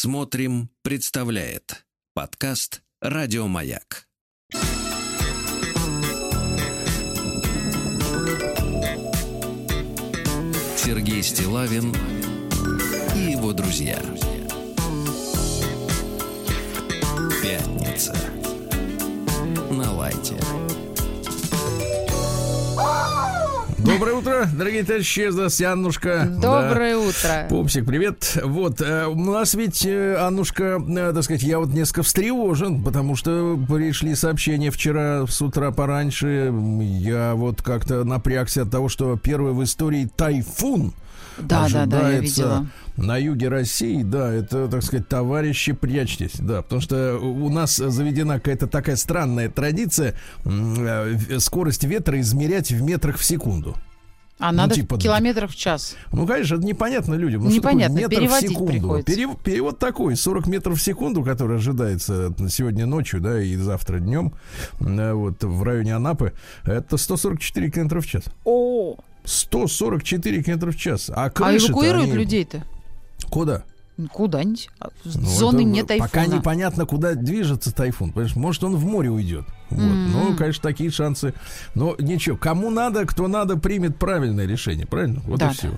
Смотрим, представляет подкаст Радиомаяк. Сергей Стилавин и его друзья. Пятница. На лайте. Доброе утро, дорогие товарищи. Здравствуйте, Аннушка. Доброе Да. утро. Пупсик, привет. Вот, э, у нас ведь, э, Аннушка, э, так сказать, я вот несколько встревожен, потому что пришли сообщения вчера с утра пораньше. Я вот как-то напрягся от того, что первый в истории тайфун Да, да, да, я ожидается видела. на юге России, да, это, так сказать, товарищи, прячьтесь, да, потому что у нас заведена какая-то такая странная традиция э, скорость ветра измерять в метрах в секунду. А Ну, надо типа, в километрах в час. Ну, конечно, это непонятно людям. Ну, Непонятно, что такое метр в переводить секунду? приходится. Перев- перевод такой, 40 метров в секунду, который ожидается сегодня ночью, да, и завтра днем, э, вот, в районе Анапы, это 144 километра в час. О, 144 километра в час. А а эвакуируют людей-то? Куда? Куда-нибудь. А, Ну, Зоны это не тайфуна. Пока непонятно, куда движется тайфун. Понимаешь, может, он в море уйдет. Вот. М-м. Ну, конечно, такие шансы. Но ничего, кому надо, кто надо, примет правильное решение. Правильно? Вот Да, и все.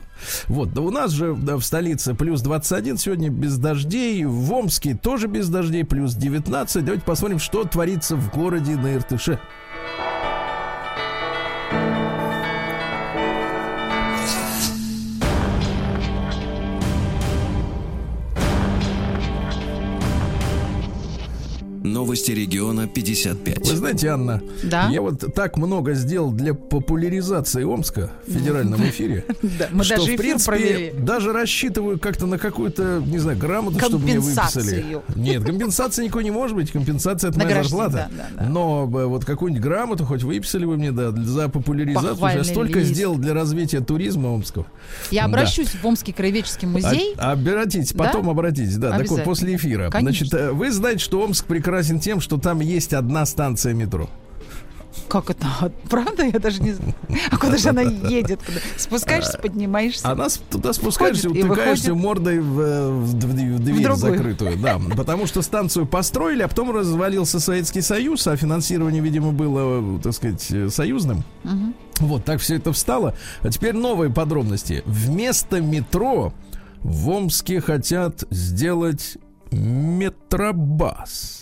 Вот. Да у нас же да, в столице плюс 21 сегодня без дождей. В Омске тоже без дождей, плюс 19. Давайте посмотрим, что творится в городе на Иртыше. Новости региона 55. Вы знаете, Анна, Да? я вот так много сделал для популяризации Омска в федеральном эфире. Что, в принципе, даже рассчитываю как-то на какую-то, не знаю, грамоту, чтобы мне выписали. Нет, компенсации никакой не может быть. Компенсация это моя Награждение, зарплата. да, да, да. Но э, вот какую-нибудь грамоту хоть выписали вы мне, да, за популяризацию. Я столько сделал для развития туризма омского. Я обращусь в Омский краеведческий музей. А- обратитесь, Да? потом обратитесь, да, так вот после эфира. Значит, э, вы знаете, что Омск прекрасен тем, что там есть одна станция метро. Как это? Правда? Я даже не знаю. А куда же она едет? Куда? Спускаешься, поднимаешься. А нас туда спускаешься, Входит утыкаешься мордой в, э, в в дверь другую. закрытую. Да, потому что станцию построили, а потом развалился Советский Союз, а финансирование, видимо, было, так сказать, э, союзным. Мгм. Вот так все это встало. А теперь новые подробности. Вместо метро в Омске хотят сделать метробас.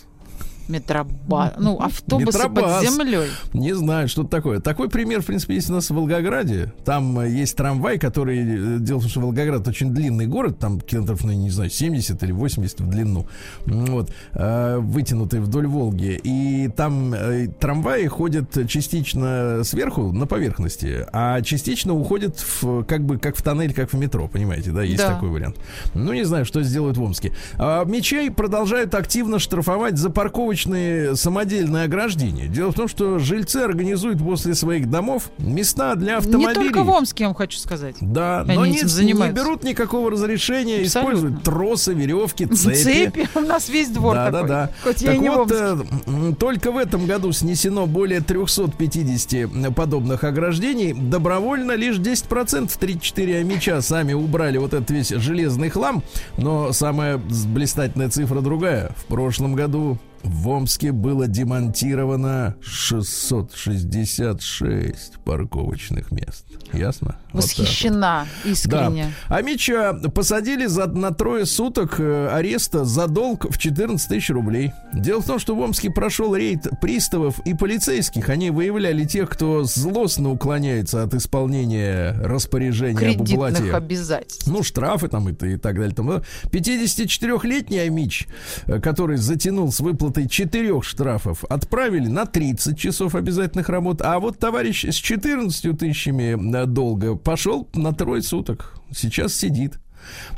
Метроба... Ну, автобусы Метробас. под землей. Не знаю, что это такое. Такой пример, в принципе, есть у нас в Волгограде. Там э, есть трамвай, который... э, Дело в том, что Волгоград очень длинный город, там километров, ну, не знаю, 70 или 80 в длину. Вот. э, Вытянутый вдоль Волги. И там трамваи ходят частично сверху на поверхности, а частично уходят в, как бы как в тоннель, как в метро, понимаете, да? Есть Да. такой вариант. Ну, не знаю, что сделают в Омске. А, Мечей продолжают активно штрафовать за парковочные самодельные ограждения. Дело в том, что жильцы организуют после своих домов места для автомобилей. Не только в Омске, я вам хочу сказать. Да, Они но этим не, не занимаются. берут никакого разрешения, Абсолютно. используют тросы, веревки, цепи. Цепи. У нас весь двор да, такой. да, да. Хоть я так и не в вот, Омске. э, только в этом году снесено более 350 подобных ограждений. Добровольно лишь 10%, 3-4 амича сами убрали вот этот весь железный хлам. Но самая блистательная цифра другая. В прошлом году в Омске было демонтировано 666 парковочных мест. Ясно? Так вот. Восхищена искренне. Да. А Мича посадили за, на трое суток э, ареста за долг в 14 тысяч рублей. Дело в том, что в Омске прошел рейд приставов и полицейских. Они выявляли тех, кто злостно уклоняется от исполнения распоряжения об Кредитных уплате. обязательств. Ну, штрафы там и, и так далее. Там, 54-летний Амич, э, который затянул с выплатой четырех штрафов, отправили на 30 часов обязательных работ. А вот товарищ с 14 тысячами э, долга пошел на трое суток. Сейчас сидит.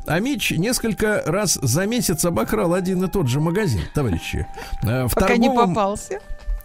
А Мич несколько раз за месяц обокрал один и тот же магазин, товарищи. Э, В Пока не торговом- попался.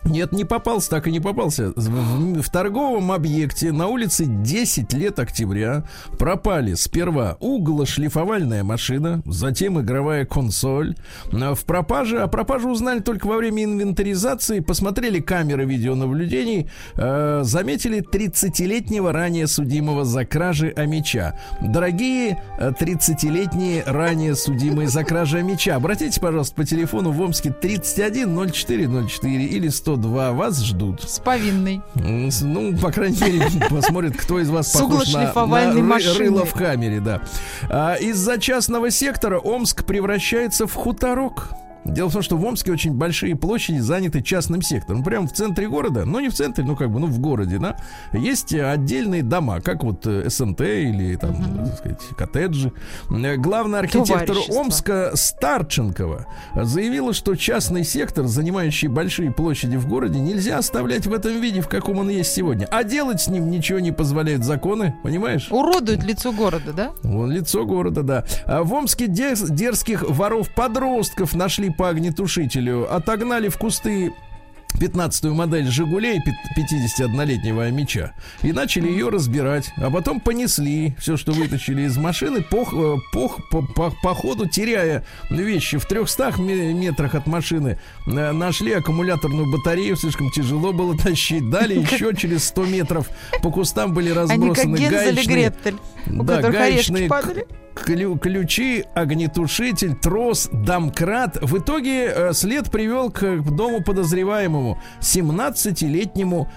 Нет, не попался, так и не попался. В, в торговом объекте на улице 10 лет октября пропали сперва углошлифовальная машина, затем игровая консоль. В пропаже, о пропаже узнали только во время инвентаризации, посмотрели камеры видеонаблюдений, э, заметили 30-летнего ранее судимого за кражи Амича. Дорогие 30-летние ранее судимые за кражи Амича, обратитесь, пожалуйста, по телефону в Омске 31 04 04 или 100 102 вас ждут. С повинной. Ну, по крайней мере, посмотрят, кто из вас похож на, на рыло в камере, да. А, из-за частного сектора Омск превращается в хуторок. Дело в том, что в Омске очень большие площади заняты частным сектором. Прямо в центре города, ну не в центре, ну как бы, ну в городе, да, есть отдельные дома, как вот э, СНТ или там, uh-huh. так сказать, коттеджи. Э, главный архитектор Омска Старченкова заявила, что частный сектор, занимающий большие площади в городе, нельзя оставлять в этом виде, в каком он есть сегодня. А делать с ним ничего не позволяют законы, понимаешь? Уродует лицо города, да? Вон лицо города, да. А в Омске дерзких воров-подростков нашли по огнетушителю, отогнали в кусты 15-ю модель «Жигулей» 51-летнего меча и начали ее разбирать, а потом понесли все, что вытащили из машины, по, э, по, по, по, по ходу теряя вещи в 300 метрах от машины, э, нашли аккумуляторную батарею, слишком тяжело было тащить, дали еще через 100 метров. По кустам были разбросаны гаечные, да, гаечные клю ключи, огнетушитель, трос, домкрат. В итоге э, след привел к дому подозреваемому 17-летнему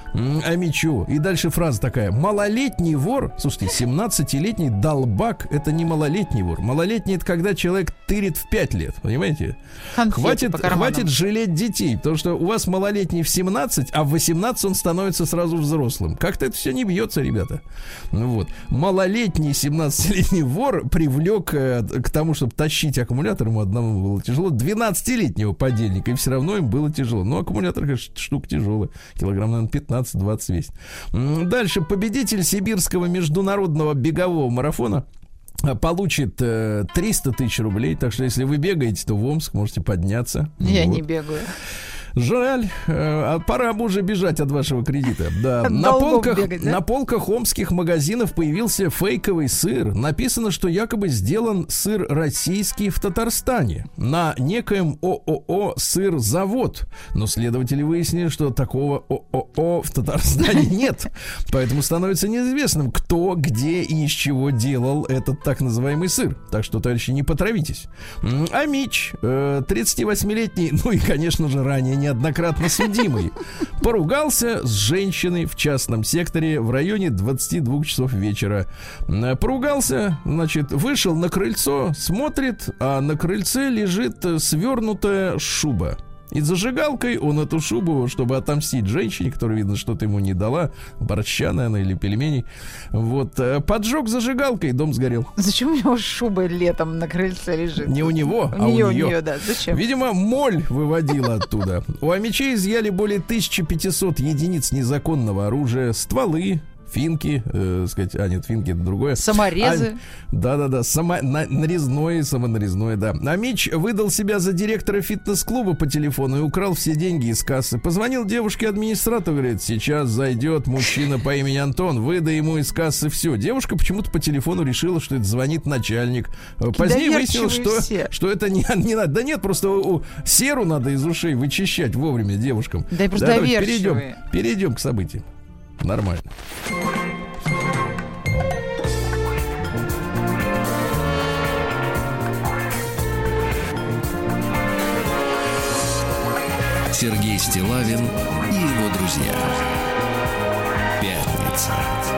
Амичу. И дальше фраза такая. Малолетний вор, слушайте, 17-летний долбак, это не малолетний вор. Малолетний это когда человек тырит в 5 лет, понимаете? Конфеты хватит, хватит жалеть детей, потому что у вас малолетний в 17, а в 18 он становится сразу взрослым. Как-то это все не бьется, ребята. Вот. Малолетний 17-летний вор при привлек э, к тому, чтобы тащить аккумулятор, ему одному было тяжело, 12-летнего подельника, и все равно им было тяжело. Но аккумулятор, конечно, штука тяжелая, килограмм, наверное, 15-20 весит. Дальше, победитель сибирского международного бегового марафона э, получит э, 300 тысяч рублей. Так что, если вы бегаете, то в Омск можете подняться. Я вот. не бегаю. Жаль, э, а пора бы уже бежать от вашего кредита. Да. На полках, бегать, да? на полках омских магазинов появился фейковый сыр. Написано, что якобы сделан сыр российский в Татарстане на некоем ООО «Сыр-завод». Но следователи выяснили, что такого ООО в Татарстане нет. Поэтому становится неизвестным, кто, где и из чего делал этот так называемый сыр. Так что, товарищи, не потравитесь. А Мич, 38-летний, ну и, конечно же, ранее неоднократно судимый, поругался с женщиной в частном секторе в районе 22 часов вечера. Поругался, значит, вышел на крыльцо, смотрит, а на крыльце лежит свернутая шуба. И зажигалкой он эту шубу, чтобы отомстить женщине, которая, видно, что-то ему не дала, борща, наверное, или пельменей, вот, э, поджег зажигалкой, дом сгорел. Зачем у него шуба летом на крыльце лежит? Не у него, у а нее, у нее. У нее, да. Зачем? Видимо, моль выводила оттуда. У Амичей изъяли более 1500 единиц незаконного оружия, стволы, финки, э, сказать, а нет, финки это другое. Саморезы. Да-да-да, само, на, нарезное, самонарезное, да. А Мич выдал себя за директора фитнес-клуба по телефону и украл все деньги из кассы. Позвонил девушке-администратору, говорит, сейчас зайдет мужчина по имени Антон, выдай ему из кассы все. Девушка почему-то по телефону решила, что это звонит начальник. Позднее выяснилось, что, что это не, не надо. Да нет, просто у, серу надо из ушей вычищать вовремя девушкам. Да и просто да, перейдем, перейдем к событиям. Нормально. Сергей Стилавин и его друзья. Пятница.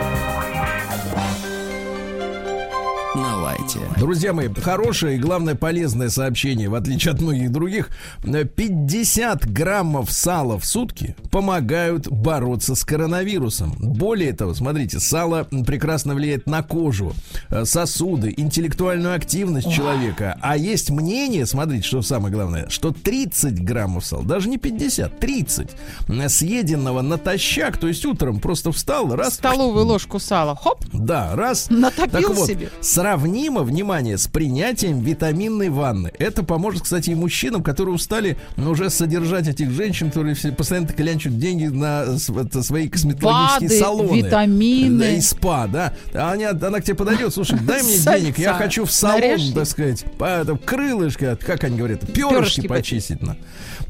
Лайте. Друзья мои, хорошее и, главное, полезное сообщение, в отличие от многих других. 50 граммов сала в сутки помогают бороться с коронавирусом. Более того, смотрите, сало прекрасно влияет на кожу, э, сосуды, интеллектуальную активность человека. А есть мнение, смотрите, что самое главное, что 30 граммов сала, даже не 50, 30, съеденного натощак, то есть утром просто встал, раз... Столовую ложку сала, хоп. Да, раз. Натопил так вот, себе. Сравнимо внимание, с принятием витаминной ванны. Это поможет, кстати, и мужчинам, которые устали ну, уже содержать этих женщин, которые все постоянно клянчат деньги на свои косметологические БАДы, салоны. витамины. Да, и спа, да. А они, она к тебе подойдет, слушай, дай мне денег, я хочу в салон, Нарежь так сказать, там, крылышко, как они говорят, перышки, почистить. На.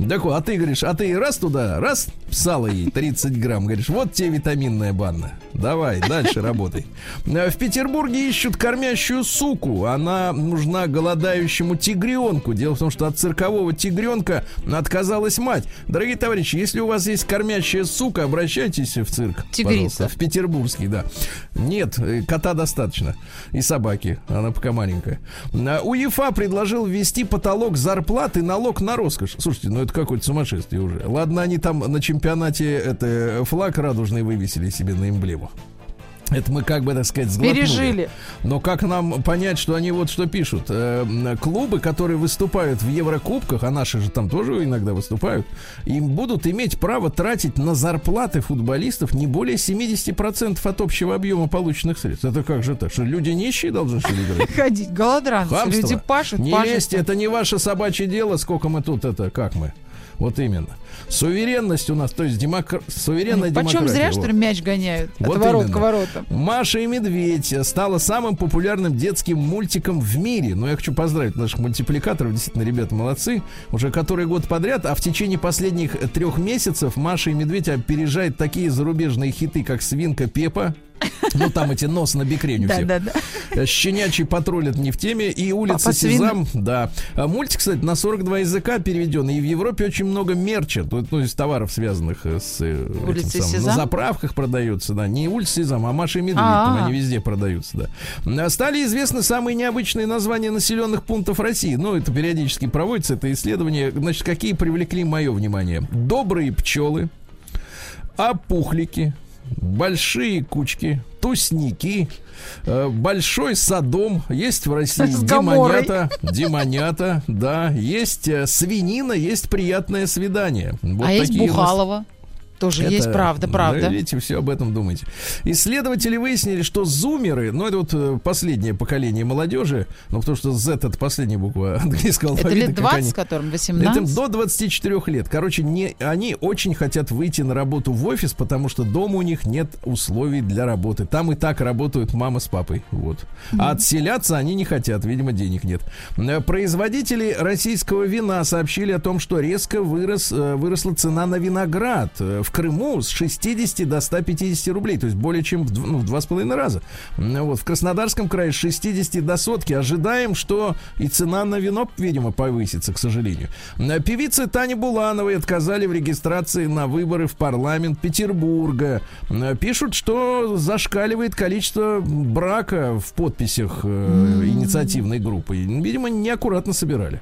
Так вот, а ты говоришь, а ты раз туда, раз сало ей 30 грамм, говоришь, вот тебе витаминная банна. Давай, дальше работай. В Петербурге ищут кормящую суку. Она нужна голодающему тигренку. Дело в том, что от циркового тигренка отказалась мать. Дорогие товарищи, если у вас есть кормящая сука, обращайтесь в цирк. Тигрица. В петербургский, да. Нет, э, кота достаточно. И собаки. Она пока маленькая. УЕФА предложил ввести потолок зарплаты налог на роскошь. Слушайте, ну это какое-то сумасшествие уже. Ладно, они там на чемпионате это флаг радужный вывесили себе на эмблему. Это мы как бы, так сказать, сглотнули. Пережили. Но как нам понять, что они вот что пишут? Э, клубы, которые выступают в Еврокубках, а наши же там тоже иногда выступают, им будут иметь право тратить на зарплаты футболистов не более 70% от общего объема полученных средств. Это как же так? Что люди нищие должны что ли играть? Ходить, голодранцы. Люди пашут, Не пашут. лезьте, это не ваше собачье дело, сколько мы тут это, как мы. Вот именно. Суверенность у нас, то есть демокр... суверенная ну, Почем демократия. зря, вот. что ли, мяч гоняют вот от ворот именно. к воротам. Маша и Медведь стала самым популярным детским мультиком в мире. Но ну, я хочу поздравить наших мультипликаторов. Действительно, ребята молодцы. Уже который год подряд, а в течение последних трех месяцев Маша и Медведь опережает такие зарубежные хиты, как «Свинка Пепа», ну, там эти нос на всех. Да, да, да. Щенячий патруль это не в теме. И улица Папа Сезам, да. А мультик, кстати, на 42 языка переведен. И в Европе очень много мерча, то, ну, из товаров, связанных э, с э, улицей Сезам. На заправках продаются, да. Не улица Сезам, а Маша и Медведь. Там они везде продаются, да. Стали известны самые необычные названия населенных пунктов России. Ну, это периодически проводится, это исследование. Значит, какие привлекли мое внимание? Добрые пчелы, опухлики, большие кучки, тусники, э, большой садом, есть в России демонята, демонята, да, есть э, свинина, есть приятное свидание. Вот а есть Бухалова? Тоже это, есть правда, правда. Да, видите, все об этом думаете. Исследователи выяснили, что зумеры, ну это вот э, последнее поколение молодежи, ну потому что Z это последняя буква английского алфавита. Это лет 20, они, которым 18? Это до 24 лет. Короче, не, они очень хотят выйти на работу в офис, потому что дома у них нет условий для работы. Там и так работают мама с папой. Вот. А отселяться они не хотят, видимо, денег нет. Э, производители российского вина сообщили о том, что резко вырос, э, выросла цена на виноград. В в Крыму с 60 до 150 рублей, то есть более чем в, ну, в два с половиной раза. Вот, в Краснодарском крае с 60 до сотки. Ожидаем, что и цена на вино, видимо, повысится, к сожалению. Певице Тане Булановой отказали в регистрации на выборы в парламент Петербурга. Пишут, что зашкаливает количество брака в подписях э, инициативной группы. Видимо, неаккуратно собирали.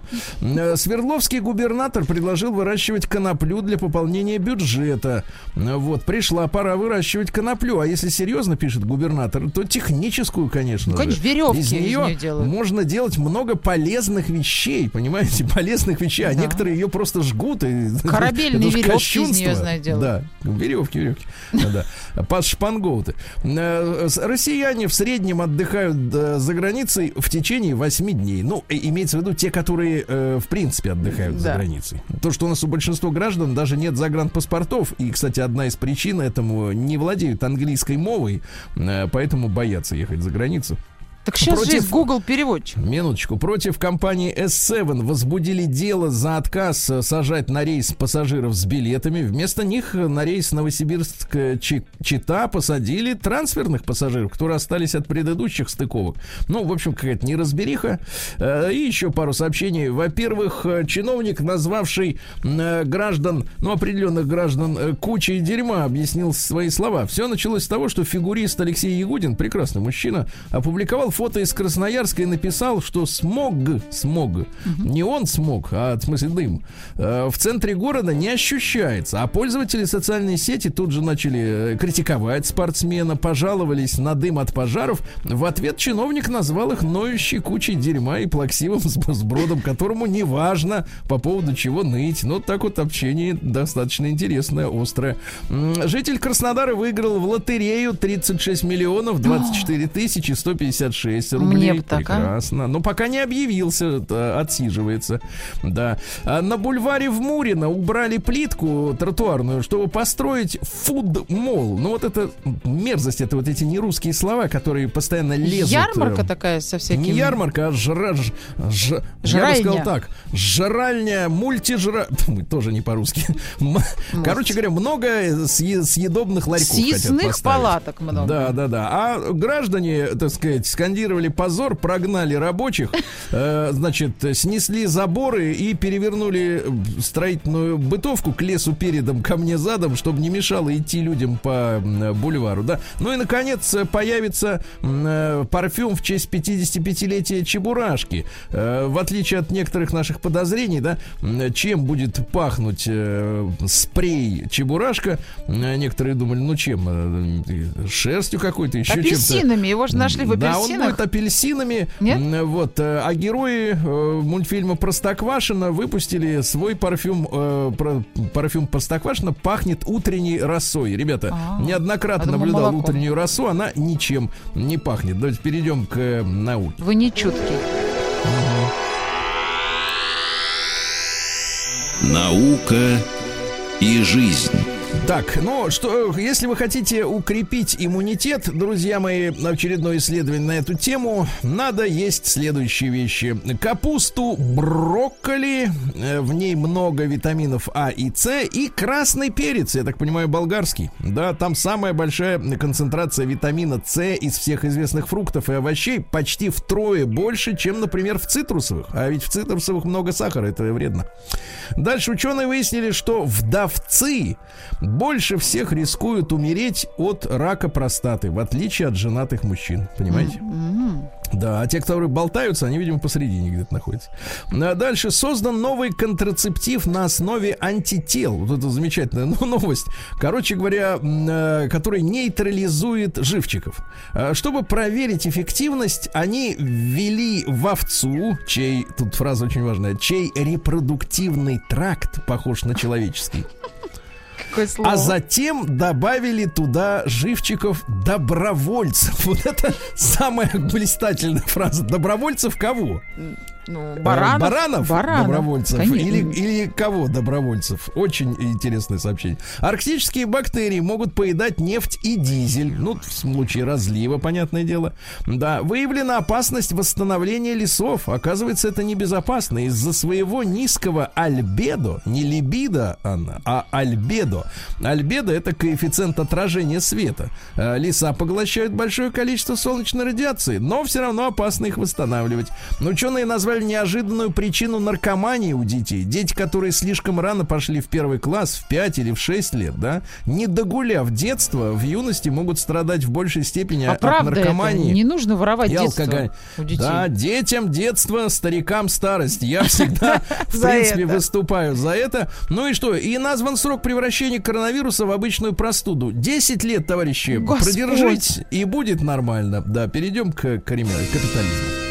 Свердловский губернатор предложил выращивать коноплю для пополнения бюджета. Вот, пришла пора выращивать коноплю. А если серьезно, пишет губернатор, то техническую, конечно. Ну, конечно, веревки из нее, из нее можно делать много полезных вещей, понимаете, полезных вещей, а да. а некоторые ее просто жгут. И, Корабельные веревки из нее, знаю, делают. Да, веревки, веревки. Да, под шпангоуты. Э, россияне в среднем отдыхают э, за границей в течение 8 дней. Ну, имеется в виду те, которые э, в принципе отдыхают за границей. То, что у нас у большинства граждан даже нет загранпаспортов, и, кстати, одна из причин этому не владеют английской мовой, э, поэтому боятся ехать за границу. Так сейчас против... же есть Google переводчик. Минуточку. Против компании S7 возбудили дело за отказ э, сажать на рейс пассажиров с билетами. Вместо них на рейс Новосибирск-Чита посадили трансферных пассажиров, которые остались от предыдущих стыковок. Ну, в общем, какая-то неразбериха. Э, и еще пару сообщений. Во-первых, э, чиновник, назвавший граждан, ну, определенных граждан кучей дерьма, объяснил свои слова. Все началось с того, что фигурист Алексей Ягудин, прекрасный мужчина, опубликовал фото из Красноярска и написал, что смог, смог, угу. не он смог, а в смысле дым, э, в центре города не ощущается. А пользователи социальной сети тут же начали э, критиковать спортсмена, пожаловались на дым от пожаров. В ответ чиновник назвал их ноющей кучей дерьма и плаксивым сбродом, которому не важно по поводу чего ныть. Но так вот общение достаточно интересное, острое. Житель Краснодара выиграл в лотерею 36 миллионов 24 тысячи 156 66 рублей. Мне б так, а? Прекрасно. Но пока не объявился, э, отсиживается. Да. А на бульваре в Мурино убрали плитку тротуарную, чтобы построить фуд-мол. Ну вот это мерзость, это вот эти нерусские слова, которые постоянно лезут. Ярмарка э, такая со всякими... Не ярмарка, а жра... ж- ж- Я бы Жральня. сказал так. Жральня, мультижра... Фу, Тоже не по-русски. Короче говоря, много съе- съедобных ларьков Съестных поставить. палаток много. Да, да, да. А граждане, так сказать, скандировали позор, прогнали рабочих, э, значит, снесли заборы и перевернули строительную бытовку к лесу передом, ко мне задом, чтобы не мешало идти людям по бульвару, да. Ну и, наконец, появится э, парфюм в честь 55-летия Чебурашки. Э, В отличие от некоторых наших подозрений, да, чем будет пахнуть э, спрей Чебурашка, некоторые думали, ну чем, шерстью какой-то, еще чем-то. Апельсинами. Его же нашли в Да, он апельсинах. Будет апельсинами. Нет? Вот. э, А герои э, мультфильма Простоквашино выпустили свой парфюм. э, Парфюм Простоквашино пахнет утренней росой. Ребята, А, неоднократно наблюдал молоком. утреннюю росу, она ничем не пахнет. Давайте перейдем к э, науке. Вы не чуткий. Наука и жизнь. Так, ну что, если вы хотите укрепить иммунитет, друзья мои, очередное исследование на эту тему, надо есть следующие вещи. Капусту, брокколи, э, в ней много витаминов А и С, и красный перец, я так понимаю, болгарский. Да, там самая большая концентрация витамина С из всех известных фруктов и овощей, почти втрое больше, чем, например, в цитрусовых. А ведь в цитрусовых много сахара, это вредно. Дальше ученые выяснили, что вдовцы больше всех рискуют умереть от рака простаты, в отличие от женатых мужчин. Понимаете? Да, а те, которые болтаются, они, видимо, посередине где-то находятся. А дальше создан новый контрацептив на основе антител. Вот это замечательная ну, новость. Короче говоря, э, который нейтрализует живчиков. А, Чтобы проверить эффективность, они ввели в овцу, чей, тут фраза очень важная, чей репродуктивный тракт похож на человеческий. А затем добавили туда живчиков добровольцев. Вот это самая блистательная фраза. Добровольцев кого? Ну, Э, баранов. Баранов, Баранов, добровольцев конечно. или, или кого добровольцев? Очень интересное сообщение. Арктические бактерии могут поедать нефть и дизель. Ну, в случае разлива, понятное дело. Да, выявлена опасность восстановления лесов. Оказывается, это небезопасно. Из-за своего низкого альбедо, не либидо, Анна, а альбедо. Альбедо это коэффициент отражения света. Э, Леса поглощают большое количество солнечной радиации, но все равно опасно их восстанавливать. Ученые назвали неожиданную причину наркомании у детей. Дети, которые слишком рано пошли в первый класс, в 5 или в 6 лет, да, не догуляв детство, в юности могут страдать в большей степени А от правда это? наркомании. Не нужно воровать детство алкоголь. у детей. Да, детям детство, старикам старость. Я всегда, в принципе, это. выступаю за это. Ну и что? И назван срок превращения коронавируса в обычную простуду. 10 лет, товарищи, продержись, и будет нормально. Да, перейдем к капитализму.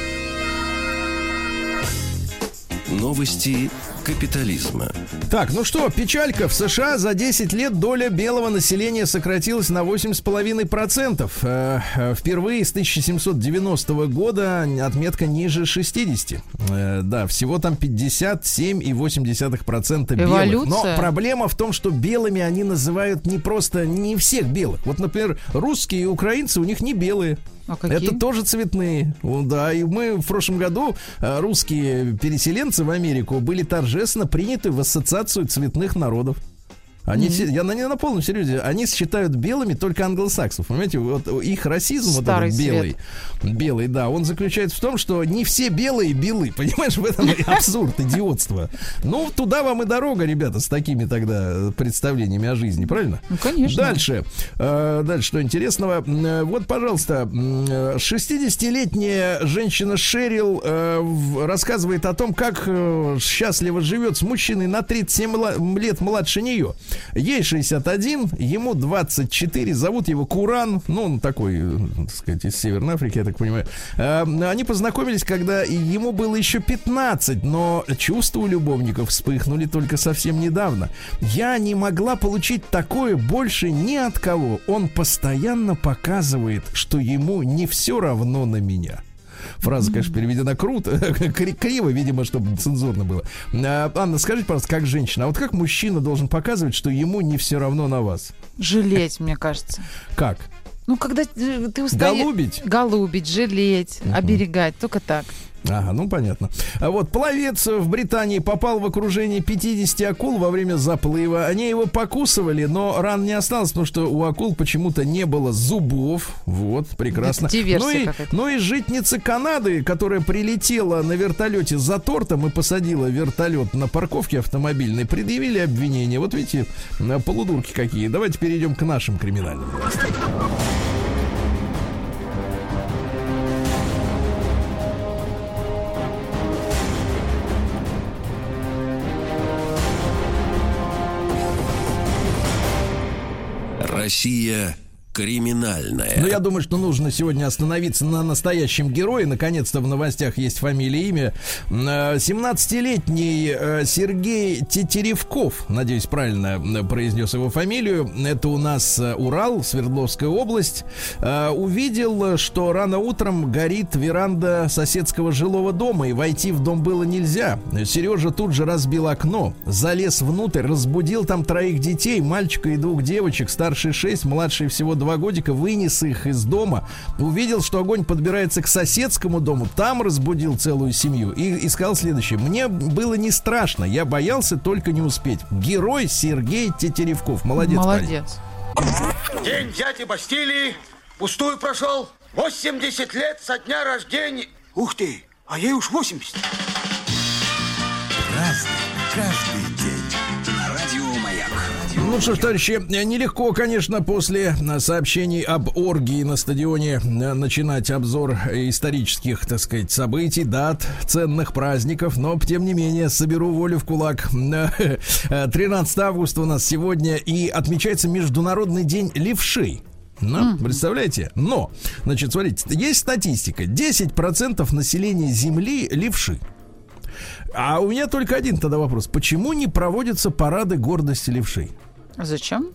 Новости капитализма. Так, ну что, печалька. В США за 10 лет доля белого населения сократилась на 8,5%. Э, э, Впервые с 1790 года отметка ниже 60. Э, Да, всего там 57,8% белых. Но Эволюция. проблема в том, что белыми они называют не просто, не всех белых. Вот, например, русские и украинцы у них не белые. А? Это тоже цветные. Да, и мы в прошлом году э, русские переселенцы в Америку были торжественно приняты в ассоциацию цветных народов. Они, все- я на, на полном серьезе, они считают белыми только англосаксов. Понимаете, вот их расизм вот Старый этот белый, белый, да, он заключается в том, что не все белые белы. Понимаешь, в этом абсурд, идиотство. Ну, туда вам и дорога, ребята, с такими тогда представлениями о жизни, правильно? Ну, конечно. Дальше. Э, дальше, что интересного. Э, Вот, пожалуйста, м, э, 60-летняя женщина Шерил э, рассказывает о том, как счастливо живет с мужчиной на 37 мла- лет младше нее. Ей 61, ему 24, зовут его Куран, ну, он такой, э, так сказать, из Северной Африки, я так понимаю. Э, они познакомились, когда ему было еще 15, но чувства у любовников вспыхнули только совсем недавно. Я не могла получить такое больше ни от кого. Он постоянно показывает, что ему не все равно на меня. Фраза, конечно, переведена круто, криво, видимо, чтобы цензурно было. А, Анна, скажите, пожалуйста, как женщина, а вот как мужчина должен показывать, что ему не все равно на вас? Жалеть, мне кажется. Как? Ну, когда ты устаешь... Голубить? Голубить, жалеть, оберегать, только так. Ага, ну понятно. А вот пловец в Британии попал в окружение 50 акул во время заплыва. Они его покусывали, но ран не осталось, потому что у акул почему-то не было зубов. Вот, прекрасно. Ну и, ну и житница Канады, которая прилетела на вертолете за тортом и посадила вертолет на парковке автомобильной, предъявили обвинение. Вот видите, полудурки какие. Давайте перейдем к нашим криминальным. I see uh, криминальная. Ну, я думаю, что нужно сегодня остановиться на настоящем герое. Наконец-то в новостях есть фамилия и имя. 17-летний э, Сергей Тетеревков, надеюсь, правильно э, произнес его фамилию. Это у нас э, Урал, Свердловская область. Увидел, что рано утром горит веранда соседского жилого дома, и войти в дом было нельзя. Сережа тут же разбил окно, залез внутрь, разбудил там троих детей, мальчика и двух девочек, старший 6, младший всего 2 два годика, вынес их из дома, увидел, что огонь подбирается к соседскому дому, там разбудил целую семью и, и сказал следующее. Мне было не страшно, я боялся только не успеть. Герой Сергей Тетеревков. Молодец. Молодец. Парень. День дяди Бастилии пустую прошел. 80 лет со дня рождения. Ух ты, а ей уж 80. Разный, ну что ж, товарищи, нелегко, конечно, после сообщений об оргии на стадионе э, начинать обзор исторических, так сказать, событий, дат, ценных праздников, но, тем не менее, соберу волю в кулак. 13 августа у нас сегодня и отмечается Международный день левшей. Ну, представляете? Но, значит, смотрите, есть статистика. 10% населения Земли левши. А у меня только один тогда вопрос. Почему не проводятся парады гордости левшей? Зачем?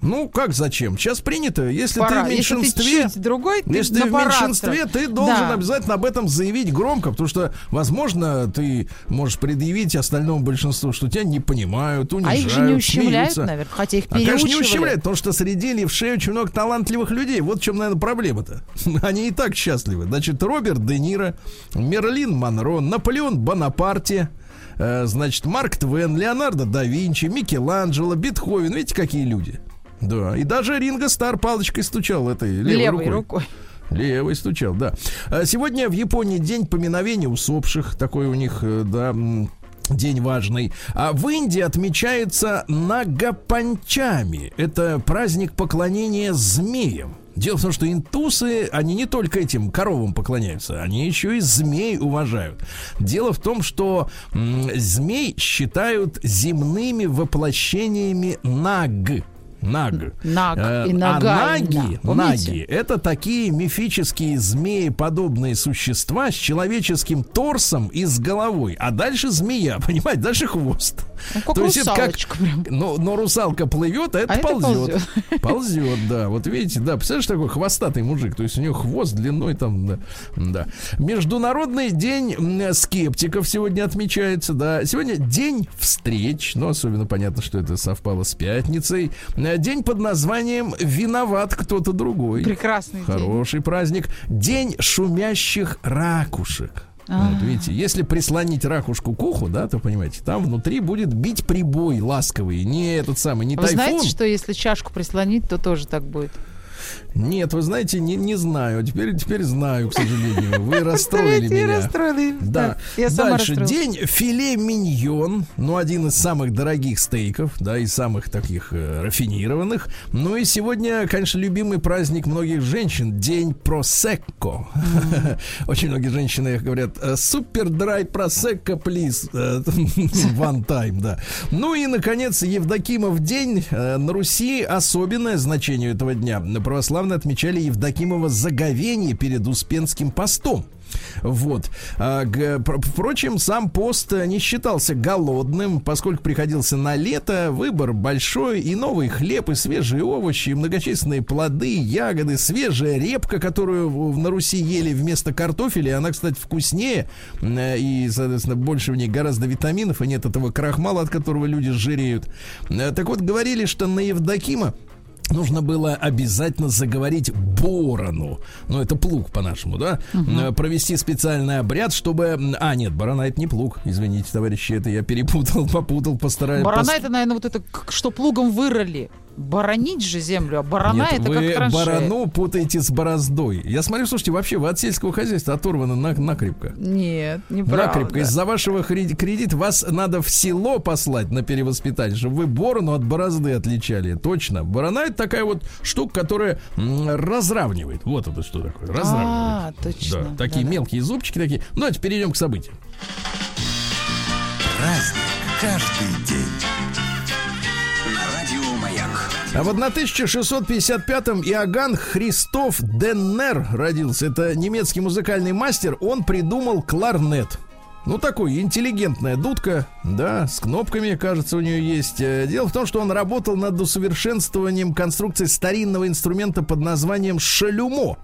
Ну, как зачем? Сейчас принято, если Пора. ты в меньшинстве... Если ты другой, ты Если ты в меньшинстве, ты должен да. обязательно об этом заявить громко, потому что, возможно, ты можешь предъявить остальному большинству, что тебя не понимают, унижают, А их же не ущемляют, смеются. наверное, хотя их переучивали. А, конечно, не ущемляют, потому что среди левшей очень много талантливых людей. Вот в чем, наверное, проблема-то. Они и так счастливы. Значит, Роберт Де Ниро, Мерлин Монро, Наполеон Бонапарте, Э, значит, Марк Твен, Леонардо да Винчи, Микеланджело, Бетховен. Видите, какие люди? Да. И даже Ринго Стар палочкой стучал этой левой, левой рукой. рукой. Левой стучал, да. А сегодня в Японии день поминовения усопших. Такой у них, э, да, День важный. А в Индии отмечается Нагапанчами. Это праздник поклонения змеям. Дело в том, что интусы, они не только этим коровам поклоняются, они еще и змей уважают. Дело в том, что змей считают земными воплощениями наг. Наг. Наг э, и. А наги, наги это такие мифические змеи-подобные существа с человеческим торсом и с головой. А дальше змея, понимаете, дальше хвост. Ну, как То есть это как. Прям. Но, но русалка плывет, а это а ползет. Это ползет. ползет, да. Вот видите, да, представляешь, такой хвостатый мужик. То есть у него хвост длиной там, да. да. Международный день скептиков сегодня отмечается, да. Сегодня день встреч. Ну, особенно понятно, что это совпало с пятницей. День под названием «Виноват кто-то другой». Прекрасный Хороший день. праздник. День шумящих ракушек. Вот, видите, если прислонить ракушку к уху, да, то понимаете, там внутри будет бить прибой ласковый, не этот самый, не Вы тайфун. знаете, что если чашку прислонить, то тоже так будет? Нет, вы знаете, не, не знаю. Теперь, теперь знаю, к сожалению. Вы расстроили меня. расстроили. Да. Я Дальше. День филе миньон. Ну, один из самых дорогих стейков, да, и самых таких э, рафинированных. Ну и сегодня, конечно, любимый праздник многих женщин. День просекко. Очень многие женщины говорят, супер драй просекко, плиз. One time, да. Ну и, наконец, Евдокимов день. Э, На Руси особенное значение этого дня. Православные отмечали Евдокимово заговение перед Успенским постом. Вот. А, Впрочем, сам пост не считался голодным, поскольку приходился на лето, выбор большой, и новый хлеб, и свежие овощи, и многочисленные плоды, ягоды, свежая репка, которую на Руси ели вместо картофеля. Она, кстати, вкуснее, э, и, соответственно, больше в ней гораздо витаминов, и нет этого крахмала, от которого люди жиреют. Э, Так вот, говорили, что на Евдокима Нужно было обязательно заговорить борону. Ну, это плуг по-нашему, да? Э, Провести специальный обряд, чтобы... А, нет, барана это не плуг. Извините, товарищи, это я перепутал, попутал, постараюсь. Барана это, наверное, вот это, что плугом вырыли. Боронить же землю, а барана Нет, это вы как траншея. барану путаете с бороздой. Я смотрю, слушайте, вообще вы от сельского хозяйства оторваны на, накрепко. Нет, неправда. Накрепко. Из-за вашего кредита вас надо в село послать на перевоспитание, чтобы вы борону от борозды отличали. Точно. Борона это такая вот штука, которая разравнивает. Вот это что такое. Разравнивает. А, точно. Да, такие да-да. мелкие зубчики такие. Ну, давайте перейдем к событиям. Праздник каждый день. А в 1655-м Иоганн Христоф Деннер родился. Это немецкий музыкальный мастер. Он придумал кларнет. Ну, такой, интеллигентная дудка, да, с кнопками, кажется, у нее есть. Э, Дело в том, что он работал над усовершенствованием конструкции старинного инструмента под названием шалюмо.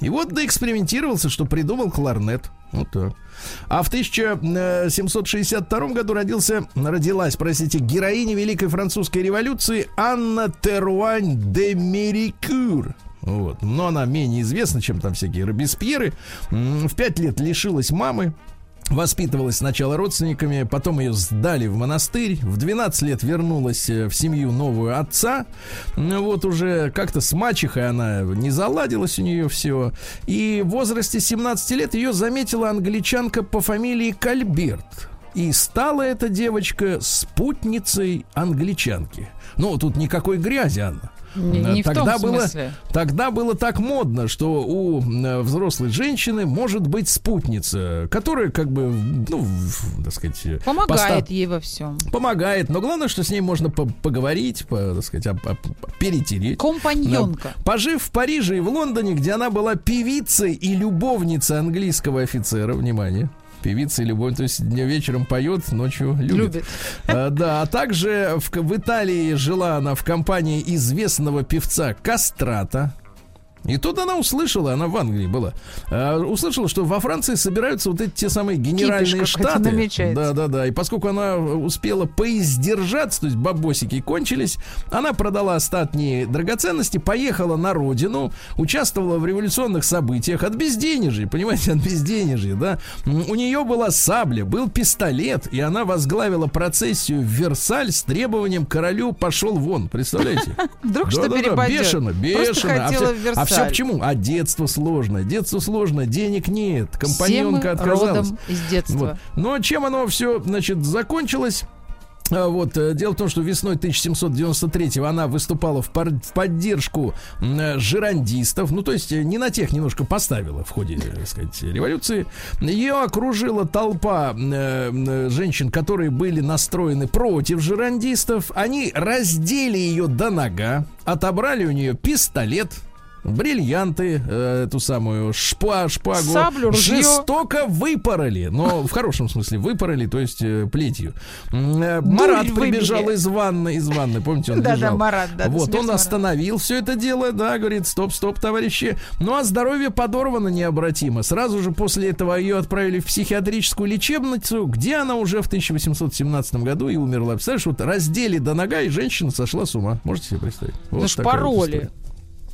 И вот доэкспериментировался, что придумал кларнет. Вот так. А в 1762 году родился, родилась, простите, героиня Великой Французской революции Анна Теруань де Мерикюр. Вот. Но она менее известна, чем там всякие Робеспьеры. В пять лет лишилась мамы. Воспитывалась сначала родственниками, потом ее сдали в монастырь. В 12 лет вернулась э, в семью новую отца. Ну, Вот уже как-то с мачехой она не заладилась у нее все. И в возрасте 17 лет ее заметила англичанка по фамилии Кальберт. И стала эта девочка спутницей англичанки. Ну, тут никакой грязи, Анна. Не, не тогда было, смысле. тогда было так модно, что у э, взрослой женщины может быть спутница, которая как бы, ну, так сказать, э, Помогает поста- ей во всем. помогает, но главное, что с ней можно по- поговорить, по- так сказать, об- об- перетереть. Компаньонка. Да. Пожив в Париже и в Лондоне, где она была певицей и любовницей английского офицера, внимание, певица и любовь, то есть днем вечером поет, ночью любит. Любит. А, Да, а также в, в Италии жила она в компании известного певца Кастрата. И тут она услышала, она в Англии была, а, услышала, что во Франции собираются вот эти те самые генеральные Кипиш какой-то штаты. Да, да, да. И поскольку она успела поиздержаться, то есть бабосики кончились, она продала остатние драгоценности, поехала на родину, участвовала в революционных событиях от безденежья, понимаете, от безденежья, да. У нее была сабля, был пистолет, и она возглавила процессию в Версаль с требованием королю пошел вон, представляете? Вдруг что перепадет. бешено, бешено. Все, почему? А детство сложное, детство сложное, денег нет, компаньонка отказалась. родом из детства. Вот. Но чем оно все, значит, закончилось? А, Вот, э, дело в том, что весной 1793 она выступала в, пар- в поддержку э, жирандистов, ну, то есть э, не на тех немножко поставила в ходе, так сказать, революции. Ее окружила толпа э, женщин, которые были настроены против жирандистов. Они раздели ее до нога, отобрали у нее пистолет, бриллианты, э, эту самую шпа, шпагу, Саблю, ружье. жестоко выпороли, но в хорошем смысле выпороли, то есть э, плетью. Э, Марат выбили. прибежал из ванны, из ванны, помните, он бежал. Марат, да, Вот, он остановил все это дело, да, говорит, стоп, стоп, товарищи. Ну, а здоровье подорвано необратимо. Сразу же после этого ее отправили в психиатрическую лечебницу, где она уже в 1817 году и умерла. Представляешь, вот раздели до нога, и женщина сошла с ума. Можете себе представить? Вот Ну такая вот.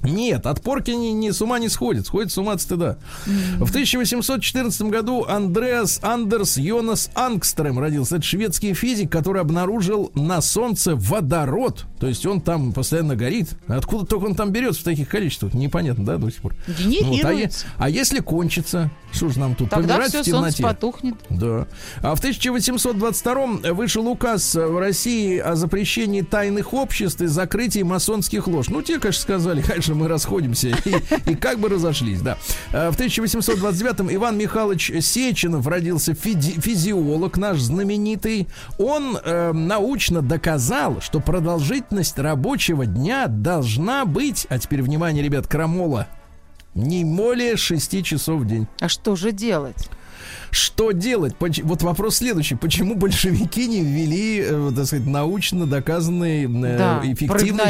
Нет, от порки не, не с ума не сходит, сходит с ума от стыда. В 1814 году Андреас Андерс Йонас Ангстрем родился. Это шведский физик, который обнаружил на Солнце водород. То есть он там постоянно горит. Откуда только он там берется в таких количествах, непонятно, да, до сих пор. Вот, а, е- а если кончится, что же нам тут Тогда помирать все, в темноте? солнце потухнет. Да. А в 1822 вышел указ в России о запрещении тайных обществ и закрытии масонских лож. Ну, те, конечно, сказали, конечно, мы расходимся и, и как бы разошлись, да. А В 1829 Иван Михайлович Сеченов родился физи- физиолог наш знаменитый. Он э, научно доказал, что продолжительность рабочего дня должна быть, а теперь внимание, ребят, крамола, не более 6 часов в день. А что же делать? Что делать? Поч- Вот вопрос следующий. Почему большевики не ввели, э, так сказать, научно доказанный э, Да, эффективный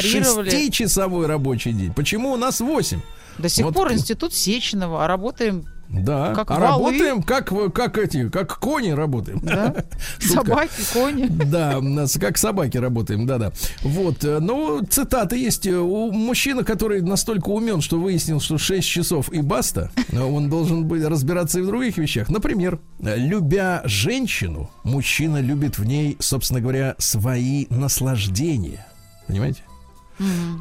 шестичасовой рабочий день? Почему у нас 8? До сих Вот пор институт Сеченова, а работаем, Да. Как а валы. работаем как, как эти, как кони работаем. да? Собаки, кони. Да, нас как собаки работаем, да-да. Вот, э, ну, цитаты есть. Э, У мужчины, который настолько умен, что выяснил, что 6 часов и баста, э, он должен быть разбираться и в других вещах. Например, любя женщину, мужчина любит в ней, собственно говоря, свои наслаждения. Понимаете?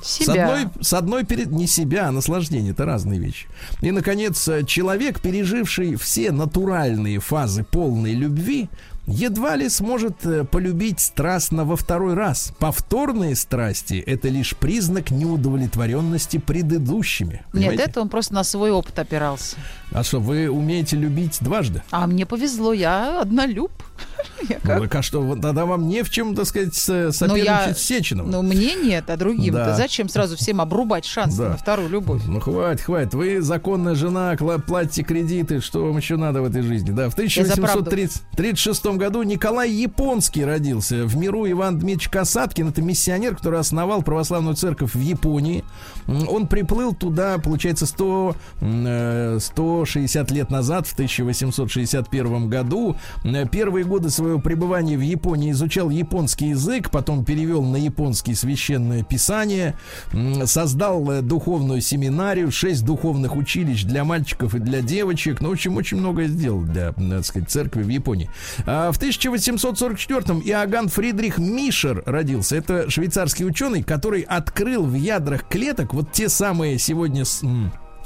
С Себя. одной, с одной перед не себя, а наслаждение это разные вещи. И, наконец, э, человек, переживший все натуральные фазы полной любви, едва ли сможет э, полюбить страстно во второй раз. Повторные страсти это лишь признак неудовлетворенности предыдущими. Нет, Понимаете? это он просто на свой опыт опирался. А что, вы умеете любить дважды? А мне повезло, я однолюб. Я как? Ну, так а что, тогда вам не в чем, так сказать, с- Ну, соперничать я- с Сеченовым. Ну, мне нет, а другим-то Да. зачем сразу всем обрубать шанс Да. на вторую любовь? Ну, хватит, хватит. Вы законная жена, платите кредиты. Что вам еще надо в этой жизни? Да, в за правду. 1836 году Николай Японский родился. В миру Иван Дмитриевич Касаткин. Это миссионер, который основал православную церковь в Японии. Он приплыл туда, получается, 100, м, э, 160 лет назад, в 1861 году. М, Первые годы своего пребывания в Японии изучал японский язык, потом перевел на японский священное писание, создал э, духовную семинарию, шесть духовных училищ для мальчиков и для девочек. Ну, в общем, очень многое сделал для, так сказать, церкви в Японии. А в 1844-м Иоганн Фридрих Мишер родился. Это швейцарский ученый, который открыл в ядрах клеток вот те самые сегодня с-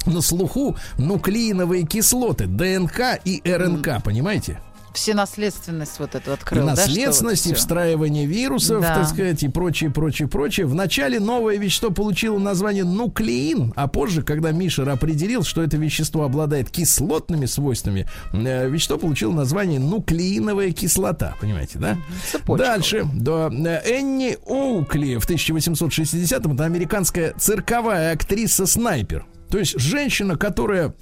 на слуху нуклеиновые кислоты ДНК и РНК, понимаете? Все наследственность вот эту И открыл, да, вот наследственность, и всё? встраивание вирусов, Да. так сказать, и прочее, прочее, прочее. Вначале новое вещество получило название нуклеин, а позже, когда Мишер определил, что это вещество обладает кислотными свойствами, э, вещество получило название нуклеиновая кислота, понимаете, да? Цепочка. Дальше, да, э, Энни Оукли в 1860-м, это американская цирковая актриса-снайпер. То есть женщина, которая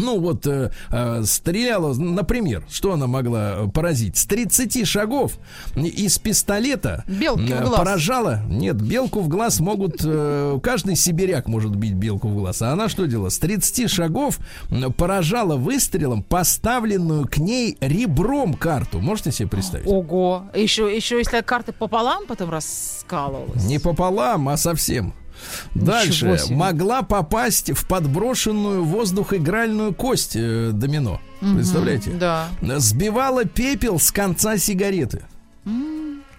ну вот э, э, стреляла, например, что она могла э, поразить? С 30 шагов из пистолета Белки в э, глаз. поражала. Нет, белку в глаз могут, э, каждый сибиряк может бить белку в глаз. А она что делала? С 30 шагов м, поражала выстрелом поставленную к ней ребром карту. Можете себе представить? Ого. Еще, еще если карты пополам потом раскалывалась. Не пополам, а совсем. Дальше. Могла попасть в подброшенную воздух игральную кость э, домино. Представляете? Да. Сбивала пепел с конца сигареты.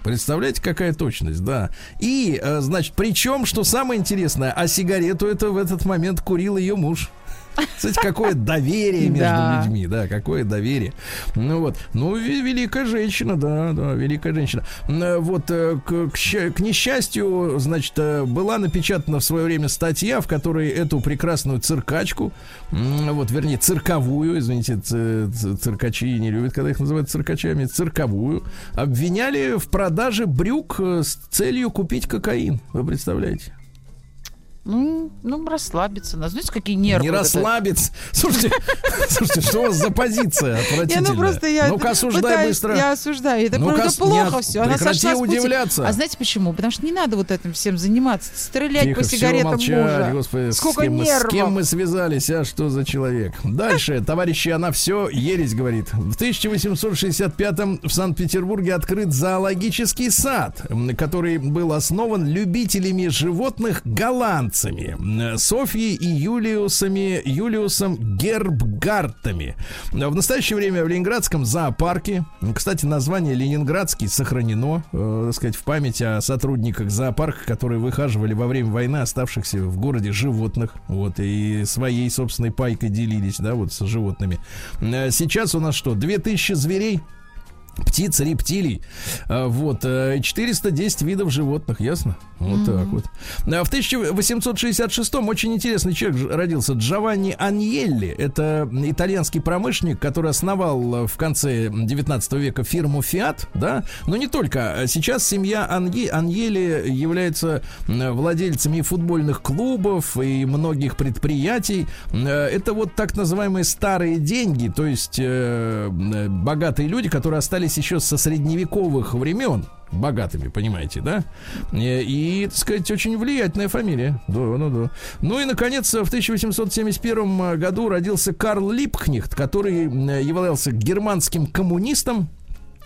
Представляете, какая точность, да. И, э, значит, причем, что самое интересное, а сигарету это в этот момент курил ее муж. Кстати, какое доверие между Да. людьми, да, какое доверие. Ну вот, ну ве- великая женщина, да, да, великая женщина. Э, Вот э, к, к к несчастью, значит, э, была напечатана в свое время статья, в которой эту прекрасную циркачку, вот, вернее, цирковую, извините, циркачи не любят, когда их называют циркачами, цирковую, обвиняли в продаже брюк с целью купить кокаин. Вы представляете? Ну, ну, расслабиться. надо. Знаете, какие нервы? Не это? расслабиться. Слушайте, слушайте, что у вас за позиция Не, отвратительная? ну просто я Ну-ка, осуждай быстро. Я осуждаю. Это просто плохо все. Она сошла удивляться. А знаете почему? Потому что не надо вот этим всем заниматься. Стрелять по сигаретам мужа. Сколько мы, с нервов. кем мы связались, а что за человек? Дальше, товарищи, она все ересь говорит. В 1865-м в Санкт-Петербурге открыт зоологический сад, который был основан любителями животных голландцев. Новобранцами Софьей и Юлиусами, Юлиусом Гербгартами. В настоящее время в Ленинградском зоопарке, кстати, название Ленинградский сохранено, э, так сказать, в память о сотрудниках зоопарка, которые выхаживали во время войны оставшихся в городе животных, вот, и своей собственной пайкой делились, да, вот с животными. Э, сейчас у нас что, 2000 зверей птиц, рептилий. А, вот. 410 э, видов животных, ясно? Вот mm-hmm. так вот. А в 1866-м очень интересный человек родился. Джованни Аньелли. Это итальянский промышленник, который основал в конце 19 века фирму Fiat, да? Но не только. Сейчас семья Анье, Аньелли является владельцами футбольных клубов и многих предприятий. Э, это вот так называемые старые деньги, то есть э, богатые люди, которые остались остались еще со средневековых времен богатыми, понимаете, да? И, так сказать, очень влиятельная фамилия. Да, ну да. Ну и, наконец, в 1871 году родился Карл Липкнихт, который являлся германским коммунистом,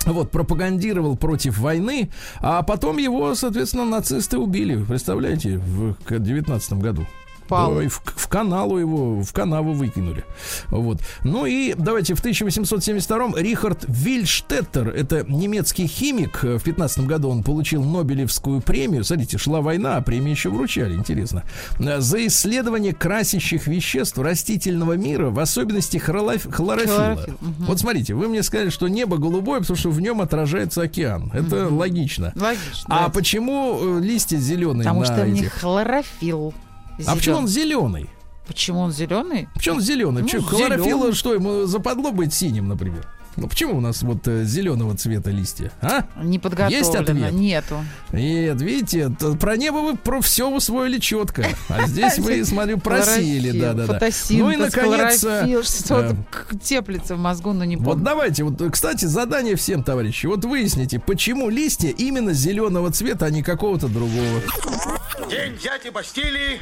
вот, пропагандировал против войны, а потом его, соответственно, нацисты убили, представляете, в 19 году пал. в, в каналу его, в канаву выкинули. Вот. Ну и давайте в 1872-м Рихард Вильштеттер, это немецкий химик, в 15 году он получил Нобелевскую премию. Смотрите, шла война, а премии еще вручали, интересно. За исследование красящих веществ растительного мира, в особенности хлороф... хлорофилла. Хлорофилл. Угу. Вот смотрите, вы мне сказали, что небо голубое, потому что в нем отражается океан. Это угу. логично. Логично. А да. почему э, листья зеленые? Потому что этих? в них хлорофилл. Зелен... А почему он зеленый? Почему он зеленый? Почему он зеленый? Ну, почему? Хлорофилла, что ему западло быть синим, например? Ну почему у нас вот э, зеленого цвета листья? А? Не подготовлено. Есть ответ? Нету. Нет, видите, про небо вы про все усвоили четко. А здесь вы, смотрю, просили. Да, да, да. Ну и наконец. Что-то э, теплится в мозгу, но не помню. Вот давайте, вот, кстати, задание всем, товарищи. Вот выясните, почему листья именно зеленого цвета, а не какого-то другого. День дяди Бастилии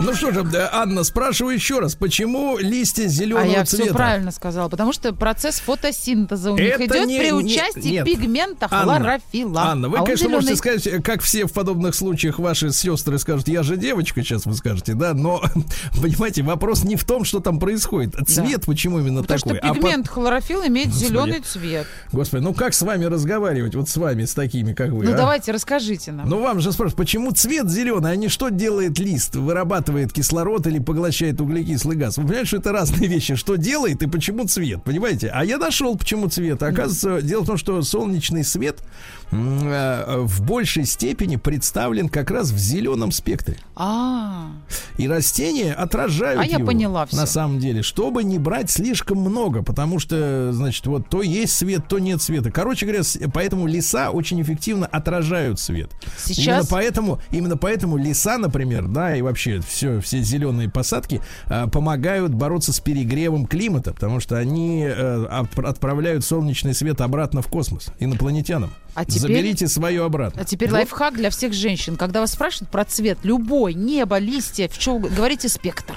ну что же, Анна, спрашиваю еще раз, почему листья зеленого цвета? А я цвета? все правильно сказала, потому что процесс фотосинтеза у них идет не, при участии нет. пигмента хлорофилла. Анна, вы, а конечно, зеленый... можете сказать, как все в подобных случаях ваши сестры скажут, я же девочка, сейчас вы скажете, да, но, понимаете, вопрос не в том, что там происходит. Цвет да. почему именно потому такой? Что пигмент а по... хлорофилл имеет Господи. зеленый цвет. Господи, ну как с вами разговаривать, вот с вами, с такими, как вы? Ну а? давайте, расскажите нам. Ну вам же спрашивают, почему цвет зеленый, а не что делает лист? Вырабатывает кислород или поглощает углекислый газ. Вы понимаете, что это разные вещи. Что делает и почему цвет, понимаете? А я нашел, почему цвет. Оказывается, дело в том, что солнечный свет в большей степени представлен как раз в зеленом спектре. А. И растения отражают а его. я поняла все. На самом деле, чтобы не брать слишком много, потому что, значит, вот то есть свет, то нет света. Короче говоря, поэтому леса очень эффективно отражают свет. Сейчас. Именно поэтому, именно поэтому леса, например, да, и вообще все, все зеленые посадки а, помогают бороться с перегревом климата, потому что они а, отправляют солнечный свет обратно в космос инопланетянам. А теперь, Заберите свое обратно. А теперь вот. лайфхак для всех женщин. Когда вас спрашивают про цвет, любой, небо, листья, в чем говорите спектр.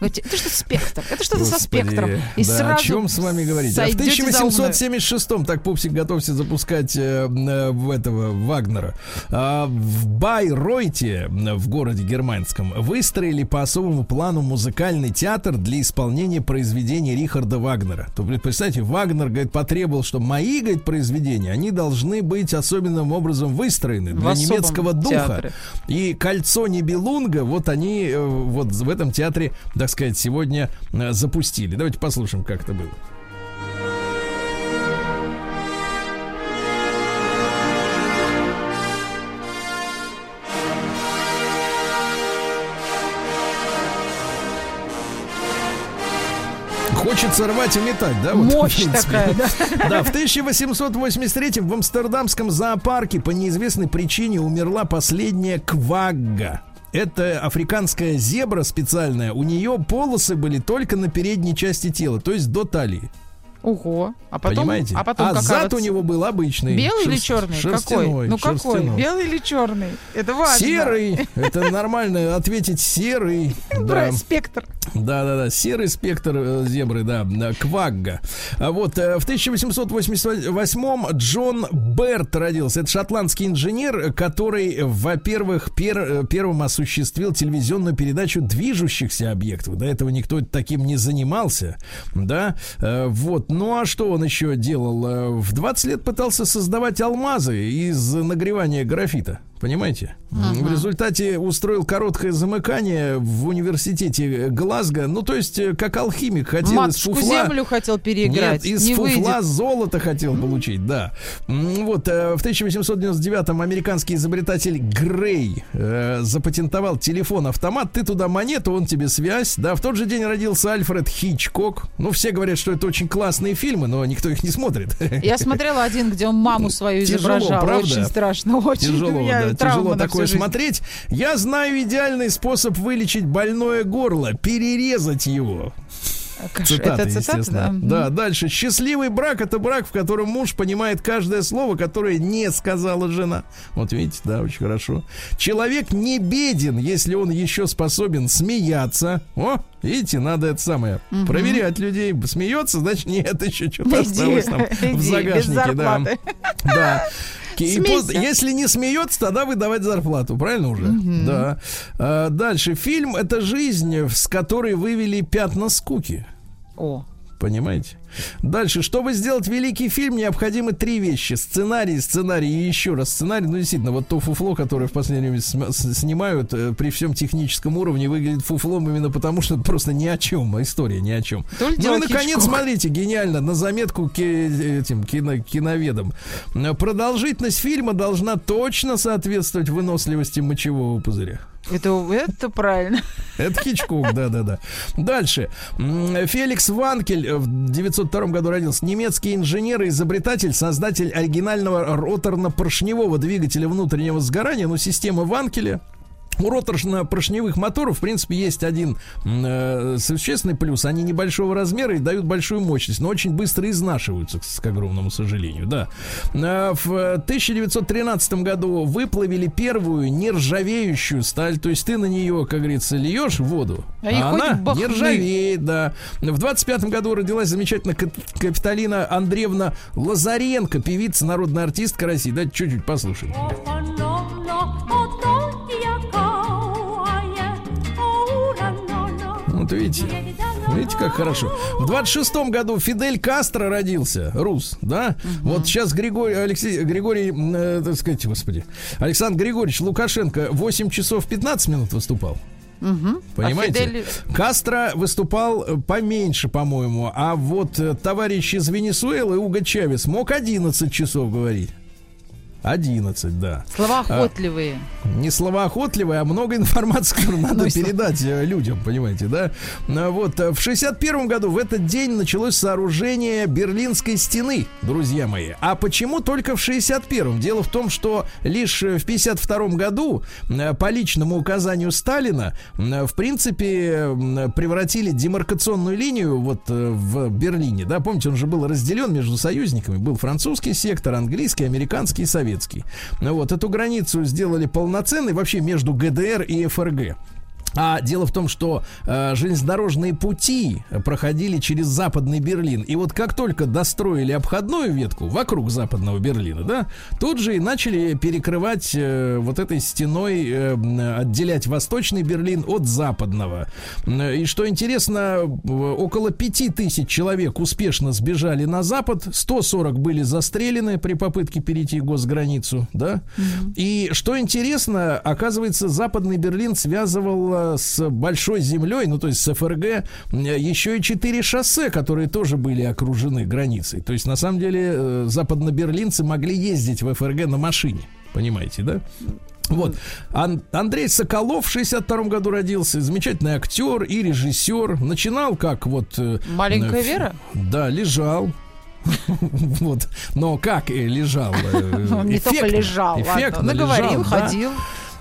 Говорите, это что спектр? Это что-то со спектром. И да, сразу о чем с вами говорить? А в 1876-м, так Пупсик готовься запускать э, э, в этого Вагнера, э, в Байройте, в городе германском, выстроили по особому плану музыкальный театр для исполнения произведений Рихарда Вагнера. То, представьте, Вагнер, говорит, потребовал, что мои, говорит, произведения, они должны быть особенным образом выстроены для немецкого духа. Театре. И кольцо Небелунга, вот они э, вот в этом театре, да, так сказать, сегодня э, запустили. Давайте послушаем, как это было. Хочется рвать и метать, да? Вот, Мощь такая, да? Да, в 1883 в Амстердамском зоопарке по неизвестной причине умерла последняя квагга. Это африканская зебра специальная. У нее полосы были только на передней части тела, то есть до талии. Ого. А потом, Понимаете? А потом какая зад вот- у него был обычный. Белый или шерст- черный? Какой? шерстяной, Ну какой? шерстяной. Белый или черный? Это важно. Серый. Это нормально ответить серый. Да. спектр. Да, да, да. Серый спектр э, зебры, да, квагга. А Вот э, в 1888 Джон Берт родился. Это шотландский инженер, который, во-первых, пер- э, первым осуществил телевизионную передачу движущихся объектов. До этого никто таким не занимался, да. Э, Ну а что он еще делал? Э, В 20 лет пытался создавать алмазы из нагревания графита. Понимаете? В результате устроил короткое замыкание в университете Глазго. Ну, то есть, э, как алхимик хотел из Матушку фуфла... землю хотел переиграть. Нет, из не фуфла выйдет. золото хотел получить, да. Вот, э, в 1899-м американский изобретатель Грей э, запатентовал телефон-автомат. Ты туда монету, он тебе связь. Да, в тот же день родился Альфред Хичкок. Ну, все говорят, что это очень классные фильмы, но никто их не смотрит. Я смотрела один, где он маму свою Тяжело, изображал. правда? Очень страшно, очень. Тяжело, меня да, травма тяжело такое смотреть. Я знаю идеальный способ вылечить больное горло, перерезать его. Каш- Цитата, Это цитата, естественно. да? Да, дальше. Счастливый брак это брак, в котором муж понимает каждое слово, которое не сказала жена. Вот видите, да, очень хорошо. Человек не беден, если он еще способен смеяться. О, видите, надо это самое проверять людей. Смеется, значит, нет, еще что-то осталось там иди, в без загашнике, да. Да. И Смейся. пос- если не смеется, тогда выдавать зарплату, правильно уже? Да. А, дальше. Фильм это жизнь, с которой вывели пятна скуки. О, Понимаете? Дальше, чтобы сделать великий фильм, необходимы три вещи. Сценарий, сценарий и еще раз сценарий. Ну, действительно, вот то фуфло, которое в последнее время снимают, э, при всем техническом уровне выглядит фуфлом именно потому, что просто ни о чем, история ни о чем. То ну и, наконец, Хичкок. смотрите, гениально, на заметку к этим кино, киноведам. Продолжительность фильма должна точно соответствовать выносливости мочевого пузыря. Это, это правильно. Это Хичкок, да-да-да. Дальше. Феликс Ванкель э, в 900 1902 году родился. Немецкий инженер и изобретатель, создатель оригинального роторно-поршневого двигателя внутреннего сгорания, ну, система Ванкеля. У роторно-поршневых моторов, в принципе, есть один э, существенный плюс. Они небольшого размера и дают большую мощность, но очень быстро изнашиваются, к, к огромному сожалению, да. Э, В 1913 году выплавили первую нержавеющую сталь, то есть ты на нее, как говорится, льешь воду, А а она бахны. не ржавеет, да. В 25 году родилась замечательная Кап- Капиталина Андреевна Лазаренко, певица, народная артистка России. Давайте чуть-чуть послушаем. Вот видите, видите, как хорошо. В 26-м году Фидель Кастро родился, рус, да? Вот сейчас Григорий, Алексей, Григорий, э, так сказать, господи, Александр Григорьевич Лукашенко 8 часов 15 минут выступал. Мгм. Понимаете? А Фидель- Кастро выступал э, поменьше, по-моему, а вот э, товарищ из Венесуэлы, Уго Чавес, мог 11 часов говорить. 11, да. Слова охотливые. Не словоохотливые, а много информации, которую надо Ну передать э, людям, понимаете, да? А Вот э, в 61 году в этот день началось сооружение Берлинской стены, друзья мои. А почему только в 61-м? Дело в том, что лишь э, в 52 году по личному указанию Сталина в принципе превратили демаркационную линию вот в Берлине, да? Помните, он же был разделен между союзниками. Был французский сектор, английский, американский и советский. Ну Вот эту границу сделали полноценной вообще между ГДР и ФРГ. А дело в том, что э, железнодорожные пути проходили через западный Берлин. И вот как только достроили обходную ветку вокруг западного Берлина, да, тут же и начали перекрывать э, вот этой стеной, э, отделять восточный Берлин от западного. И что интересно, около пяти тысяч человек успешно сбежали на запад, 140 были застрелены при попытке перейти госграницу, да. И что интересно, оказывается, западный Берлин связывал э, с большой землей, ну то есть с ФРГ, э, еще и четыре шоссе, которые тоже были окружены границей. То есть на самом деле э, западноберлинцы могли ездить в ФРГ на машине, понимаете, да? Вот. Ан- Андрей Соколов в 62 году родился. Замечательный актер и режиссер. Начинал как вот... э, Маленькая э, Вера? Да, лежал. Вот. Но как лежал? Он не только эффектно, лежал, ладно. Наговорил, ходил.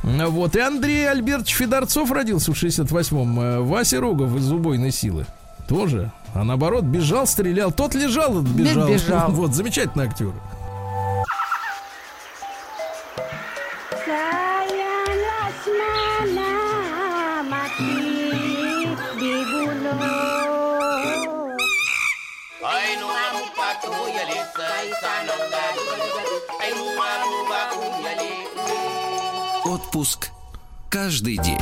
Вот. И Андрей Альбертович Федорцов родился в 68-м. Э, Вася Рогов из «Убойной силы». тоже. А наоборот, бежал, стрелял. Тот лежал, бежал. бежал. Вот, замечательный актер. Отпуск каждый день.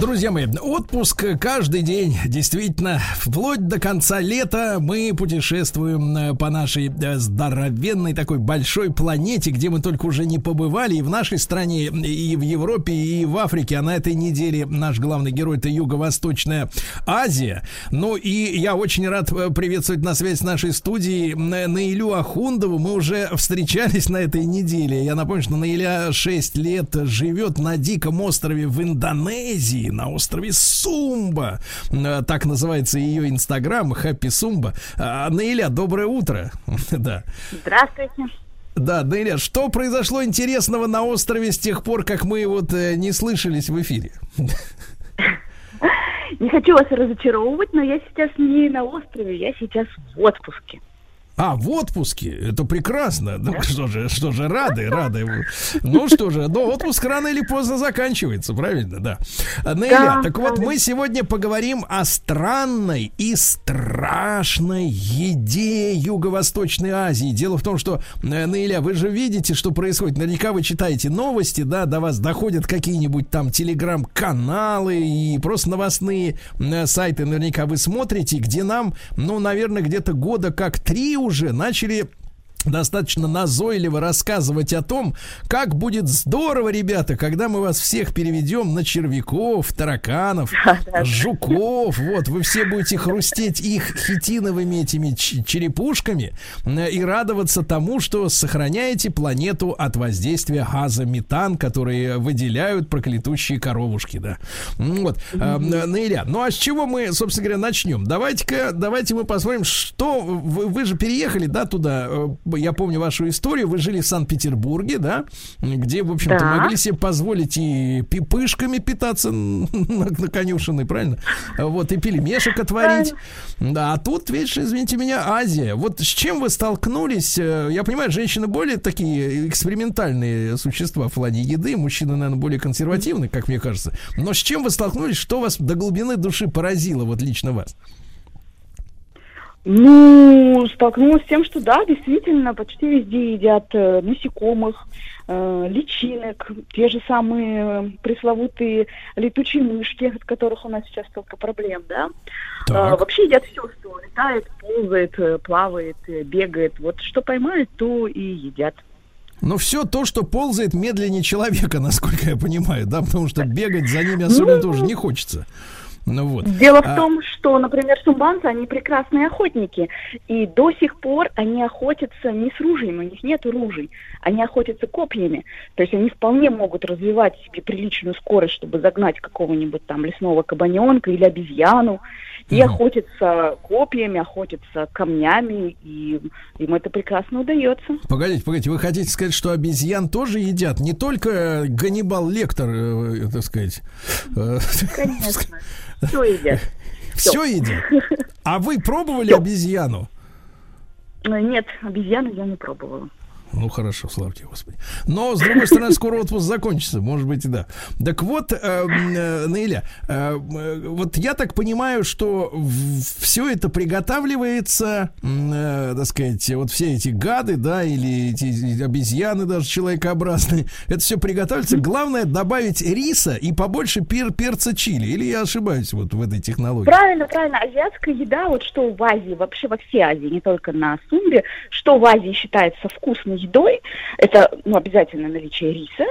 Друзья мои, отпуск каждый день. Действительно, вплоть до конца лета мы путешествуем э, по нашей э, здоровенной такой большой планете, где мы только уже не побывали. И в нашей стране, и в Европе, и в Африке. А на этой неделе наш главный герой это Юго-Восточная Азия. Ну и я очень рад э, приветствовать на связь нашей студии Наилю Ахундову. Мы уже встречались на этой неделе. Я напомню, что Наиля 6 лет живет на диком острове в Индонезии, на острове Сумба. Э, Так называется ее инстаграм, Хэппи Сумба. Наиля, доброе утро. Да. Здравствуйте. Да, Наиля, что произошло интересного на острове с тех пор, как мы вот э, не слышались в эфире? Не хочу вас разочаровывать, но я сейчас не на острове, я сейчас в отпуске. А, в отпуске. Это прекрасно. Ну, что же, что же, рады, рады. Ну что же, но отпуск рано или поздно заканчивается, правильно, да. Неля, Да, так вот мы сегодня поговорим о странной и страшной еде Юго-Восточной Азии. Дело в том, что, э, Неля, вы же видите, что происходит. Наверняка вы читаете новости, да, до вас доходят какие-нибудь там телеграм-каналы и просто новостные э, сайты наверняка вы смотрите, где нам, ну, наверное, где-то года как три уже начали достаточно назойливо рассказывать о том, как будет здорово, ребята, когда мы вас всех переведем на червяков, тараканов, жуков. Вот, вы все будете хрустеть их хитиновыми этими черепушками э, и радоваться тому, что сохраняете планету от воздействия газа метан, которые выделяют проклятущие коровушки, да. М, Вот, э, Наиля, ну а с чего мы, собственно говоря, начнем? Давайте-ка, давайте мы посмотрим, что вы, вы же переехали, да, туда. Я помню вашу историю. Вы жили в Санкт-Петербурге, да, где, в общем-то, Да. могли себе позволить и пипышками питаться на, на конюшиной, правильно? Вот, и пельмешек отварить. Да, а тут, видишь, извините меня, Азия. Вот с чем вы столкнулись? Э, Я понимаю, женщины более такие экспериментальные существа в плане еды, мужчины, наверное, более консервативны, как мне кажется. Но с чем вы столкнулись? Что вас до глубины души поразило, вот лично вас? Ну, столкнулась с тем, что да, действительно, почти везде едят э, насекомых, э, личинок, те же самые э, пресловутые летучие мышки, от которых у нас сейчас столько проблем, да. Так. А, вообще едят все, что летает, ползает, э, плавает, э, бегает. Вот что поймают, то и едят. Ну, все то, что ползает медленнее человека, насколько я понимаю, да, потому что бегать за ними особенно тоже не хочется. Ну вот. Дело А- в том, что, например, сумбанцы, они прекрасные охотники. И до сих пор они охотятся не с ружьем, у них нет ружей. Они охотятся копьями. То есть они вполне могут развивать себе приличную скорость, чтобы загнать какого-нибудь там лесного кабаненка или обезьяну. И Мгм. охотятся копьями, охотятся камнями, и им это прекрасно удается. Погодите, погодите, вы хотите сказать, что обезьян тоже едят? Не только Ганнибал Лектор, э, так сказать, э, Конечно. Все едят. все едят. А вы пробовали обезьяну? Но Нет, обезьяны я не пробовала. Ну хорошо, славьте Господи. Но, с другой стороны, скоро отпуск закончится, может быть и да. Так вот, э, э, Наиля, э, э, вот я так понимаю, что все это приготавливается, э, так сказать, вот все эти гады, да, или эти обезьяны даже человекообразные, это все приготавливается. Главное добавить риса и побольше пер, перца чили. Или я ошибаюсь вот в этой технологии? Правильно, правильно. Азиатская еда, вот что в Азии, вообще во всей Азии, не только на Сумбе, что в Азии считается вкусной едой, это ну, обязательно наличие риса.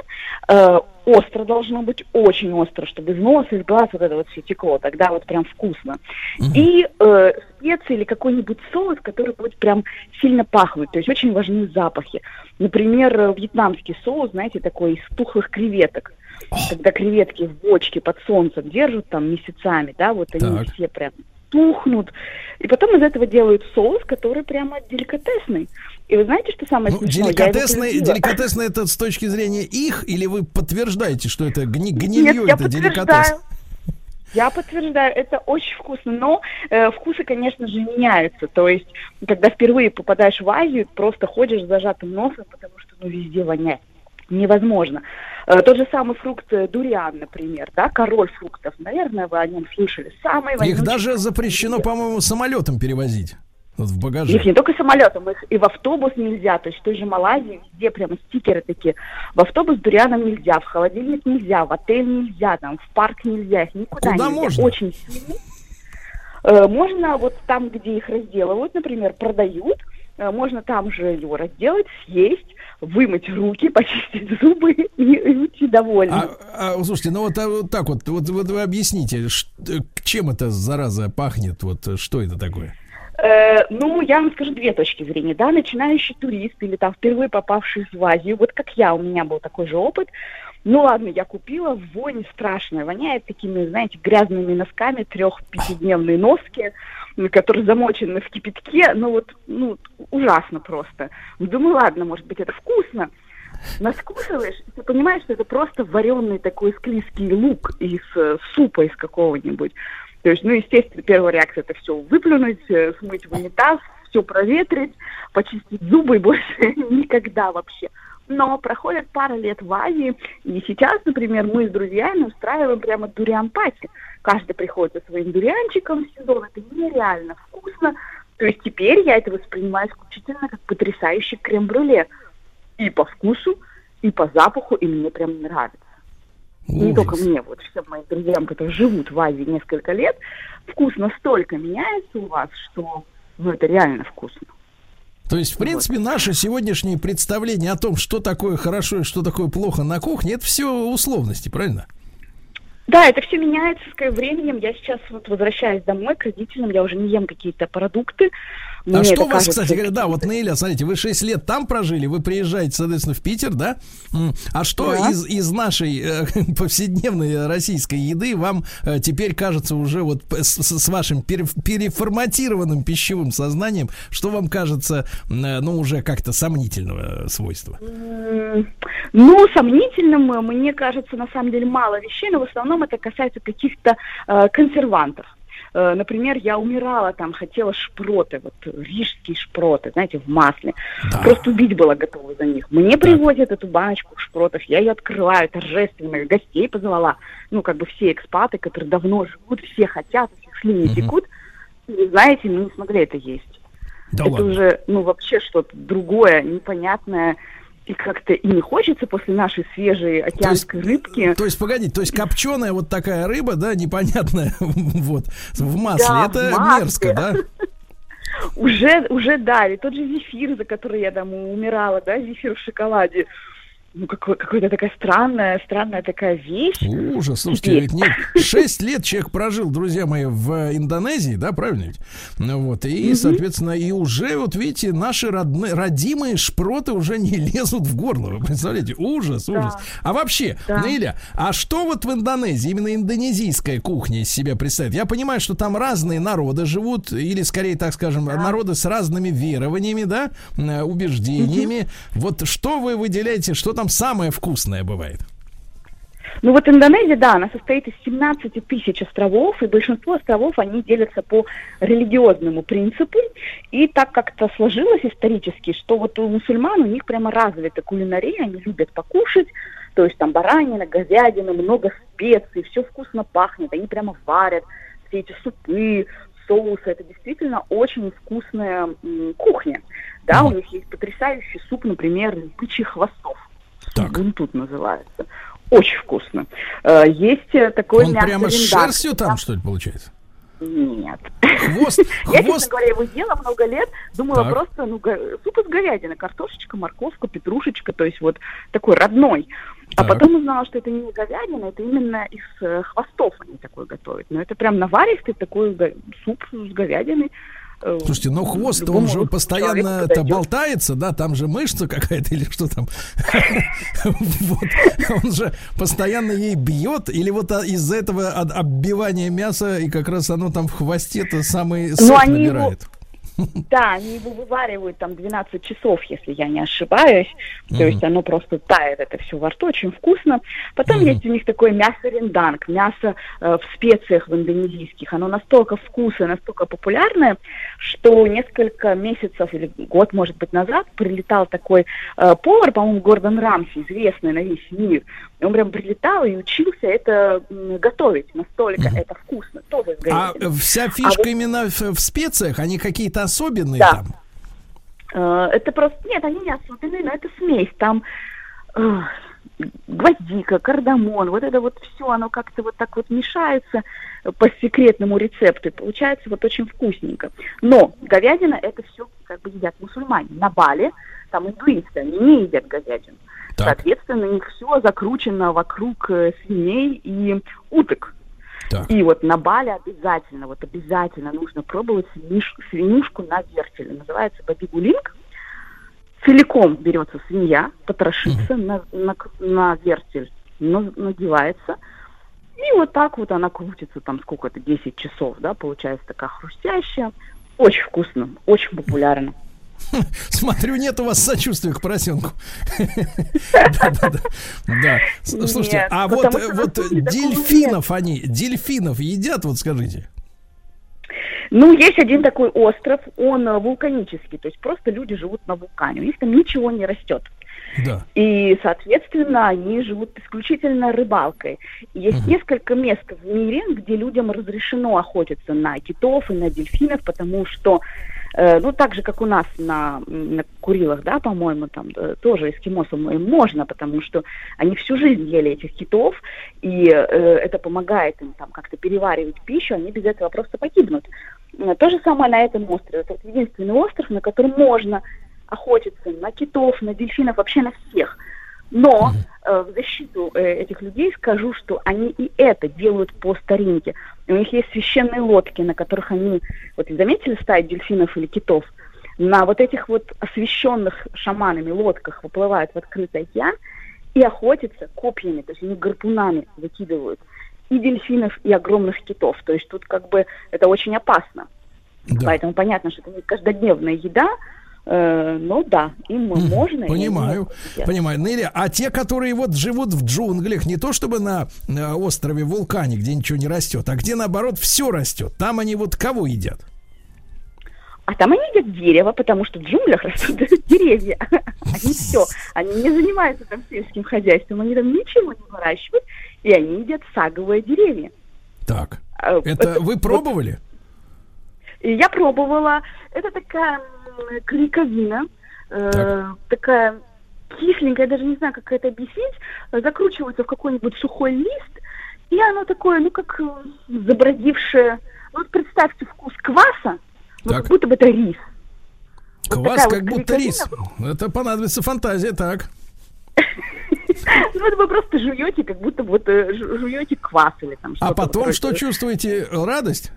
Э, остро должно быть, очень остро, чтобы из носа, из глаз вот это вот все текло, тогда вот прям вкусно. И э, специи или какой-нибудь соус, который будет прям сильно пахнуть, то есть очень важны запахи. Например, э, вьетнамский соус, знаете, такой из тухлых креветок. Когда креветки в бочке под солнцем держат там месяцами, да, вот они Так. все прям тухнут. И потом из этого делают соус, который прямо деликатесный. И вы знаете, что самое Ну, смешное? Деликатесный, деликатесный это с точки зрения их, или вы подтверждаете, что это гни, гнилье, Нет, я это деликатес? подтверждаю. Я подтверждаю, это очень вкусно, но э, вкусы, конечно же, меняются. То есть, когда впервые попадаешь в Азию, просто ходишь с зажатым носом, потому что ну, везде воняет. Невозможно. Э, тот же самый фрукт э, дуриан, например, да, король фруктов. Наверное, вы о нем слышали. Самый Их даже запрещено, по-моему, самолетом перевозить. Вот в багаже. Их не только самолетом, их и в автобус нельзя. То есть в той же Малайзии везде прямо стикеры такие. В автобус дурианом нельзя, в холодильник нельзя, в отель нельзя, там, в парк нельзя, их никуда Куда нельзя. можно? Очень сильно. Э, Можно вот там, где их разделывают, например, продают, можно там же его разделать, съесть, вымыть руки, почистить зубы и, и уйти довольным. А, а, слушайте, ну вот, а вот так вот, вот, вот вы объясните, ш- э, чем эта зараза пахнет, вот э, что это такое? Э, ну, я вам скажу две точки зрения, да, начинающий турист или там впервые попавший в Азию, вот как я, у меня был такой же опыт, ну ладно, я купила, вонь страшная, воняет такими, знаете, грязными носками, трех-пятидневные носки, м, которые замочены в кипятке, ну вот, ну, ужасно просто. Думаю, ладно, может быть, это вкусно, наскусываешь, и ты понимаешь, что это просто вареный такой склизкий лук из э, супа из какого-нибудь. То есть, ну, естественно, первая реакция это все выплюнуть, э, смыть в унитаз, все проветрить, почистить зубы и больше никогда вообще. Но проходит пара лет в Азии, и сейчас, например, мы с друзьями устраиваем прямо дуриан-пати. Каждый приходит со своим дурианчиком в сезон, это нереально вкусно. То есть теперь я это воспринимаю исключительно как потрясающий крем-брюле. И по вкусу, и по запаху, и мне прям нравится. Не Ужас. только мне, вот всем моим друзьям, которые живут в Азии несколько лет, вкус настолько меняется у вас, что ну, это реально вкусно. То есть, в принципе, наше сегодняшнее представление о том, что такое хорошо и что такое плохо на кухне, это все условности, правильно? Да, это все меняется с временем. Я сейчас вот возвращаюсь домой к родителям, я уже не ем какие-то продукты. А Мне что это у вас, кстати говоря, да, вот Наиля, смотрите, вы 6 лет там прожили, вы приезжаете, соответственно, в Питер, да? А что Да. из, из нашей э, повседневной российской еды вам э, теперь кажется уже вот с, с вашим пере- переформатированным пищевым сознанием, что вам кажется, э, ну, уже как-то сомнительного э, свойства? Ну, сомнительным, э, мне кажется, на самом деле мало вещей, но в основном это касается каких-то э, консервантов. Э, Например, я умирала там, хотела шпроты, вот рижские шпроты, знаете, в масле. Да. Просто убить была готова за них. Мне привозят эту баночку шпротов, я ее открываю торжественно, гостей позвала. Ну, как бы все экспаты, которые давно живут, все хотят, всех слюни Мгм. текут. И, знаете, мы не смогли это есть. Да это ладно. уже, ну, вообще что-то другое, непонятное. И как-то и не хочется после нашей свежей океанской рыбки. То есть, погодите, то есть копченая вот такая рыба, да, непонятная, вот, в масле, Да, это в масле. мерзко, да? Уже, уже дали. Тот же зефир, за который я там умирала, да, зефир в шоколаде. Ну, какой, какая-то такая странная, странная такая вещь. Ужас, слушайте, ведь нет, 6 лет человек прожил, друзья мои, в Индонезии, да, правильно ведь? Ну вот, и, соответственно, и уже, вот видите, наши родные, родимые шпроты уже не лезут в горло, вы представляете? Ужас, ужас. А вообще, Да. Наиля, а что вот в Индонезии, именно индонезийская кухня из себя представляет? Я понимаю, что там разные народы живут, или, скорее, так скажем, народы с разными верованиями, да, э, убеждениями. Вот что вы выделяете, что там самое вкусное бывает? Ну вот Индонезия, да, она состоит из 17 тысяч островов, и большинство островов, они делятся по религиозному принципу. И так как-то сложилось исторически, что вот у мусульман у них прямо развита кулинария, они любят покушать, то есть там баранина, говядина, много специй, все вкусно пахнет, они прямо варят все эти супы, соусы, это действительно очень вкусная м, кухня. Да, у них есть потрясающий суп, например, из бычьих хвостов. Так. тут называется. Очень вкусно. Э, Есть э, такой Он мясо прямо с шерстью там, что ли, получается? Нет. Хвост, Я, честно говоря, его ела много лет. Думала Так. просто, ну, суп из говядины, картошечка, морковка, петрушечка, то есть вот такой родной. А Так. потом узнала, что это не говядина, это именно из э, хвостов они такой готовят. Но это прям наваристый такой суп с говядиной. Э, Слушайте, но хвост он же постоянно это болтается, да, там же мышца какая-то или что там. Вот. Он же постоянно ей бьет, или вот а, из-за этого оббивания мяса, и как раз оно там в хвосте-то самый сок они его- набирает. Да, они его вываривают там 12 часов, если я не ошибаюсь. То есть оно просто тает это все во рту, очень вкусно. Потом есть у них такое мясо ренданг, мясо э, в специях в индонезийских. Оно настолько вкусное, настолько популярное, что несколько месяцев или год, может быть, назад прилетал такой э, повар, по-моему, Гордон Рамси, известный на весь мир. Он прям прилетал и учился это готовить. Настолько это вкусно. Тоже А вся фишка вот- именно в, в специях, они какие-то особенные Да. там. Э, Это просто... Нет, они не особенные, но это смесь. Там э, гвоздика, кардамон, вот это вот все, оно как-то вот так вот мешается по секретному рецепту. И получается вот очень вкусненько. Но говядина это все как бы едят мусульмане. На Бали там индуисты, они не едят говядину. Так. Соответственно, у них все закручено вокруг э, свиней и уток. Так. И вот на Бали обязательно, вот обязательно нужно пробовать свиниш- свинюшку на вертеле. Называется бабигулинг. Целиком берется свинья, потрошится на, на, к- на вертель, на- надевается. И вот так вот она крутится там сколько-то, 10 часов, да, получается такая хрустящая. Очень вкусно, очень популярно. Смотрю, нет у вас сочувствия к поросенку. Да. Слушайте, а вот, э, дельфинов они, дельфинов едят, вот скажите. Ну, есть один такой остров, он э, вулканический, то есть просто люди живут на вулкане, у них там ничего не растет. Да. И, соответственно, они живут исключительно рыбалкой. И есть несколько мест в мире, где людям разрешено охотиться на китов и на дельфинов, потому что, ну, так же, как у нас на, на Курилах, да, по-моему, там э, тоже эскимосам им можно, потому что они всю жизнь ели этих китов, и э, это помогает им там как-то переваривать пищу, они без этого просто погибнут. Э, То же самое на этом острове. Это единственный остров, на котором можно охотиться на китов, на дельфинов, вообще на всех. Но э, в защиту э, этих людей скажу, что они и это делают по старинке. У них есть священные лодки, на которых они, вот заметили стаи дельфинов или китов, на вот этих вот освященных шаманами лодках выплывают в открытый океан и охотятся копьями, то есть они гарпунами выкидывают и дельфинов, и огромных китов. То есть тут как бы это очень опасно. Да. Поэтому понятно, что это не каждодневная еда, э, но да, им можно. Понимаю, едят. понимаю. Нелли, а те, которые вот живут в джунглях, не то чтобы на, э, острове Вулкане, где ничего не растет, а где наоборот все растет, там они вот кого едят? А там они едят дерево, потому что в джунглях растут деревья. Они все, они не занимаются там сельским хозяйством, они там ничего не выращивают, и они едят саговые деревья. Так. А, Это вы пробовали? Я пробовала. Это такая клейковина, э, Так. такая кисленькая, я даже не знаю, как это объяснить. Закручивается в какой-нибудь сухой лист, и оно такое, ну, как э, забродившее. Вот представьте вкус кваса, Так. как будто бы это рис. Вот Квас такая как вот будто рис. Это понадобится фантазия, так. Ну, это вы просто жуете, как будто вот э, жу- жуете квас или там что-то. А потом что чувствуете? Радость?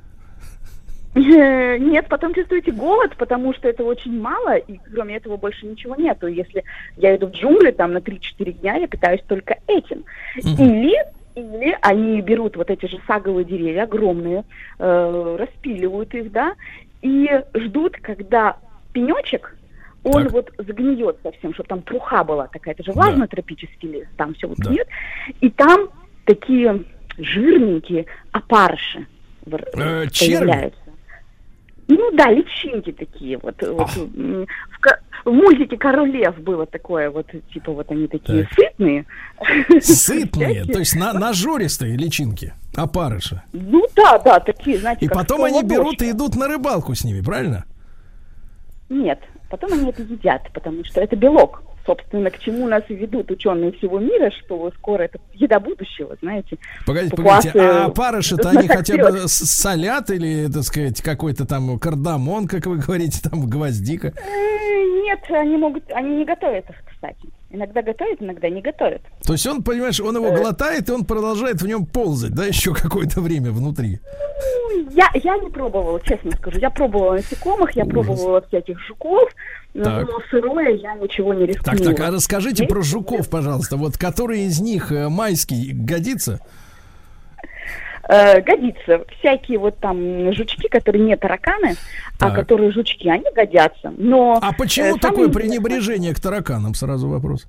Нет, потом чувствуете голод, потому что этого очень мало, и кроме этого больше ничего нету. Если я иду в джунгли там на 3-4 дня, я питаюсь только этим. Или, или они берут вот эти же саговые деревья, огромные, э, распиливают их, да, и ждут, когда пенечек, он Так. вот загниет совсем, чтобы там труха была такая, это же влажный тропический лес, там все вот Да. гниет, и там такие жирненькие опарыши Э, черви? появляются. Ну да, личинки такие вот. вот, м, в, в мультике Король Лев было такое вот, типа вот они такие Так. сытные. Сытные, то есть на, нажористые личинки, опарыши. Ну да, да, такие, знаете, И потом они берут и идут на рыбалку с ними, правильно? Нет, потом они это едят, потому что это белок. Собственно, к чему нас и ведут ученые всего мира, что скоро это еда будущего, знаете. Погодите, погодите, а опарыши-то они хотя бы солят или, так сказать, какой-то там кардамон, как вы говорите, там гвоздика? Э, Нет, они могут, они не готовят их, кстати. Иногда готовят, иногда не готовят. То есть он, понимаешь, он его глотает, и он продолжает в нем ползать, да, еще какое-то время внутри. Ну, Я, я не пробовала, честно скажу. Я пробовала насекомых, я пробовала всяких жуков, но, Так. но сырое я ничего не Так, рискнула. так, а расскажите Есть? про жуков, пожалуйста. Вот который из них э, майский годится? э, годится. Всякие вот там жучки, которые не тараканы, Так. а которые жучки, они годятся. Но А почему э, такое пренебрежение к тараканам? Сразу вопрос.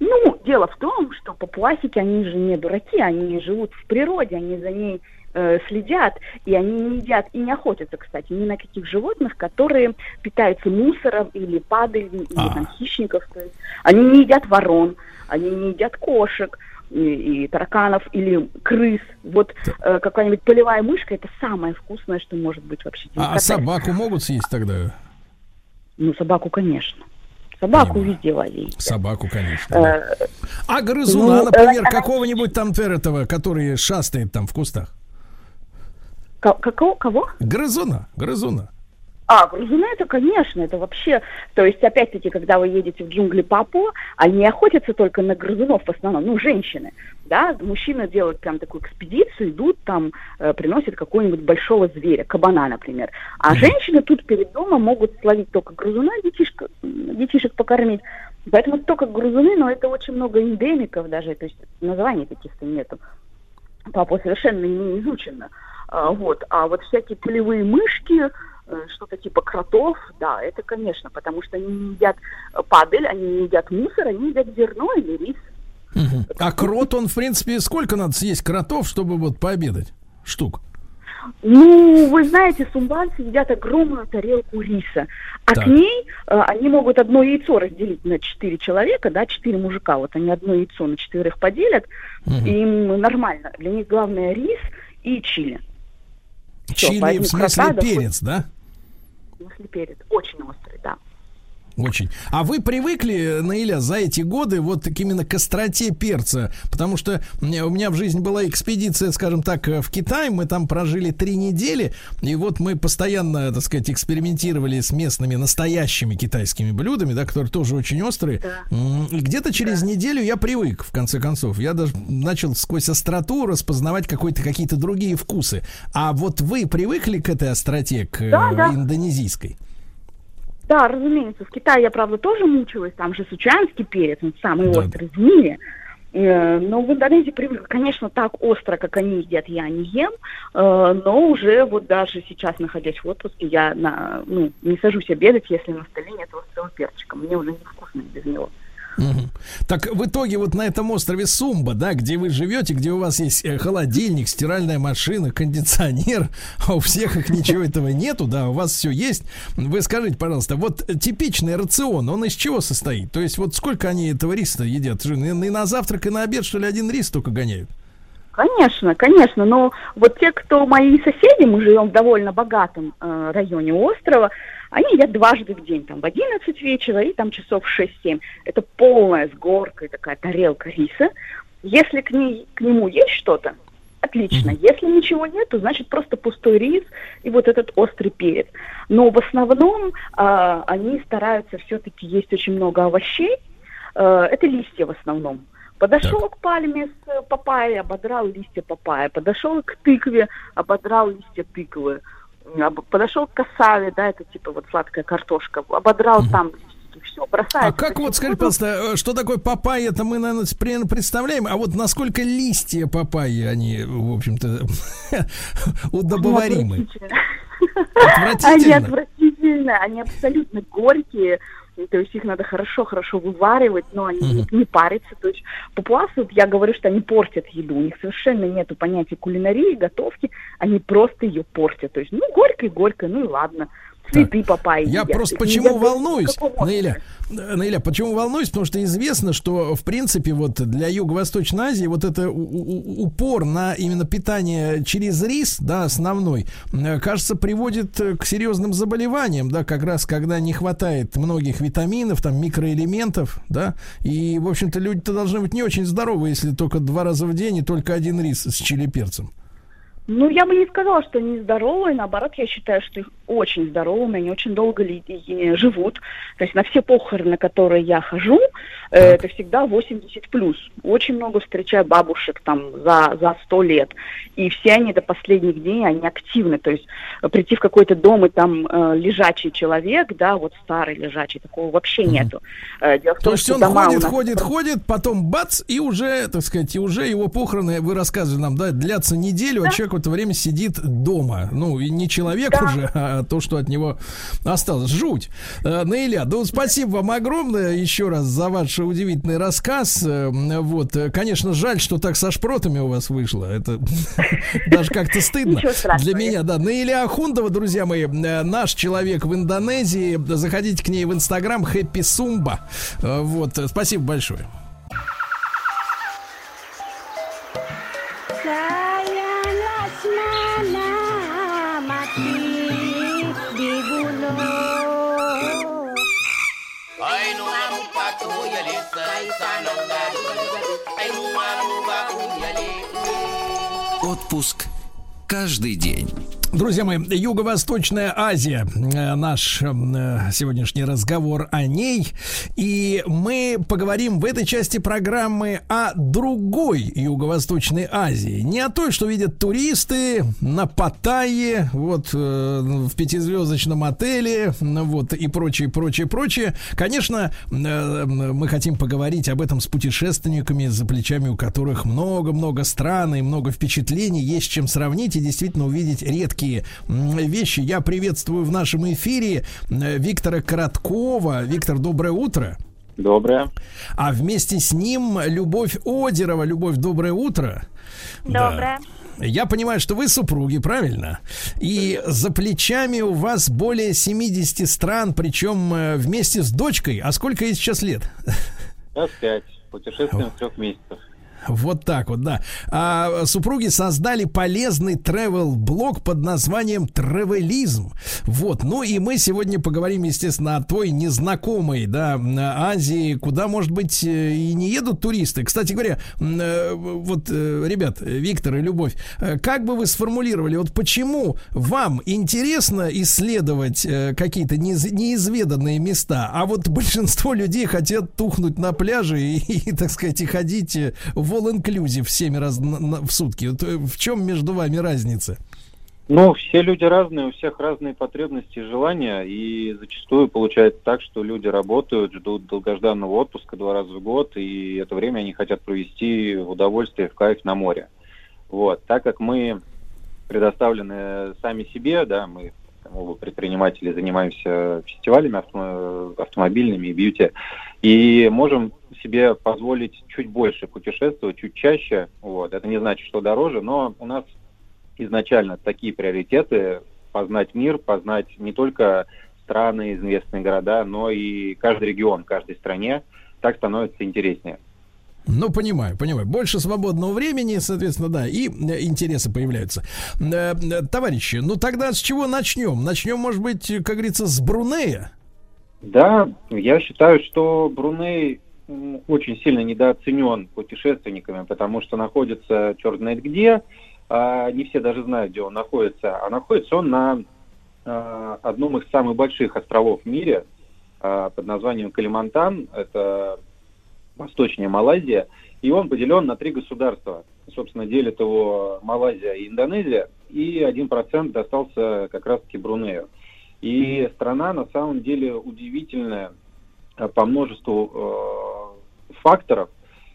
Ну, дело в том, что папуасики, они же не дураки, они живут в природе, они за ней э, следят, и они не едят и не охотятся, кстати, ни на каких животных, которые питаются мусором или падалью, или А. там хищников. То есть они не едят ворон, они не едят кошек и, и тараканов или крыс. Вот э, какая-нибудь полевая мышка это самое вкусное, что может быть вообще. А, а собаку могут съесть тогда? Ну, собаку, конечно. Собаку Понимаю. везде ловить. Собаку, конечно. да. Э, А грызуна, ну, например, э, какого-нибудь там этого, который шастает там в кустах? Ко- какого? Кого? Грызуна, грызуна. А, грызуны это, конечно, это вообще... То есть, опять-таки, когда вы едете в джунгли Папуа, они охотятся только на грызунов в основном, ну, женщины, да, мужчины делают прям такую экспедицию, идут там, э, приносят какого-нибудь большого зверя, кабана, например. А женщины тут перед домом могут словить только грызуна, детишка, детишек покормить. Поэтому только грызуны, но это очень много эндемиков даже, то есть названий таких-то нету. Папа совершенно не изучено. А, вот. А вот всякие полевые мышки, э, что-то типа кротов, да, это, конечно, потому что они не едят падаль, они не едят мусор, они едят зерно или рис. А крот, он, в принципе, сколько надо съесть кротов, чтобы вот пообедать? Штук. Ну, вы знаете, сумбанцы едят огромную тарелку риса, а Так. к ней э, они могут одно яйцо разделить на четыре человека, да, четыре мужика, вот они одно яйцо на четверых поделят, и им нормально. Для них главное рис и чили. Чили, в смысле перец, да? Если перец очень острый, да. Очень. А вы привыкли, Наиля, за эти годы вот к именно к остроте перца? Потому что у меня в жизни была экспедиция, скажем так, э, в Китай. Мы там прожили три недели. И вот мы постоянно, так сказать, экспериментировали с местными настоящими китайскими блюдами, да, которые тоже очень острые. И где-то через неделю я привык, в конце концов. Я даже начал сквозь остроту распознавать какой-то, какие-то другие вкусы. А вот вы привыкли к этой остроте, к э, Да, да. индонезийской? Да, разумеется. В Китае я, правда, тоже мучилась. Там же сучанский перец, он самый Да. острый в мире. Э, Но в Индонезии привыкла. Конечно, так остро, как они едят, я не ем. э, Но уже вот даже сейчас, находясь в отпуске, я на, ну, не сажусь обедать, если на столе нет острого перчика. Мне уже невкусно без него. Мгм. Так в итоге вот на этом острове Сумба, да, где вы живете, где у вас есть э, холодильник, стиральная машина, кондиционер, а у всех их ничего этого нету, да, у вас все есть. Вы скажите, пожалуйста, вот типичный рацион, он из чего состоит? То есть вот сколько они этого риса едят? И на завтрак, и на обед, что ли, один рис только гоняют? Конечно, конечно, но вот те, кто мои соседи, мы живем в довольно богатом э, районе острова, они едят дважды в день, там в 11 вечера и там часов в 6-7. Это полная с горкой такая тарелка риса. Если к, ней, к нему есть что-то, отлично. Если ничего нет, то значит просто пустой рис и вот этот острый перец. Но в основном э, они стараются все-таки есть очень много овощей. Э, это листья в основном. Подошел к пальме с э, папайей, ободрал листья папайи. Подошел к тыкве, ободрал листья тыквы. Подошел к касаве, да, это типа вот сладкая картошка. Ободрал там листики, все, бросает. А как вот, скажите, пожалуйста, э, что такое папайя, это мы, наверное, примерно представляем, а вот насколько листья папайи, они, в общем-то, удобоваримы? Они Отвратительно. они абсолютно горькие. То есть их надо хорошо-хорошо вываривать, но они не, не парятся. То есть папуасы, вот я говорю, что они портят еду. У них совершенно нету понятия кулинарии, готовки. Они просто ее портят. То есть, ну, горько и горько, ну и ладно. Цветы папайи Я едят. просто почему едят волнуюсь, Наиля, Наиля, почему волнуюсь? Потому что известно, что в принципе вот для Юго-Восточной Азии вот это упор на именно питание через рис, да, основной, кажется, приводит э, к серьезным заболеваниям, да, как раз когда не хватает многих витаминов, там микроэлементов, да, и в общем-то люди-то должны быть не очень здоровы, если только два раза в день и только один рис с чили перцем. Ну, я бы не сказала, что они здоровые. Наоборот, я считаю, что их очень здоровыми, они очень долго живут. То есть на все похороны, на которые я хожу, э, это всегда 80 плюс. Очень много встречаю бабушек там за, за 100 лет. И все они до последних дней, они активны. То есть прийти в какой-то дом, и там э, лежачий человек, да, вот старый лежачий, такого вообще нету. Э, дело в То том, есть что он ходит, нас- ходит, ходит, потом бац, и уже, так сказать, и уже его похороны, вы рассказывали нам, да, длятся неделю, а человек это время сидит дома. Ну, и не человек Да. уже, а то, что от него осталось. Жуть. Э, Наиля, ну, спасибо вам огромное еще раз за ваш удивительный рассказ. Э, Вот, э, конечно, жаль, что так со шпротами у вас вышло. Это даже как-то стыдно для меня, да. Наиля Ахундова, друзья мои, наш человек в Индонезии. Заходите к ней в Инстаграм Сумба. Э, Вот, спасибо большое. Отпуск каждый день. Друзья мои, Юго-Восточная Азия, э, наш э, сегодняшний разговор о ней. И мы поговорим в этой части программы о другой Юго-Восточной Азии. Не о той, что видят туристы на Паттайе, вот э, в пятизвездочном отеле, ну, вот и прочее, прочее, прочее. Конечно, мы хотим поговорить об этом с путешественниками, за плечами у которых много-много стран и много впечатлений, есть чем сравнить и действительно увидеть редкие м, вещи. Я приветствую в нашем эфире э, Виктора Короткова. Виктор, доброе утро. Доброе. А вместе с ним Любовь Одерова. Любовь, доброе утро. Да. Доброе. Я понимаю, что вы супруги, правильно? И за плечами у вас более 70 стран, причем э, вместе с дочкой. А сколько ей сейчас лет? Раз пять. Путешествуем в трех месяцев. Вот так вот, да. А супруги создали полезный travel блог под названием Тревелизм. Вот. Ну и мы сегодня поговорим, естественно, о той незнакомой, да, Азии, куда, может быть, э, и не едут туристы. Кстати говоря, э, вот, э, ребят, Виктор и Любовь, как бы вы сформулировали, вот почему вам интересно исследовать какие-то неиз- неизведанные места, а вот большинство людей хотят тухнуть на пляже и, и, так сказать, и ходить э, в all-inclusive 7 раз на- на- в сутки. В чем между вами разница? Ну, все люди разные, у всех разные потребности и желания, и зачастую получается так, что люди работают, ждут долгожданного отпуска два раза в год, и это время они хотят провести в удовольствие, в кайф на море. Вот. Так как мы предоставлены сами себе, да, мы оба предприниматели занимаемся фестивалями авто- автомобильными и бьюти, и можем себе позволить чуть больше путешествовать, чуть чаще. Вот. Это не значит, что дороже, но у нас изначально такие приоритеты познать мир, познать не только страны, известные города, но и каждый регион, каждой стране. Так становится интереснее. Ну, понимаю, понимаю. Больше свободного времени, соответственно, да, и э, интересы появляются. Э, э, Товарищи, ну тогда с чего начнем? Начнем, может быть, как говорится, с Брунея? Да, я считаю, что Бруней очень сильно недооценен путешественниками, потому что находится черт знает где, а не все даже знают, где он находится. А находится он на а, одном из самых больших островов в мире а, под названием Калимантан. Это восточнее Малайзия. И он поделен на три государства. Собственно, делит его Малайзия и Индонезия. И 1% достался как раз-таки Брунею. И страна на самом деле удивительная по множеству факторов,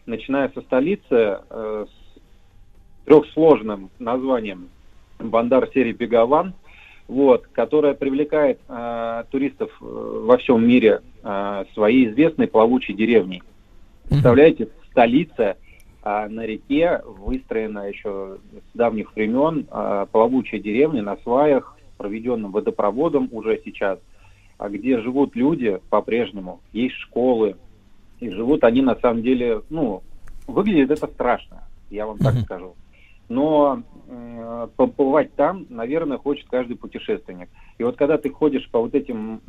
начиная со столицы э, с трехсложным названием Бандар серии Бегаван, вот, которая привлекает э, туристов э, во всем мире э, своей известной плавучей деревней. Представляете, столица а, на реке выстроена еще с давних времен а, плавучая деревня на сваях, проведенным водопроводом уже сейчас, а где живут люди по-прежнему, есть школы, и живут они на самом деле, ну, выглядит это страшно, я вам так скажу. Но э, побывать там, наверное, хочет каждый путешественник. И вот когда ты ходишь по вот этим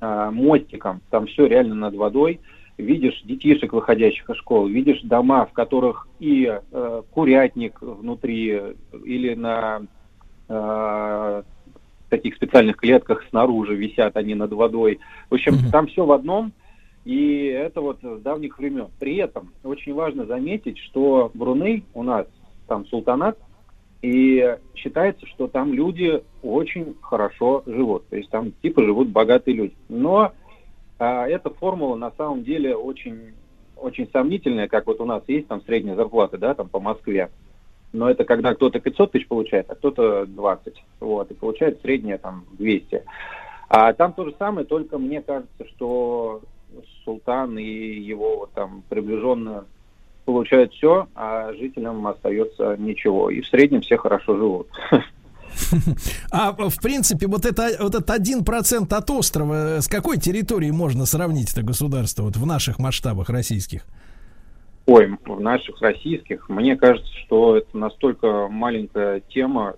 а, мостикам, там все реально над водой, видишь детишек, выходящих из школы, видишь дома, в которых и э, курятник внутри, или на э, таких специальных клетках снаружи висят они над водой. В общем, там все в одном, и это вот с давних времен. При этом очень важно заметить, что Бруней у нас там султанат, и считается, что там люди очень хорошо живут. То есть там типа живут богатые люди. Но а, эта формула на самом деле очень, очень сомнительная, как вот у нас есть там средняя зарплата, да, там по Москве. Но это когда кто-то 500 тысяч получает, а кто-то 20. Вот, и получает средняя там 200. А там то же самое, только мне кажется, что султан и его там приближенные получают все, а жителям остается ничего. И в среднем все хорошо живут. А в принципе, вот, это, вот этот один процент от острова, э, с какой территорией можно сравнить это государство вот в наших масштабах российских? Ой, в наших российских, мне кажется, что это настолько маленькая тема,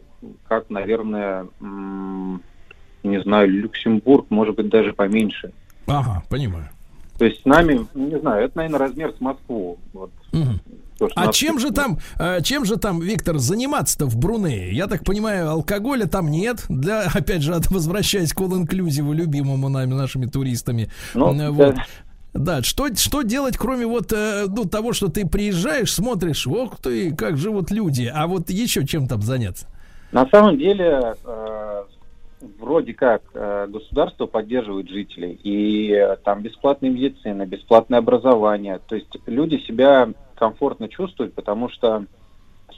как, наверное, не знаю, Люксембург, может быть, даже поменьше. Ага, понимаю. То есть с нами, не знаю, это, наверное, размер с Москву. Вот, Мгм. то, А чем же там, э, чем же там, Виктор, заниматься-то в Брунее? Я так понимаю, алкоголя там нет. Для, опять же, возвращаясь к all-inclusive, любимому нами, нашими туристами. Ну, да. вот. Да, что, что делать, кроме вот э, ну, того, что ты приезжаешь, смотришь, ох ты, как живут люди, а вот еще чем там заняться? На самом деле, э, вроде как э, государство поддерживает жителей, и э, там бесплатная медицина, бесплатное образование. То есть люди себя комфортно чувствуют, потому что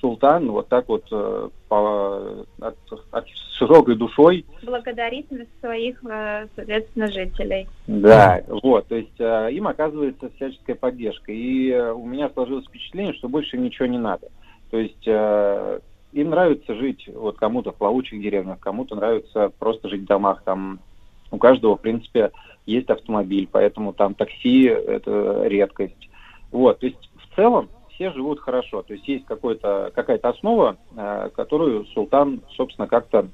султан вот так вот э, по- от, от широкой душой благодарительность своих, соответственно, жителей. Да, вот, то есть им оказывается всяческая поддержка. И у меня сложилось впечатление, что больше ничего не надо. То есть им нравится жить, вот кому-то в плавучих деревнях, кому-то нравится просто жить в домах. Там у каждого, в принципе, есть автомобиль, поэтому там такси это редкость. Вот, то есть в целом все живут хорошо. То есть есть какой-то, какая-то основа, э, которую султан, собственно, как-то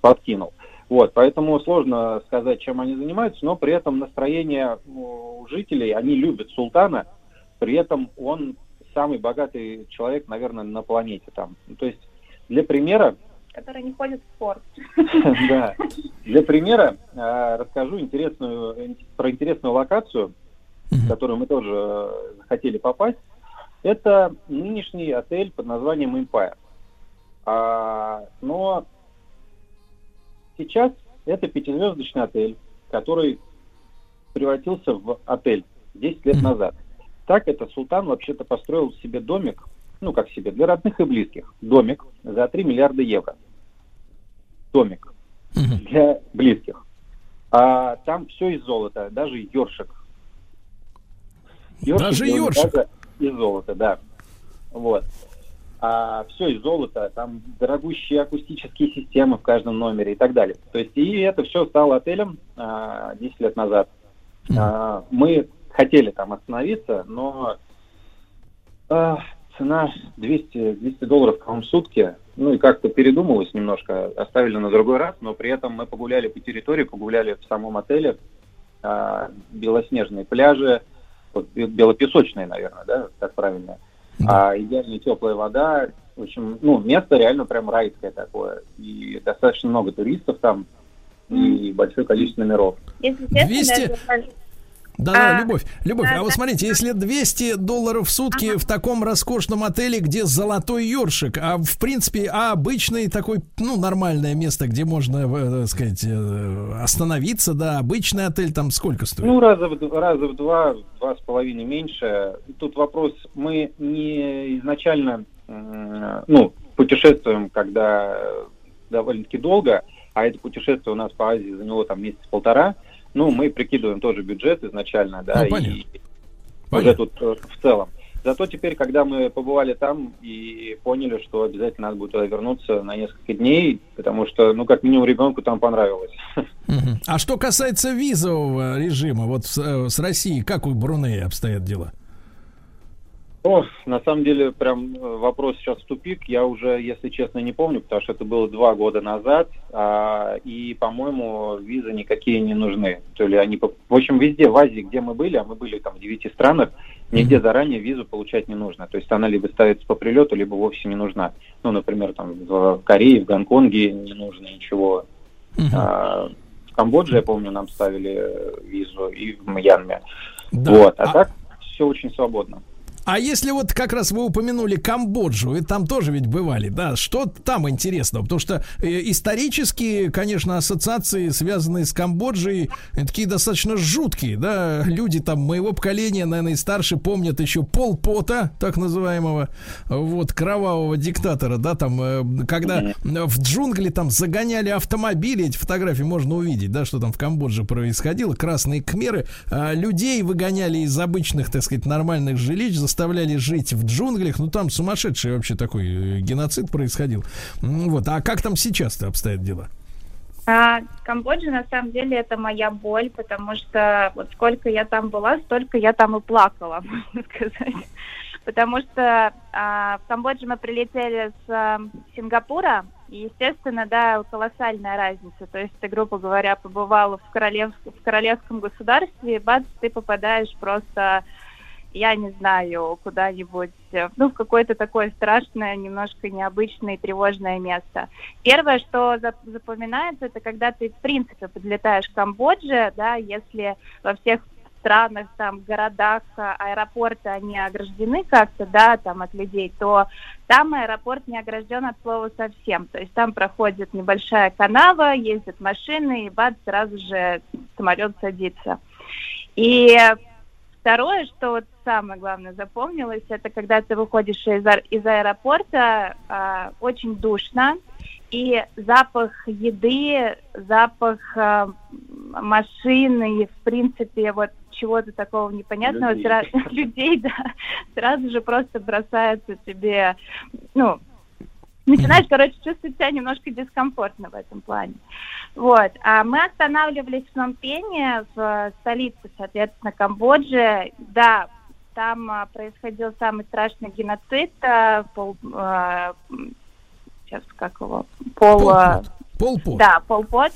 подкинул. Вот, поэтому сложно сказать, чем они занимаются, но при этом настроение у жителей, они любят султана, при этом он самый богатый человек, наверное, на планете там. Ну, То есть, для примера, которые не ходят в спорт. да, для примера э, расскажу интересную, про интересную локацию, в которую мы тоже э, захотели попасть. Это нынешний отель под названием Empire. А, но сейчас это пятизвездочный отель, который превратился в отель 10 лет назад. Так это Султан вообще-то построил себе домик, ну как себе, для родных и близких. Домик за 3 миллиарда евро. Домик для близких. А там все из золота, даже ёршик. Ёршик Даже даже из золота, да. Вот. А все из золота, там дорогущие акустические системы в каждом номере и так далее. То есть и это все стало отелем а, 10 лет назад. А, мы хотели там остановиться, но а, цена 200, 200 долларов по-моему, в сутки. Ну и как-то передумалось немножко, оставили на другой раз, но при этом мы погуляли по территории, погуляли в самом отеле, а, белоснежные пляжи, вот, бе- белопесочные, наверное, да, так правильно. А идеально теплая вода. В общем, ну, место реально прям райское такое. И достаточно много туристов там, и большое количество номеров. Если честно, 200? даже- Да, да, А, Любовь, Любовь, да, а вот да. смотрите, если 200 долларов в сутки в таком роскошном отеле, где золотой ёршик, а в принципе, а обычный такой, ну, нормальное место, где можно, э, так сказать, э, остановиться, да, обычный отель там сколько стоит? Ну, раза в, раза в два, два с половиной меньше. Тут вопрос, мы не изначально, ну, путешествуем, когда довольно-таки долго, а это путешествие у нас по Азии заняло там месяц-полтора, ну, мы прикидываем тоже бюджет изначально, да, Ну, и понятно. уже Понятно. тут э, в целом. Зато теперь, когда мы побывали там и поняли, что обязательно надо будет туда вернуться на несколько дней, потому что, ну, как минимум, ребенку там понравилось. А что касается визового режима, вот с, э, с Россией, как у Брунея обстоят дела? О, на самом деле, прям э, вопрос сейчас в тупик. Я уже, если честно, не помню, потому что это было два года назад. а, и, по-моему, визы никакие не нужны. То ли они, в общем, везде в Азии, где мы были, а мы были там в девяти странах, нигде заранее визу получать не нужно. То есть она либо ставится по прилету, либо вовсе не нужна. Ну, например, там в Корее, в Гонконге не нужно ничего. А, В Камбодже, я помню, нам ставили э, визу и в Мьянме. Да. Вот, а А- так все очень свободно. А если вот как раз вы упомянули Камбоджу, и там тоже ведь бывали, да, что там интересного? Потому что э, исторически, конечно, ассоциации, связанные с Камбоджей, э, такие достаточно жуткие, да, люди там моего поколения, наверное, и старше помнят еще Пол Пота, так называемого, вот, кровавого диктатора, да, там, э, когда э, в джунгли там загоняли автомобили, эти фотографии можно увидеть, да, что там в Камбодже происходило, красные кхмеры, а, людей выгоняли из обычных, так сказать, нормальных жилищ, заставляли жить в джунглях, ну там сумасшедший вообще такой э, геноцид происходил. Вот, а как там сейчас-то обстоят дела? А, Камбоджа, на самом деле, это моя боль, потому что вот сколько я там была, столько я там и плакала, можно сказать. Потому что а, в Камбоджу мы прилетели с а, Сингапура, и, естественно, да, колоссальная разница. То есть ты, грубо говоря, побывала в, королев- в королевском государстве, и бац, ты попадаешь просто я не знаю, куда-нибудь, э, ну, в какое-то такое страшное, немножко необычное и тревожное место. Первое, что зап- запоминается, это когда ты, в принципе, подлетаешь в Камбодже, да, если во всех странах, там, городах, а, аэропорты, они ограждены как-то, да, там, от людей, то там аэропорт не огражден от слова совсем. То есть там проходит небольшая канава, ездят машины, и бац, сразу же самолет садится. И Второе, что вот самое главное запомнилось, это когда ты выходишь из, ар- из аэропорта, а, очень душно, и запах еды, запах м, машины, и, в принципе, вот чего-то такого непонятного, Людей. сра- людей, да, сразу же просто бросается тебе, ну, начинаешь, короче, чувствовать себя немножко дискомфортно в этом плане. Вот. А мы останавливались в Номпене, в столице, соответственно, Камбоджи. Да, там а, происходил самый страшный геноцид. а, пол, а, сейчас как его? Пол, а, Пол Пот. да, полпот.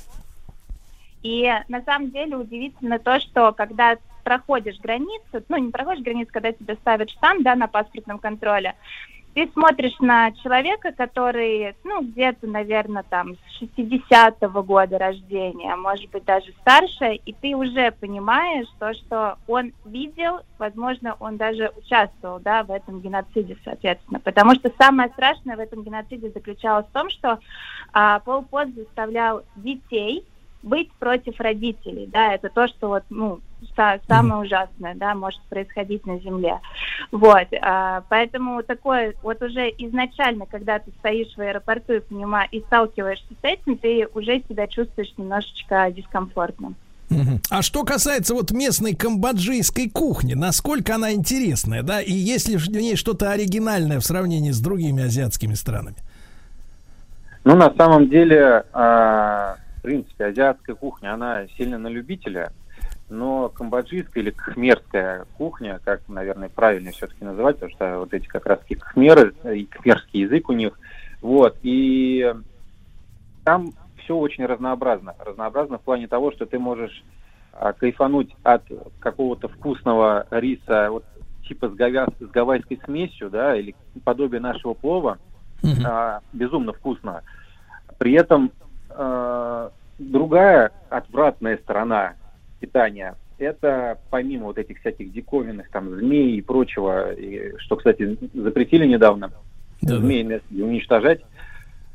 И на самом деле удивительно то, что когда проходишь границу, ну не проходишь границу, когда тебе ставят штамп, да, на паспортном контроле, ты смотришь на человека, который, ну, где-то, наверное, там, с 60-го года рождения, может быть, даже старше, и ты уже понимаешь то, что он видел, возможно, он даже участвовал, да, в этом геноциде, соответственно. Потому что самое страшное в этом геноциде заключалось в том, что а, Пол Пот заставлял детей быть против родителей, да, это то, что вот, ну, са- самое ужасное, да, может происходить на Земле. Вот, а, поэтому такое, вот уже изначально, когда ты стоишь в аэропорту и, понимаешь, и сталкиваешься с этим, ты уже себя чувствуешь немножечко дискомфортно. А что касается вот местной камбоджийской кухни, насколько она интересная, да, и есть ли в ней что-то оригинальное в сравнении с другими азиатскими странами? Ну, на самом деле, в принципе, азиатская кухня, она сильно на любителя, но камбоджийская или кхмерская кухня, как, наверное, правильно все-таки называть, потому что вот эти как раз-таки кхмеры, и кхмерский язык у них, вот, и там все очень разнообразно. Разнообразно в плане того, что ты можешь а, кайфануть от какого-то вкусного риса, вот типа с, говя... с гавайской смесью, да, или подобие нашего плова, а, безумно вкусно. При этом э, другая отвратная сторона питания это помимо вот этих всяких диковинных там змей и прочего, и, что, кстати, запретили недавно Да-да. змей на- уничтожать,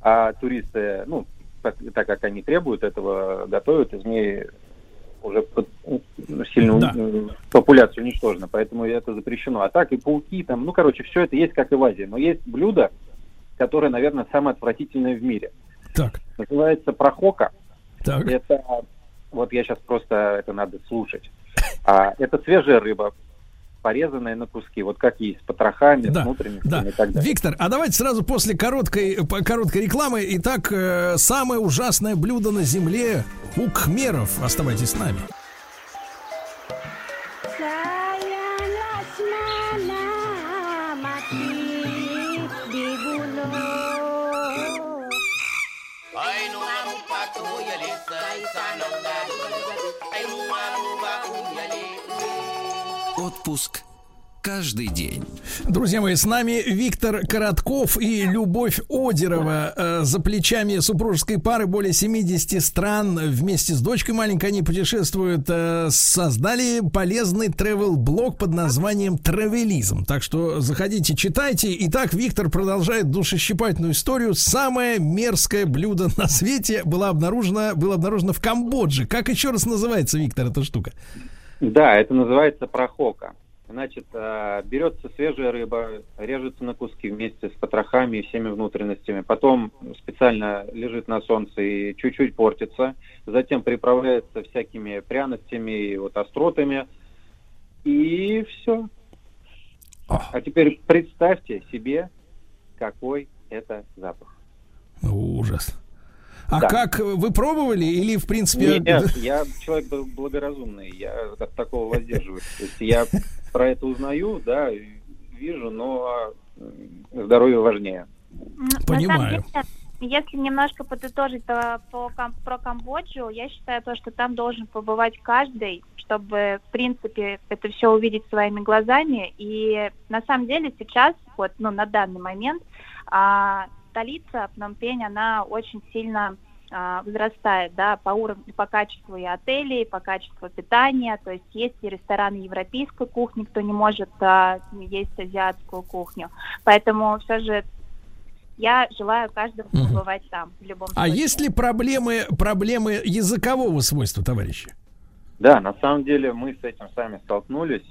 а туристы, ну, так, так как они требуют этого, готовят, и змеи уже под- ну, сильно Да. популяция уничтожена, поэтому это запрещено. А так и пауки там, ну, короче, все это есть, как и в Азии. Но есть блюдо, которое, наверное, самое отвратительное в мире. Так, Называется прохока. так. Это, вот я сейчас просто, это надо слушать. А, это свежая рыба, порезанная на куски, вот как есть, с потрохами, Да, с внутренностями да. и так далее. Виктор, а давайте сразу после короткой, короткой рекламы. Итак, э, самое ужасное блюдо на земле у кхмеров. Оставайтесь с нами. Отпуск каждый день. Друзья мои, с нами Виктор Коротков и Любовь Одерова. Э, за плечами супружеской пары более 70 стран. Вместе с дочкой маленькой они путешествуют. э, создали полезный travel-блог под названием «Травелизм». Так что заходите, читайте. Итак, Виктор продолжает душещипательную историю. Самое мерзкое блюдо на свете было обнаружено, было обнаружено в Камбодже. Как еще раз называется, Виктор, эта штука? Да, это называется прохока. Значит, э, берется свежая рыба, режется на куски вместе с потрохами и всеми внутренностями. Потом специально лежит на солнце и чуть-чуть портится. Затем приправляется всякими пряностями и вот остротами. И все. А теперь представьте себе, какой это запах. Ужас. А Да. как вы пробовали или в принципе? Нет, я человек бл- благоразумный, я от такого воздерживаюсь. То есть я про это узнаю, да, вижу, но м, здоровье важнее. Понимаю. если немножко подытожить то по про Камбоджу, я считаю то, что там должен побывать каждый, чтобы, в принципе, это все увидеть своими глазами. И на самом деле сейчас, вот, ну, на данный момент, а, столица Пномпень, она очень сильно а, возрастает, да, по уровню, по качеству и отелей, по качеству питания, то есть есть и рестораны европейской кухни, кто не может а, есть азиатскую кухню. Поэтому все же я желаю каждому Мгм. побывать там в любом А случае. есть ли проблемы, проблемы языкового свойства, товарищи? Да, на самом деле мы с этим сами столкнулись.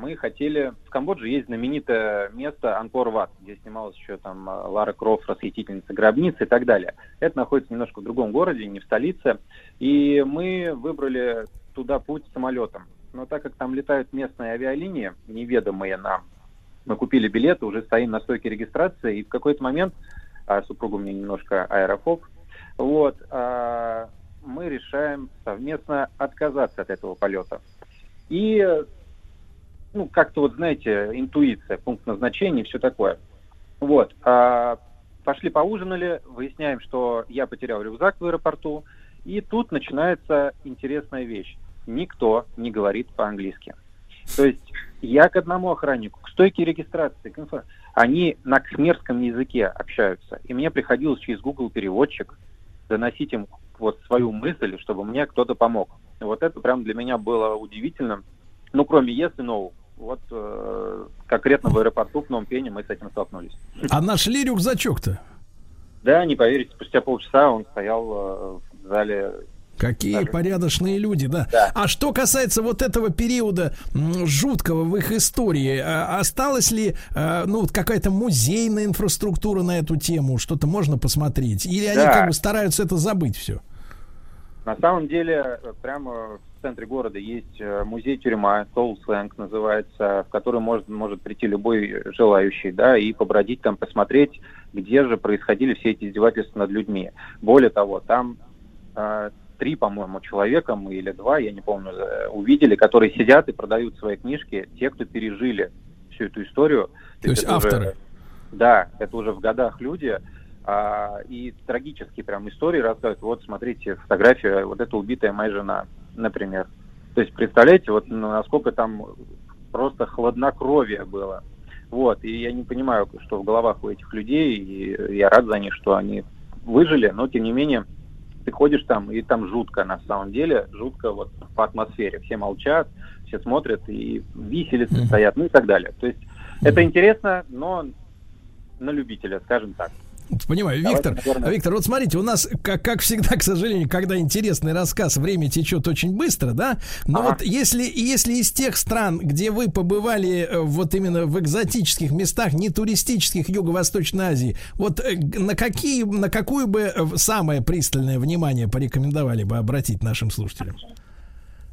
Мы хотели... В Камбодже есть знаменитое место Анкор-Ват, где снималась еще там э, Лара Крофт, расхитительница гробниц и так далее. Это находится немножко в другом городе, не в столице. И мы выбрали туда путь самолетом. Но так как там летают местные авиалинии, неведомые нам, мы купили билеты, уже стоим на стойке регистрации, и в какой-то момент, а, супруга у меня немножко аэрофоб, вот, а, мы решаем совместно отказаться от этого полета. И, ну, как-то вот, знаете, интуиция, пункт назначения и все такое. Вот. а, пошли поужинали, выясняем, что я потерял рюкзак в аэропорту, и тут начинается интересная вещь. Никто не говорит по-английски. То есть я к одному охраннику, к стойке регистрации, к инфо- они на кхмерском языке общаются. И мне приходилось через Google переводчик доносить им вот свою мысль, чтобы мне кто-то помог. Вот это прям для меня было удивительно. Ну, кроме если, но вот э, конкретно в аэропорту в Пномпене мы с этим столкнулись. А нашли рюкзачок-то? Да, не поверите, спустя полчаса он стоял э, в зале. Какие Даже- порядочные люди, да. Да. А что касается вот этого периода жуткого в их истории, а, осталась ли а, ну вот какая-то музейная инфраструктура на эту тему, что-то можно посмотреть, или они Да. как бы стараются это забыть все? На самом деле, прямо в центре города есть э, музей-тюрьма, Soul Slang называется, в который может, может прийти любой желающий, да, и побродить там, посмотреть, где же происходили все эти издевательства над людьми. Более того, там э, три, по-моему, человека, мы или два, я не помню, э, увидели, которые сидят и продают свои книжки, те, кто пережили всю эту историю. То есть это уже- авторы. да, это уже в годах люди, а, и трагические прям истории рассказывают. Вот, смотрите, фотография, вот эта убитая моя жена, например. То есть, представляете, вот ну, насколько там просто хладнокровие было. Вот, и я не понимаю, что в головах у этих людей, и я рад за них, что они выжили, но тем не менее ты ходишь там, и там жутко на самом деле, жутко вот по атмосфере. Все молчат, все смотрят, и виселицы стоят, ну и так далее. То есть это интересно, но на любителя, скажем так. Понимаю, Давайте, Виктор, наверное. Виктор, вот смотрите, у нас, как, как всегда, к сожалению, когда интересный рассказ, время течет очень быстро, да? Но Ага. вот если, если из тех стран, где вы побывали э, вот именно в экзотических местах, не туристических Юго-Восточной Азии, вот э, на какие, на какую бы э, самое пристальное внимание порекомендовали бы обратить нашим слушателям?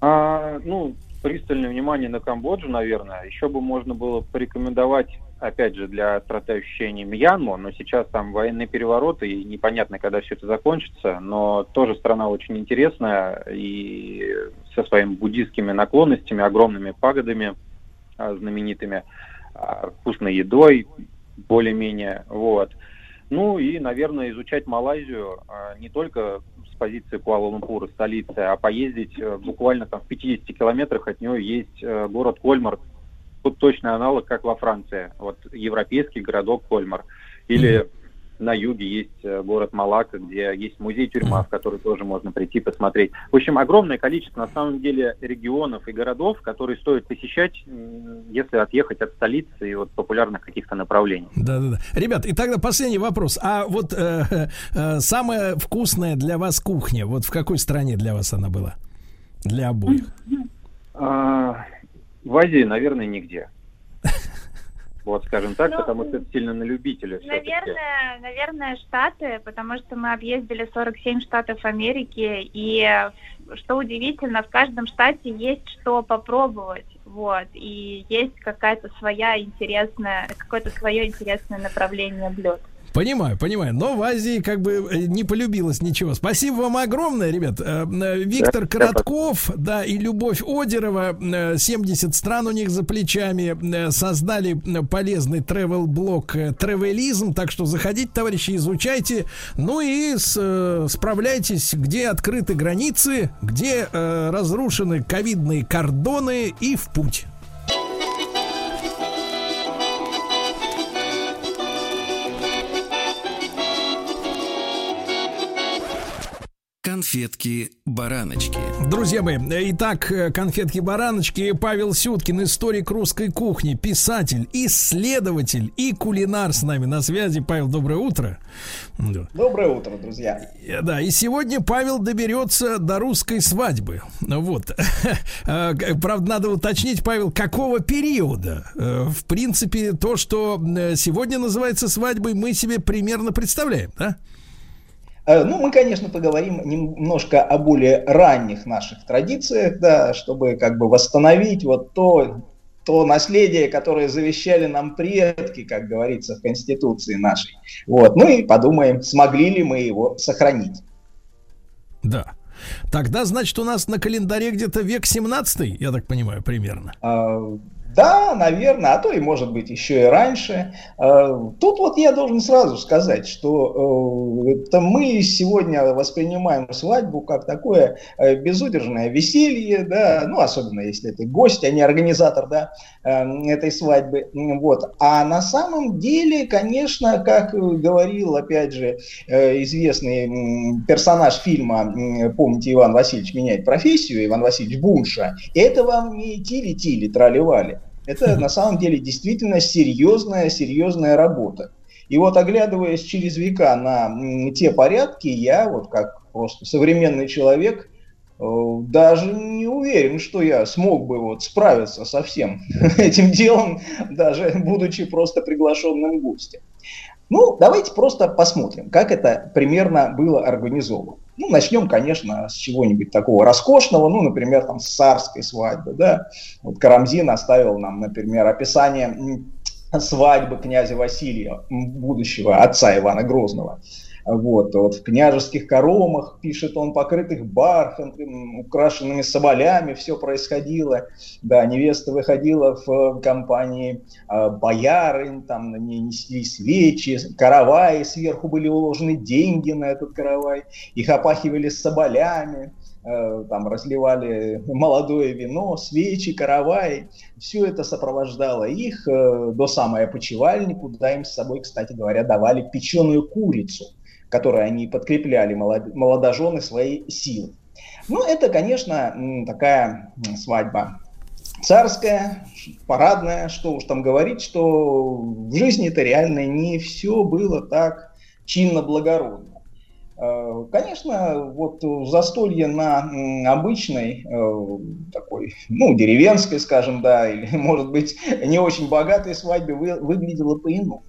А, ну, пристальное внимание на Камбоджу, наверное. Еще бы можно было порекомендовать, опять же, для ощущений Мьянму, но сейчас там военный переворот, и непонятно, когда все это закончится, но тоже страна очень интересная, и со своими буддийскими наклонностями, огромными пагодами а, знаменитыми, а, вкусной едой, более-менее, вот. Ну и, наверное, изучать Малайзию а, не только с позиции Куала-Лумпура, столицы, а поездить э, буквально там в 50 километрах от нее есть э, город Кольмар, вот точный аналог, как во Франции. Вот европейский городок Кольмар. Или на юге есть э, город Малака, где есть музей-тюрьма, в который тоже можно прийти посмотреть. В общем, огромное количество, на самом деле, регионов и городов, которые стоит посещать, если отъехать от столицы и от популярных каких-то направлений. Да, да, да. Ребят, и тогда последний вопрос. А вот э, э, самая вкусная для вас кухня, вот в какой стране для вас она была? Для обоих. А, в Азии, наверное, нигде. Вот, скажем так, Ну, потому что это сильно на любителя. Наверное, наверное, Штаты, потому что мы объездили 47 штатов Америки, и что удивительно, в каждом штате есть что попробовать, вот, и есть какая-то своя интересная, какое-то свое интересное направление блюд. Понимаю, понимаю. Но в Азии как бы э, не полюбилось ничего. Спасибо вам огромное, ребят. Э, э, Виктор Коротков, да, и Любовь Одерова, э, 70 стран у них за плечами, создали полезный э, «Тревелизм», так что заходите, товарищи, изучайте, ну и с- справляйтесь, где открыты границы, где э, разрушены ковидные кордоны и в путь. Конфетки-бараночки. Друзья мои, итак, э, конфетки-бараночки. Павел Сюткин, историк русской кухни, писатель, исследователь и кулинар с нами на связи. Павел, доброе утро. Доброе утро, друзья. Э, Да, и сегодня Павел доберется до русской свадьбы. Вот. Э, Правда, надо уточнить, Павел, какого периода? В принципе, то, что сегодня называется свадьбой, мы себе примерно представляем, да? Э, Ну, мы, конечно, поговорим немножко о более ранних наших традициях, да, чтобы как бы восстановить вот то, то наследие, которое завещали нам предки, как говорится в Конституции нашей. Вот. Ну и подумаем, смогли ли мы его сохранить. Да. Тогда, значит, у нас на календаре где-то век 17 я так понимаю, примерно. А, Да, наверное, а то и может быть еще и раньше. А, Тут вот я должен сразу сказать, что э, это мы сегодня воспринимаем свадьбу как такое э, безудержное веселье, да, ну особенно если это гость, а не организатор, да, э, этой свадьбы, вот. А на самом деле, конечно, как э, говорил, опять же, э, известный персонаж фильма, помните, Иван Васильевич меняет профессию, Иван Васильевич Бунша, это вам не тили-тили, трали-вали. Это на самом деле действительно серьезная, серьезная работа. И вот оглядываясь через века на те порядки, я вот как просто современный человек э, даже не уверен, что я смог бы вот справиться со всем этим делом, даже будучи просто приглашенным гостем. Ну, давайте просто посмотрим, как это примерно было организовано. Ну, начнем, конечно, с чего-нибудь такого роскошного, ну, например, там, с царской свадьбы, да. Вот Карамзин оставил нам, например, описание свадьбы князя Василия, будущего отца Ивана Грозного. Вот, вот в княжеских коромах, пишет он, покрытых бархатом, украшенными соболями все происходило. Да, невеста выходила в э, компании э, боярин, там на ней несли свечи, караваи, сверху были уложены деньги на этот каравай, их опахивали соболями, э, там разливали молодое вино, свечи, караваи. Все это сопровождало их э, до самой опочивальни, куда им с собой, кстати говоря, давали печеную курицу, которой они подкрепляли молод- молодожены своей силой. Ну, это, конечно, такая свадьба царская, парадная, что уж там говорить, что в жизни-то реально не все было так чинно-благородно. Э, Конечно, вот застолье на обычной э, такой, ну, деревенской, скажем, да, или, может быть, не очень богатой свадьбе вы- выглядело по-иному.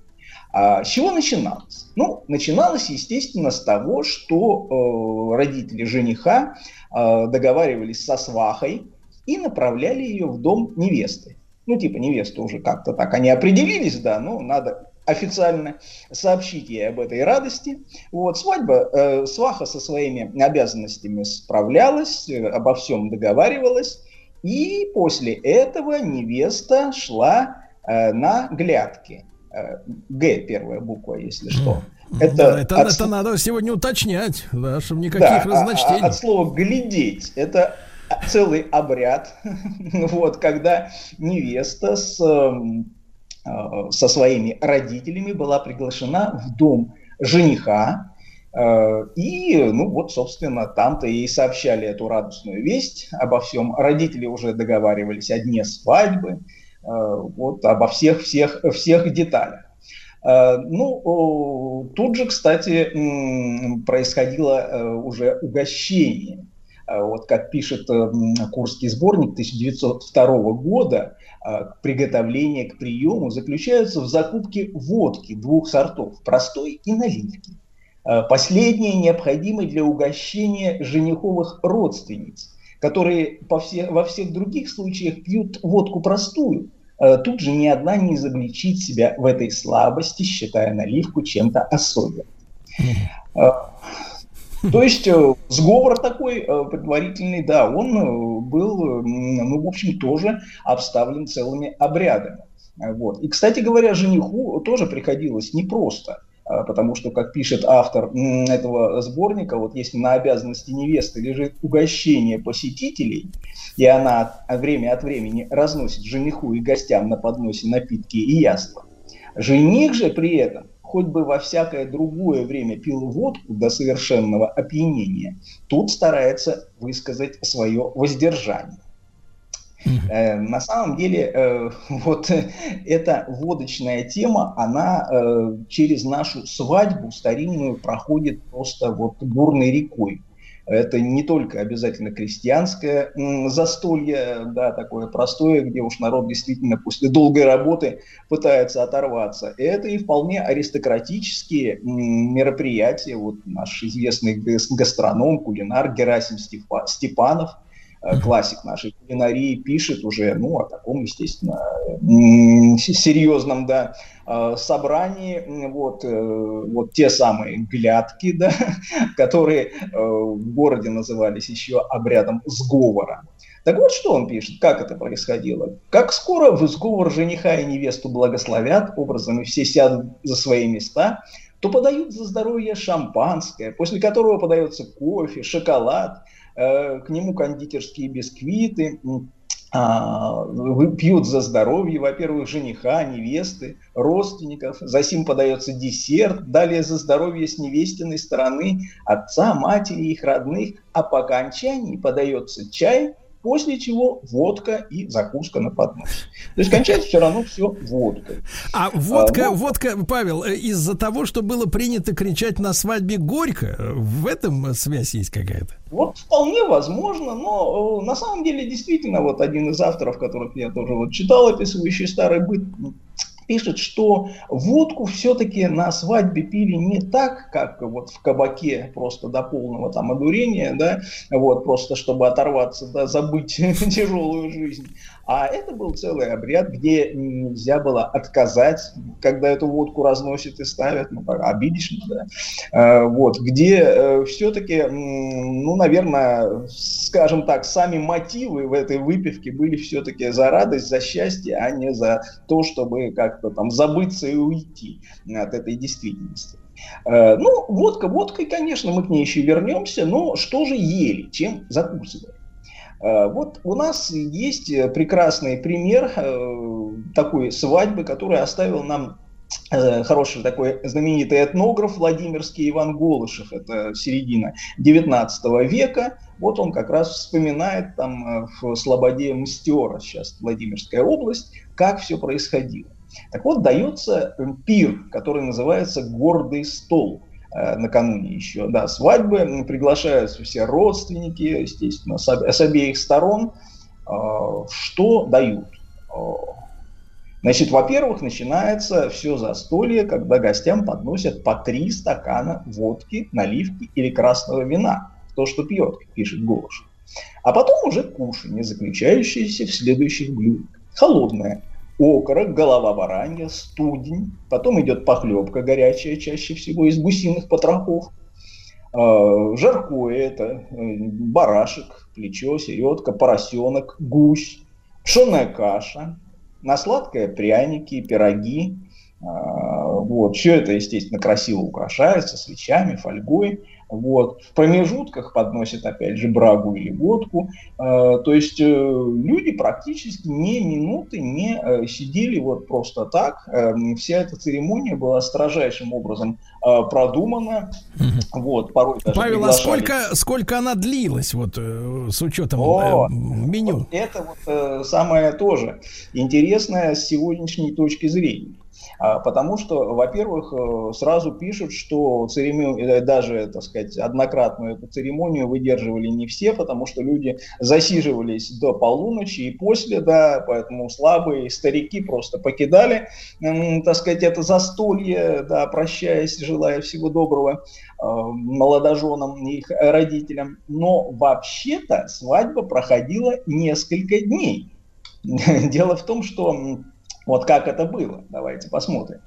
А с чего начиналось? Ну, начиналось, естественно, с того, что э, родители жениха э, договаривались со свахой и направляли ее в дом невесты. Ну, типа, невеста уже как-то так, они определились, да, ну, надо официально сообщить ей об этой радости. Вот, свадьба, э, сваха со своими обязанностями справлялась, э, обо всем договаривалась, и после этого невеста шла э, на глядки. Г первая буква, если что. Это, это, от это надо сегодня уточнять, да, чтобы да, никаких а- а- разночтений. от слова глядеть. Это целый обряд, вот, когда невеста с, эм, э, со своими родителями была приглашена в дом жениха, э, и, ну вот, собственно, там-то и сообщали эту радостную весть обо всем. Родители уже договаривались о дне свадьбы, вот обо всех, всех, всех деталях. Э, ну, тут же, кстати, происходило э, уже угощение. Э, вот как пишет Курский сборник 1902 года, приготовление к приему заключаются в закупке водки двух сортов, простой и наливки. Последнее необходимо для угощения жениховых родственниц, которые во всех других случаях пьют водку простую, Э, тут же ни одна не изобличит себя в этой слабости, считая наливку чем-то особенным. Э, то есть э, сговор такой предварительный, да, он был, ну, в общем, тоже обставлен целыми обрядами. Вот. И, кстати говоря, жениху тоже приходилось непросто. Потому что, как пишет автор этого сборника, вот если на обязанности невесты лежит угощение посетителей, и она время от времени разносит жениху и гостям на подносе напитки и яства, жених же при этом хоть бы во всякое другое время пил водку до совершенного опьянения, тут старается высказать свое воздержание. Э, на самом деле, э, вот эта водочная тема, она э, через нашу свадьбу старинную проходит просто вот бурной рекой. Это не только обязательно крестьянское застолье, да, такое простое, где уж народ действительно после долгой работы пытается оторваться. Это и вполне аристократические мероприятия. Вот наш известный гастроном, кулинар Герасим Степанов – классик нашей кулинарии, пишет уже, ну, о таком, естественно, серьезном, да, э, собрании, вот, э, вот те самые глядки, да, которые в городе назывались еще обрядом сговора. Так вот, что он пишет, как это происходило. Как скоро в сговор жениха и невесту благословят, образом и все сядут за свои места, то подают за здоровье шампанское, после которого подается кофе, шоколад – Э, к нему кондитерские бисквиты, а, пьют за здоровье, во-первых, жениха, невесты, родственников, за сим подается десерт, далее за здоровье с невестиной стороны, отца, матери, их родных, а по окончании подается чай, после чего водка и закуска на поднос. То есть кончается все равно все водкой. А водка, а, ну, водка, Павел, э, из-за того, что было принято кричать на свадьбе горько, в этом связь есть какая-то? Вот вполне возможно, но э, на самом деле действительно вот один из авторов, которых я тоже вот читал, описывающий старый быт, пишет, что водку все-таки на свадьбе пили не так, как вот в кабаке, просто до полного там одурения, да, вот, просто чтобы оторваться, да, забыть тяжелую жизнь, а это был целый обряд, где нельзя было отказать, когда эту водку разносят и ставят, ну, обидишь, да. А, вот, где э, все-таки, ну, наверное, скажем так, сами мотивы в этой выпивке были все-таки за радость, за счастье, а не за то, чтобы как-то там забыться и уйти от этой действительности. Э, ну, водка, водкой, конечно, мы к ней еще вернемся, но что же ели, чем закусывали? Э, вот у нас есть э, прекрасный пример э, такой свадьбы, который оставил нам хороший такой знаменитый этнограф Владимирский Иван Голышев, это середина 19 века. Вот он как раз вспоминает там в Слободе Мстера, сейчас Владимирская область, как все происходило. Так вот, дается пир, который называется «Гордый стол». Э, накануне еще, да, свадьбы, приглашаются все родственники, естественно, с, с обеих сторон, э, что дают. Э, значит, во-первых, начинается все застолье, когда гостям подносят по три стакана водки, наливки или красного вина. То, что пьет, пишет Голыш. А потом уже кушанье, заключающееся в следующих блюдах. Холодное – окорок, голова баранья, студень, потом идет похлебка горячая, чаще всего из гусиных потрохов, а, жаркое это, э, барашек, плечо, середка, поросенок, гусь, пшеная каша, на сладкое пряники, пироги. А, вот. Все это, естественно, красиво украшается свечами, фольгой. Вот. В промежутках подносят, опять же, брагу или водку. Э, То есть э, люди практически ни минуты не э, сидели вот просто так. Э, Вся эта церемония была строжайшим образом э, продумана. Вот, порой даже Павел, а сколько, сколько она длилась, вот э, с учетом О, э, меню? Вот это вот э, самое тоже интересное с сегодняшней точки зрения. А, Потому что, во-первых, э, сразу пишут, что церемонию, даже, так сказать, однократную эту церемонию выдерживали не все, потому что люди засиживались до полуночи и после, да, поэтому слабые старики просто покидали, так сказать, это застолье, да, прощаясь, желая всего доброго э, молодоженам и их родителям. Но вообще-то свадьба проходила несколько дней. Дело в том, что вот как это было, давайте посмотрим.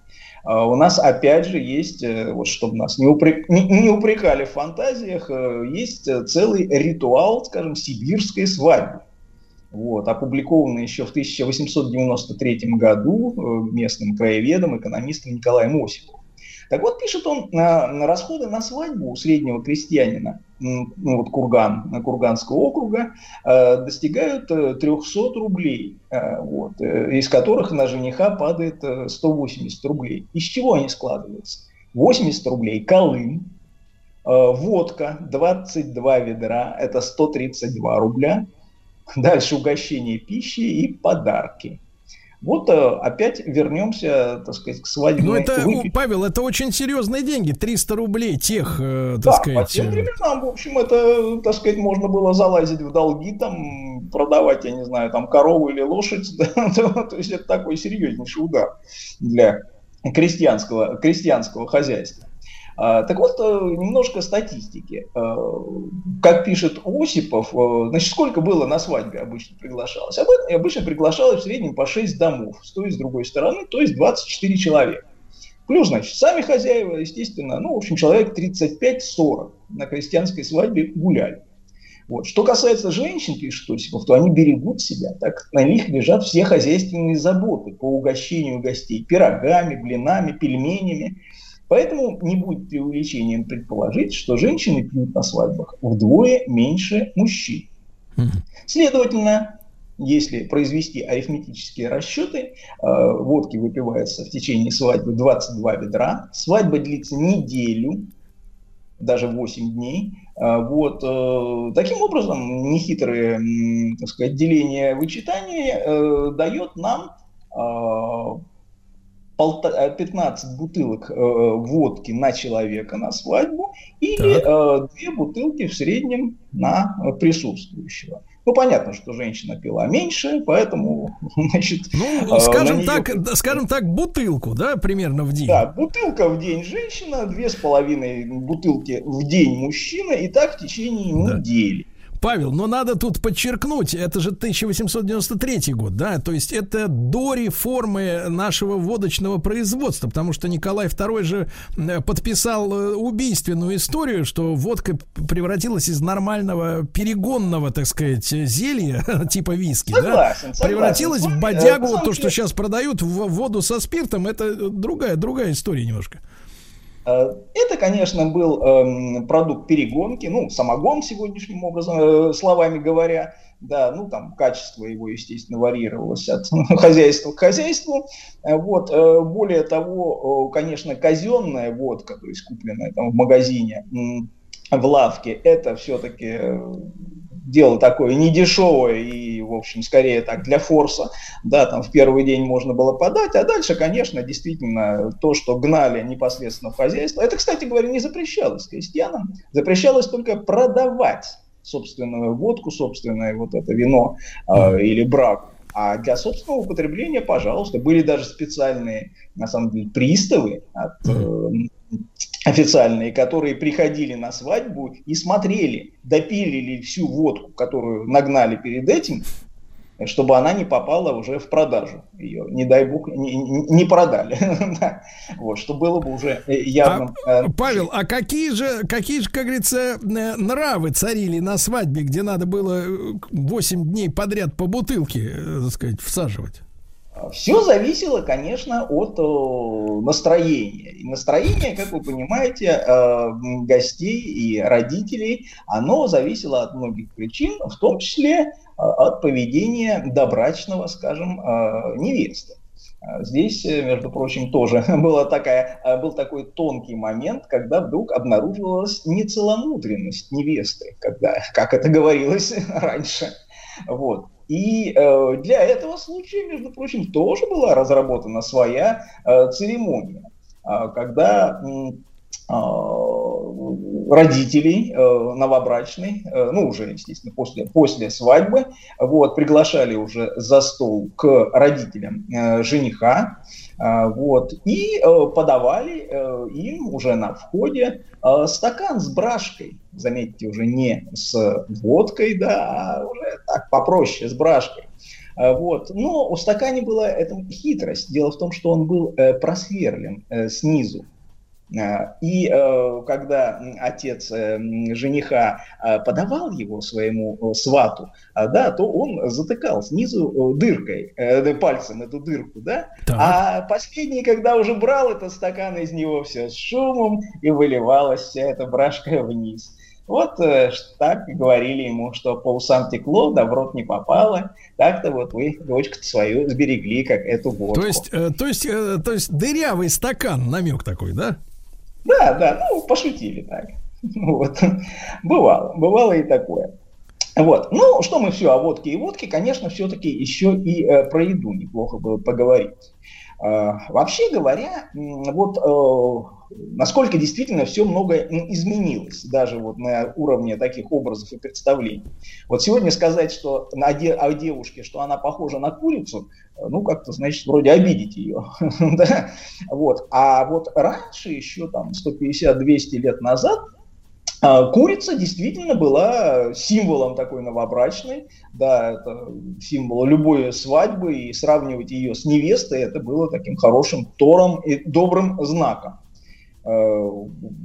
А, У нас опять же есть, э, вот чтобы нас не, упрек- не- упрекали в фантазиях, э, есть э, целый ритуал, скажем, сибирской свадьбы. Вот, опубликованный еще в 1893 году местным краеведом, экономистом Николаем Осиповым. Так вот, пишет он, на, расходы на свадьбу у среднего крестьянина, ну вот Курган, э, Курганского округа, э, достигают э, 300 рублей, э, вот, э, из которых на жениха падает э, 180 рублей. Из чего они складываются? 80 рублей Колым, водка 22 ведра, это 132 рубля, дальше угощение пищи и подарки. Вот э, опять вернемся, так сказать, к свадьбе. Ну, это, о, Павел, это очень серьезные деньги. 300 рублей тех, э, так Да, сказать. по тем э, временам, в общем, это, так сказать, можно было залазить в долги, там, продавать, я не знаю, там, корову или лошадь, то есть это такой серьезнейший удар для крестьянского, крестьянского хозяйства. А, Так вот, э, немножко статистики. Э, Как пишет Осипов, э, значит, сколько было на свадьбе обычно приглашалось? Обы- Обычно приглашалось в среднем по 6 домов, с той и с другой стороны, то есть 24 человека. Плюс, значит, сами хозяева, естественно, ну, в общем, человек 35-40 на крестьянской свадьбе гуляли. Вот. Что касается женщин, пишет Осипов, то они берегут себя, так на них лежат все хозяйственные заботы по угощению гостей пирогами, блинами, пельменями. Поэтому не будет преувеличением предположить, что женщины пьют на свадьбах вдвое меньше мужчин. Следовательно, если произвести арифметические расчеты, э, водки выпивается в течение свадьбы 22 ведра, свадьба длится неделю, даже 8 дней. А, Вот. э, Таким образом, нехитрое, так сказать, деление вычитания э, дает нам э, 15 бутылок э, водки на человека на свадьбу э, две бутылки в среднем на э, присутствующего. Ну, понятно, что женщина пила меньше, поэтому, значит... Ну, э, скажем неё- так, да, скажем так, бутылку, да, примерно в день. да, бутылка в день женщина, две с половиной бутылки в день мужчина, и так в течение недели. Павел, но надо тут подчеркнуть, это же 1893 год, да, то есть это до реформы нашего водочного производства, потому что Николай II же э, подписал э, убийственную историю, что водка превратилась из нормального перегонного, так сказать, зелья, типа виски, да, Согласен, согласен. Превратилась в бодягу, то, что сейчас продают в воду со спиртом, это другая, другая история немножко. Э, Это, конечно, был эм, продукт перегонки, ну, самогон сегодняшним образом, э, словами говоря, да, ну, там, качество его, естественно, варьировалось от хозяйства к хозяйству, Э, вот, более того, конечно, казенная водка, то есть купленная там в магазине, в лавке, это все-таки дело такое недешевое и, в общем, скорее так для форса. Да, там в первый день можно было подать, а дальше, конечно, действительно то, что гнали непосредственно в хозяйство. Это, кстати говоря, не запрещалось крестьянам, запрещалось только продавать собственную водку, собственное вот это вино э, или брак. А для собственного употребления, пожалуйста, были даже специальные, на самом деле, приставы от, э, официальные, которые приходили на свадьбу и смотрели, допили ли всю водку, которую нагнали перед этим, чтобы она не попала уже в продажу. Ее, не дай бог, не, не- продали. Да. Вот, что было бы уже э, явным... э, Павел, а какие же, какие же, как говорится, э, нравы царили на свадьбе, где надо было э, 8 дней подряд по бутылке, так сказать, всаживать? Все зависело, конечно, от э, настроения. И настроение, как вы понимаете, э, гостей и родителей, оно зависело от многих причин, в том числе э, от поведения добрачного, скажем, невесты. А Здесь, между прочим, тоже была такая, был такой тонкий момент, когда вдруг обнаруживалась нецеломудренность невесты, когда, как это говорилось раньше. Вот. И э, для этого случая, между прочим, тоже была разработана своя э, церемония, А, когда м, а, родителей э, новобрачной, э, ну уже, естественно, после, после свадьбы, вот, приглашали уже за стол к родителям э, жениха, а, вот, и э, подавали э, им уже на входе э, стакан с брашкой, заметьте, уже не с водкой, да, а уже так попроще, с брашкой. А, Вот. Но у стакане была эта хитрость. Дело в том, что он был э, просверлен э, снизу. А, И э, когда отец жениха подавал его своему свату, а, да, то он затыкал снизу дыркой, да, пальцем эту дырку, да, а последний, когда уже брал этот стакан из него все с шумом и выливалась вся эта брашка вниз. Вот э, так говорили ему, что по усам текло, да в рот не попало. Так-то вот вы дочку свою сберегли, как эту водку. То есть, э, то есть, э, то есть дырявый стакан, намек такой, да? Да, да, ну, пошутили так. Вот. Бывало, бывало и такое. Вот. Ну, что мы все о водке и водке, конечно, все-таки еще и э, про еду неплохо было поговорить. Э, вообще говоря, вот э, насколько действительно все многое изменилось, даже вот на уровне таких образов и представлений. Вот сегодня сказать, что на де- о девушке, что она похожа на курицу, э, ну, как-то, значит, вроде обидеть ее. вот. А вот раньше, еще там 150-200 лет назад, Курица действительно была символом такой новобрачной, да, это символ любой свадьбы, и сравнивать ее с невестой, это было таким хорошим тором и добрым знаком. Э,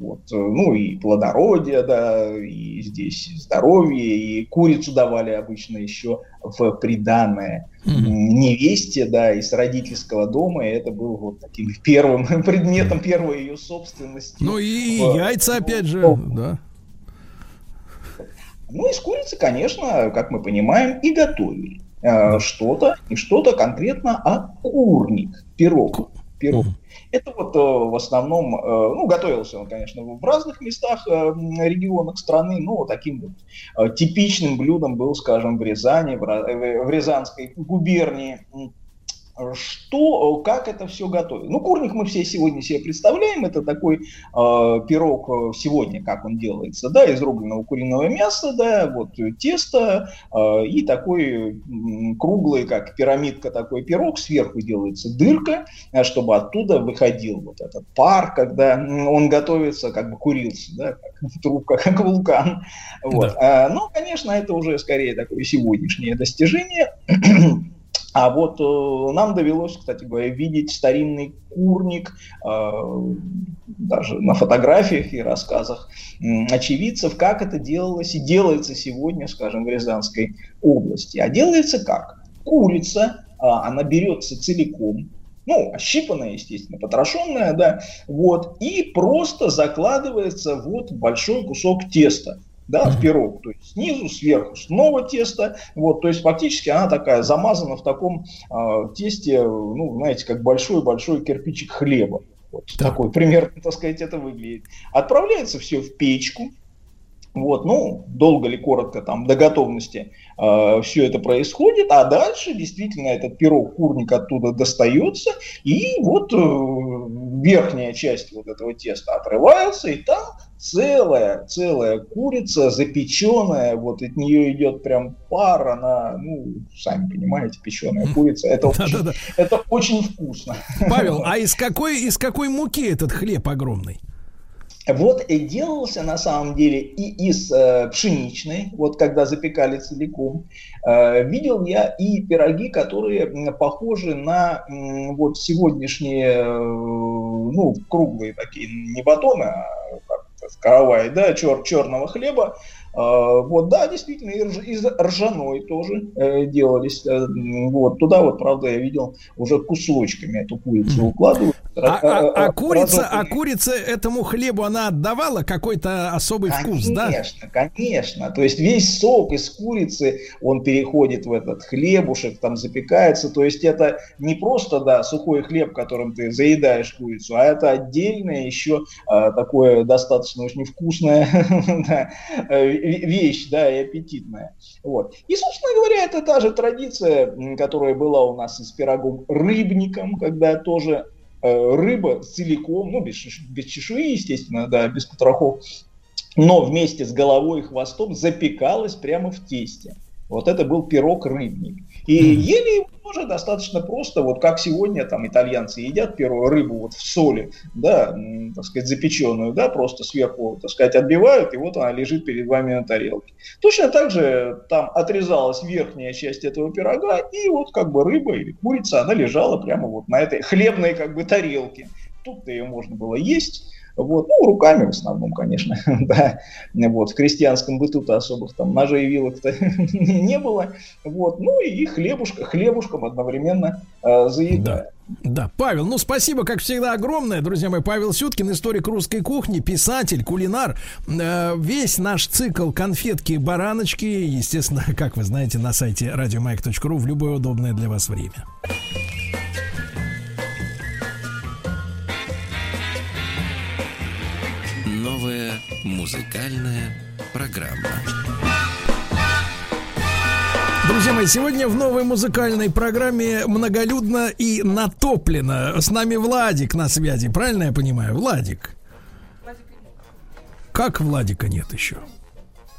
Вот, э, ну и плодородие, да, и здесь здоровье, и курицу давали обычно еще в приданное м, невесте, да, из родительского дома, и это был вот таким первым предметом первой ее собственности. Ну и в- яйца, опять же, да. Ну, из курицы, конечно, как мы понимаем, и готовили э, что-то, и что-то конкретно, а курник, пирог. пирог. Это вот э, в основном, э, ну, готовился он, конечно, в разных местах, э, регионах страны, но таким вот типичным блюдом был, скажем, в Рязани, в Рязанской губернии. Что, э, как это все готовить? Ну, курник мы все сегодня себе представляем, это такой э, пирог э, сегодня, как он делается, да, из рубленого куриного мяса, да, вот э, тесто э, и такой м, круглый, как пирамидка, такой пирог, сверху делается дырка, чтобы оттуда выходил вот этот пар, когда он готовится, как бы курился, да, как трубка, как вулкан. Вот. А, ну, конечно, это уже скорее такое сегодняшнее достижение. А вот э, нам довелось, кстати говоря, видеть старинный курник, э, даже на фотографиях и рассказах м, очевидцев, как это делалось и делается сегодня, скажем, в Рязанской области. А делается как? Курица, а, она берется целиком, ну, ощипанная, естественно, потрошенная, да, вот, и просто закладывается вот большой кусок теста, да, в пирог, то есть снизу, сверху снова тесто, вот, то есть фактически она такая замазана в таком а, тесте, ну, знаете, как большой-большой кирпичик хлеба. Вот такой примерно, так сказать, это выглядит. Отправляется все в печку, вот, ну, долго ли, коротко, там, до готовности все это происходит, а дальше действительно этот пирог, курник оттуда достается, и вот э, верхняя часть вот этого теста отрывается, и там целая, целая курица, запеченная, вот от нее идет прям пар, она, ну, сами понимаете, печеная курица, это, очень, это очень вкусно. Павел, а из какой, из какой муки этот хлеб огромный? Вот и делался на самом деле и из э, пшеничной, вот когда запекали целиком. Э, видел я и пироги, которые похожи на м, вот сегодняшние, э, ну, круглые такие, не батоны, а как каравай, да, чер, черного хлеба, Вот, да, действительно, из ржаной тоже э, делались. э, Вот, туда вот, правда, я видел, уже кусочками эту курицу укладывают. А, а- а Ра- курица, а курица этому хлебу она отдавала какой-то особый вкус, да? Конечно, конечно. То есть весь сок из курицы, он переходит в этот хлебушек, там запекается. То есть это не просто, да, сухой хлеб, которым ты заедаешь курицу, а это отдельное еще а, такое достаточно очень вкусная да, э, вещь, да, и аппетитная. Вот. И, собственно говоря, это та же традиция, которая была у нас и с пирогом рыбником, когда тоже э, рыба целиком, ну, без, без чешуи, естественно, да, без потрохов, но вместе с головой и хвостом запекалась прямо в тесте. Вот это был пирог рыбник. И ели его тоже достаточно просто, вот как сегодня там итальянцы едят первую рыбу вот в соли, да, так сказать, запеченную, да, просто сверху, так сказать, отбивают, и вот она лежит перед вами на тарелке. Точно так же там отрезалась верхняя часть этого пирога, и вот как бы рыба или курица, она лежала прямо вот на этой хлебной как бы тарелке. Тут-то ее можно было есть, вот, ну, руками в основном, конечно, да, вот, в крестьянском быту-то особых там ножей и вилок-то не было, вот, ну, и хлебушка, хлебушком одновременно э, заедая. Да, Павел, ну спасибо, как всегда, огромное, друзья мои. Павел Сюткин, историк русской кухни, писатель, кулинар. Э, Весь наш цикл конфетки бараночки, естественно, как вы знаете, на сайте радиомайк.ру в любое удобное для вас время. Новая музыкальная программа. Друзья мои, сегодня в новой музыкальной программе многолюдно и натоплено. С нами Владик на связи, правильно я понимаю? Владик. Как Владика нет еще?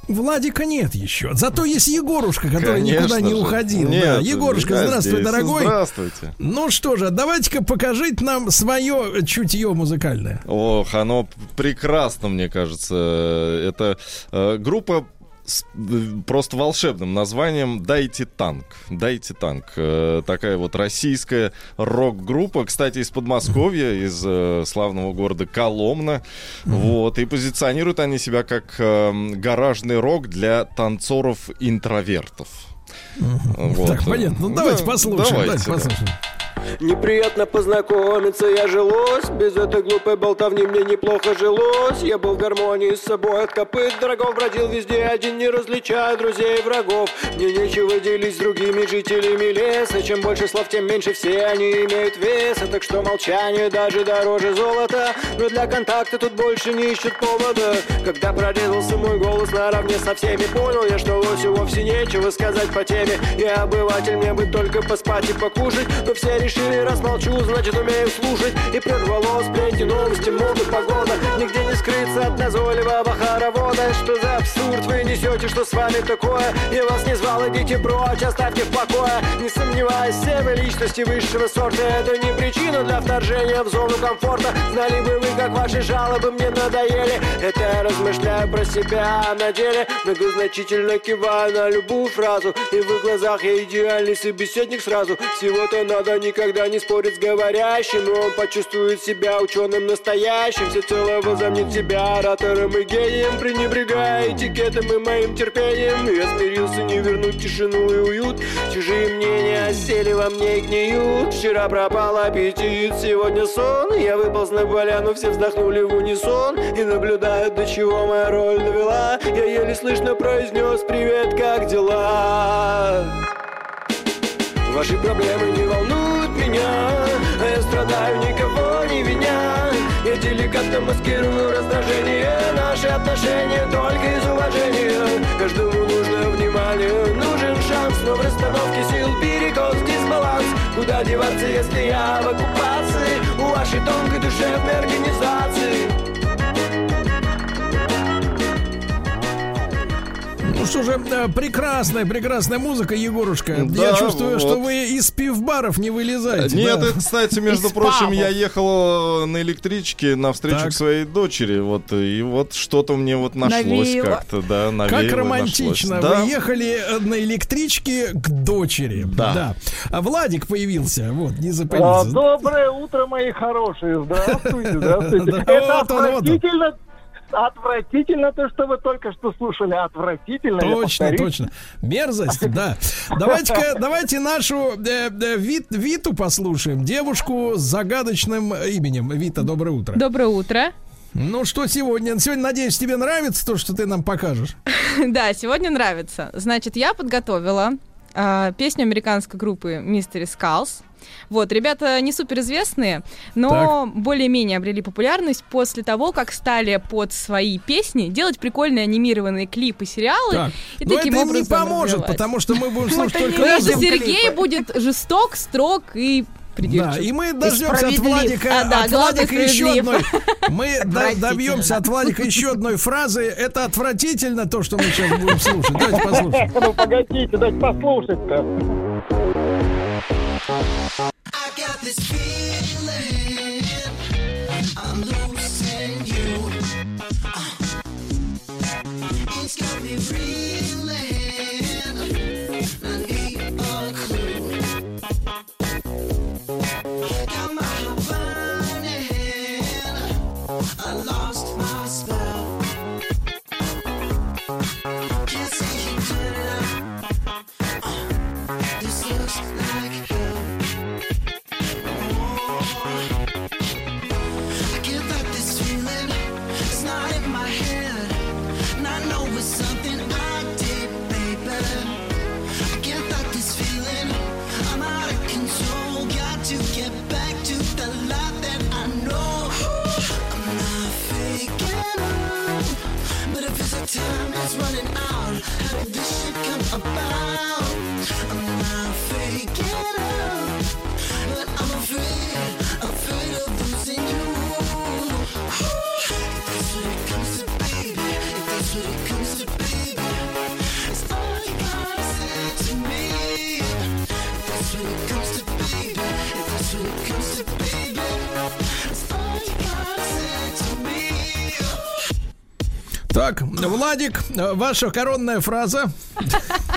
Владика нет еще. Зато есть Егорушка, который Конечно никуда не же. уходил. Нет, да. Егорушка, я здравствуй, здесь. дорогой. Здравствуйте. Ну что же, давайте-ка покажите нам свое чутье музыкальное. Ох, оно прекрасно, мне кажется. Это э, группа с э, просто волшебным названием «Дайте танк». «Дайте танк». Э, такая вот российская рок-группа, кстати, из Подмосковья, из э, славного города Коломна. Вот. И позиционируют они себя как э, гаражный рок для танцоров-интровертов. Вот. Так, понятно. Ну, давайте Да, послушаем. давайте, Давайте да. Неприятно познакомиться, я жилось. Без этой глупой болтовни мне неплохо жилось. Я был в гармонии с собой от копыт Дорогов бродил везде. Один, не различая друзей и врагов. Мне нечего делить с другими жителями леса. Чем больше слов, тем меньше все они имеют веса Так что молчание даже дороже золота. Но для контакта тут больше не ищут повода. Когда прорезался мой голос наравне со всеми Понял я, что лосю вовсе нечего сказать по теме. Я обыватель, мне бы только поспать и покушать. Но все решили, раз значит умею слушать. И прервало сплетни, новости, моды, погода. Нигде не скрыться от назойливого хоровода. Что за абсурд вы несете, что с вами такое? Я вас не звал, идите прочь, оставьте в покое. Не сомневаюсь, все вы личности высшего сорта. Это не причина для вторжения в зону комфорта. Знали бы вы, как ваши жалобы мне надоели. Это я размышляю про себя, на деле. Многозначительно киваю на любую фразу. И в их глазах я идеальный собеседник сразу. Всего-то надо никогда не спорить с говорящим И он почувствует себя ученым настоящим. Всецело возомнит себя оратором и гением Пренебрегая этикетом и моим терпением Я смирился не вернуть тишину и уют. Чужие мнения осели во мне и гниют. Вчера пропал аппетит, сегодня сон. Я выполз на поляну, все вздохнули в унисон. И наблюдают, до чего моя роль довела. Я еле слышно произнес «Привет, как дела?» Ваши проблемы не волнуют меня. Я страдаю, никого не виня. Я деликатно маскирую раздражение. Наши отношения только из уважения. Каждому нужно внимание, нужен шанс Но в расстановке сил перекос, дисбаланс. Куда деваться, если я в оккупации? У вашей тонкой душевной организации Ну что же, э, прекрасная, прекрасная музыка, Егорушка. Да, Я чувствую, вот. что вы из пивбаров не вылезаете. Нет, да? это, кстати, между Из прочим, я ехал э, на электричке навстречу Так. к своей дочери, вот, и вот что-то мне вот нашлось Навеяло. как-то, да, навеяло, Как романтично. нашлось. Да. Вы ехали э, на электричке к дочери. Да. А Владик появился. Вот, не А, запомните. доброе утро, мои хорошие. Здравствуйте, здравствуйте. Да, Это вот он, вот он. отвратительно, Отвратительно то, что вы только что слушали. Отвратительно. Точно, точно. Мерзость, да. Давайте-ка, давайте нашу э, э, Вит- Виту послушаем. Девушку с загадочным именем. Вита, доброе утро. Доброе утро. Ну что сегодня? Сегодня, надеюсь, тебе нравится то, что ты нам покажешь. Да, сегодня нравится. Значит, я подготовила а, песню американской группы Mystery Skulls. Вот, ребята не суперизвестные, но более-менее обрели популярность после того, как стали под свои песни делать прикольные анимированные клипы, сериалы. Так. И Но таким это им не поможет, развивать. потому что мы будем слушать только видео. Сергей будет жесток, строг и. Да, и мы дождемся от. Владика, А, да, от Владика еще одной. Мы до- добьемся от Владика еще одной фразы. Это отвратительно то, что мы сейчас будем слушать. Давайте послушаем. Ну, погодите, дайте послушать-то. I'm losing you. Ah. It's got me reeling. Так, Владик, ваша коронная фраза.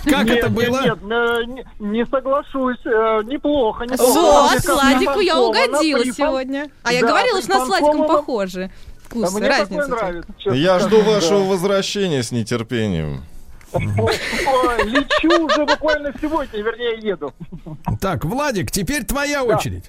Как Нет, это нет, было? Нет, э, не, соглашусь. э, Неплохо, неплохо. Вот, Владику я угодила сегодня. А я Да, говорила, что нас с Владиком похожи. А Вкус, мне такое разница. нравится. честно Я жду да. вашего возвращения с нетерпением. Ой, Лечу уже буквально сегодня, вернее, еду. Так, Владик, теперь твоя очередь.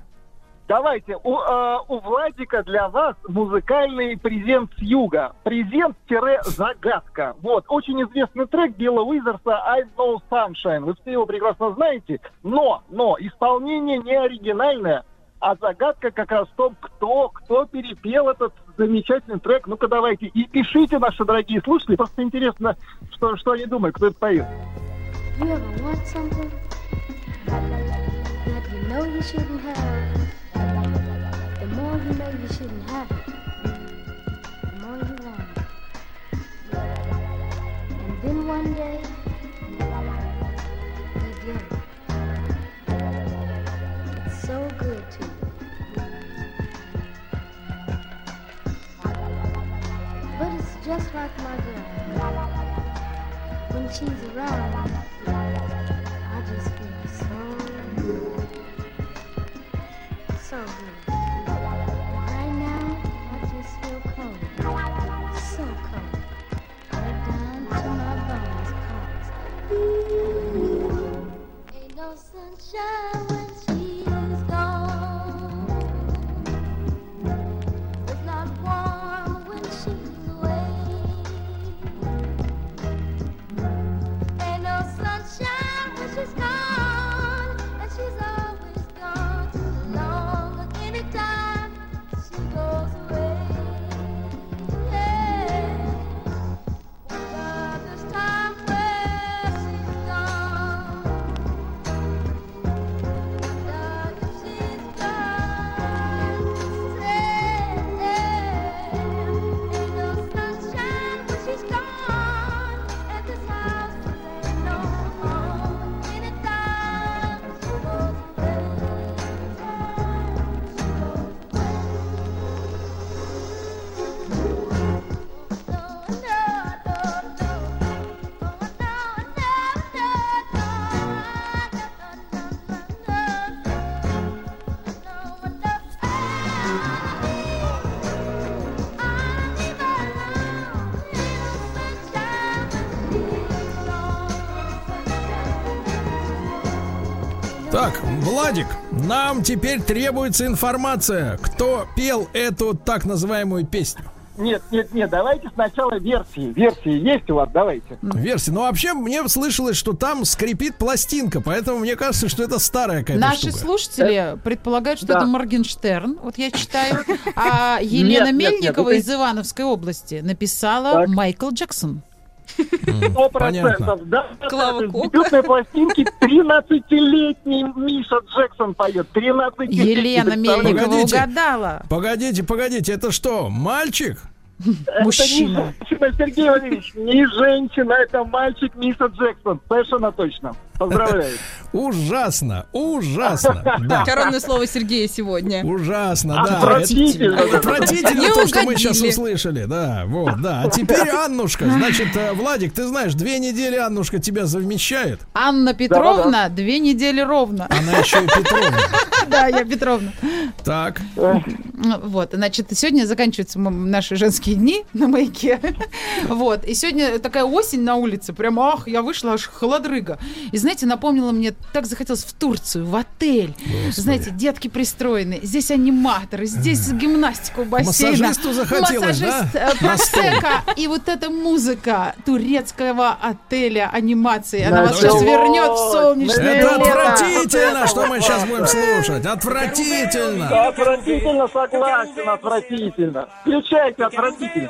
Давайте, у, э, у Владика для вас музыкальный презент с юга. Презент-загадка. Вот, очень известный трек Билла Уизерса «I Know Sunshine». Вы все его прекрасно знаете. Но, но, исполнение не оригинальное, а загадка как раз в том, кто, кто перепел этот замечательный трек. Ну-ка, давайте. И пишите, наши дорогие слушатели. Просто интересно, что, что они думают, кто это поет. You ever want something that you know you shouldn't have? The more you know you shouldn't have it, the more you want it. And then one day, you get it. It's so good to you. But it's just like my girl. When she's around, I just feel so good. So good. Ain't no sunshine нам теперь требуется информация, кто пел эту так называемую песню. Нет, нет, нет, давайте сначала версии. Версии есть у вас, давайте. Версия. Ну, вообще, мне слышалось, что там скрипит пластинка, поэтому мне кажется, что это старая какая-то Наши штука. слушатели предполагают, что Да. это Моргенштерн, вот я читаю, а Елена Нет, нет, нет, Мельникова это- из Ивановской области написала Майкл Джексон. Сто процентов, да. Клава С дебютной пластинки 13-летний Миша Джексон поет. 13 Елена Мельникова Погодите. угадала. Погодите, погодите, это что, мальчик? Мужчина. Это не женщина, Сергей Валерьевич, не женщина, это мальчик Миша Джексон. Совершенно точно. Поздравляю. Ужасно, ужасно. Да. Коронное слово Сергея сегодня. Ужасно, да. Отвратительно. Это- Отвратительно то, что мы сейчас услышали. Да, вот, да. А теперь Аннушка. Значит, э, Владик, ты знаешь, две недели Аннушка тебя совмещает. Анна Петровна две недели ровно. Она еще и Петровна. Да, я Петровна. Так. Вот, значит, сегодня заканчиваются наши женские дни на маяке. Вот, и сегодня такая осень на улице, прям, ах, я вышла, аж холодрыга. И знаете, напомнила мне, так захотелось в Турцию, в отель. Знаете, детки пристроены, здесь аниматоры, здесь гимнастика у бассейна. Массажисту захотелось, да? Массажист, э, На стол. просека. И вот эта музыка турецкого отеля анимации, она вас сейчас вернет в солнечное Это отвратительно, что мы сейчас будем слушать. Отвратительно. Отвратительно, согласен, отвратительно. Включайте отвратительно.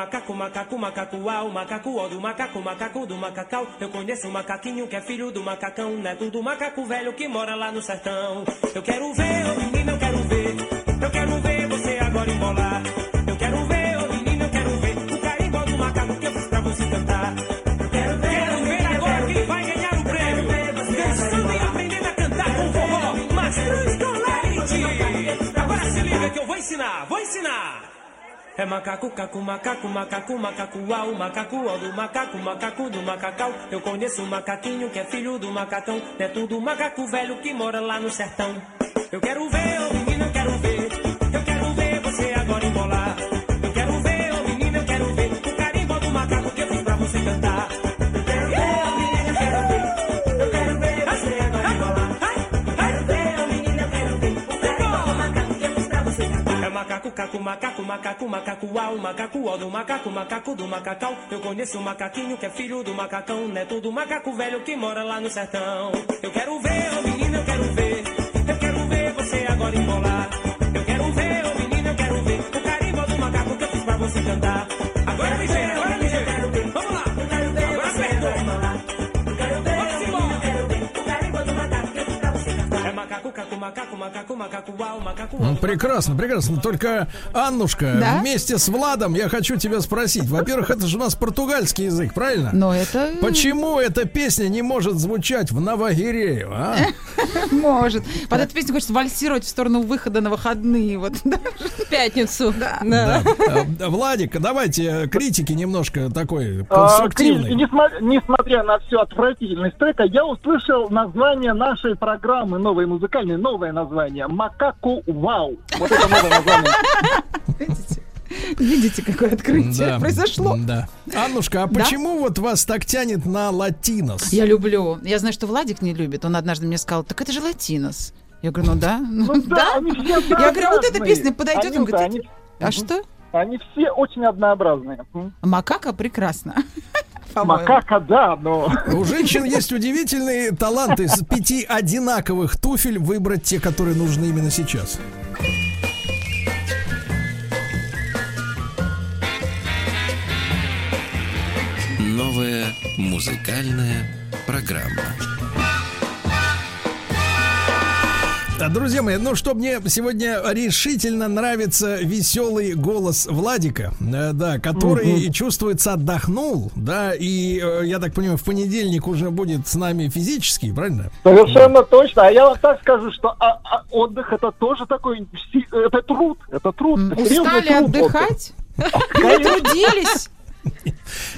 macaco, caco, macaco, macaco, uau, macaco, ó do macaco, macaco do macacau. Eu conheço um macaquinho que é filho do macacão, neto do macaco velho que mora lá no sertão. Eu quero ver, ó, menina, eu quero ver. Eu quero ver você agora embolar. É macaco, caco, macaco, macaco, macaco, uau, macaco, ó do macaco, macaco do macacau. Eu conheço um macaquinho que é filho do macacão, neto do macaco velho que mora lá no sertão. Eu quero ver, ô eu quero ver. Macaco, caco, macaco, macaco, macaco, uau, macaco, ó do macaco, macaco do macacau. Eu conheço um macaquinho que é filho do macacão, neto do macaco velho que mora lá no sertão. Eu quero ver, ô menina, eu quero ver. Eu quero ver você agora embolar. Eu quero ver, ô menina, eu quero ver o carimbó do macaco que eu fiz pra você cantar. Agora me vê, Ну, Прекрасно, прекрасно. Только, Аннушка, Да? вместе с Владом я хочу тебя спросить. Во-первых, это же у нас португальский язык, правильно? Но это... Почему эта песня не может звучать в Новогиреево, а? Может. Под эту песню хочется вальсировать в сторону выхода на выходные. Вот. В пятницу. Да. Э, Владик, давайте э, критики немножко такой А, конструктивной. Несмотря на всю отвратительность трека, я услышал название нашей программы, новое музыкальное, новое название. Макаку Вау. Вот это новое название. Видите? Видите, какое открытие Да, произошло? Да. Аннушка, а Да? почему вот вас так тянет на латинос? Я люблю. Я знаю, что Владик не любит. Он однажды мне сказал, так это же латинос. Я говорю, ну да. Ну, Ну да, они все Я говорю, а вот эта песня подойдет? Он Анюта, говорит, они- а что? Они все очень однообразные. Макака прекрасно. Макака, да, но... У женщин есть удивительный талант из пяти одинаковых туфель выбрать те, которые нужны именно сейчас. Новая музыкальная программа. Друзья мои, ну что мне сегодня решительно нравится веселый голос Владика, э, да, который Мгм. чувствуется отдохнул, да, и э, я так понимаю, в понедельник уже будет с нами физически, правильно? Совершенно точно. А я вам так скажу, что а- а отдых это тоже такой, это труд, это труд. Устали труд, отдыхать? отдых. Вы трудились?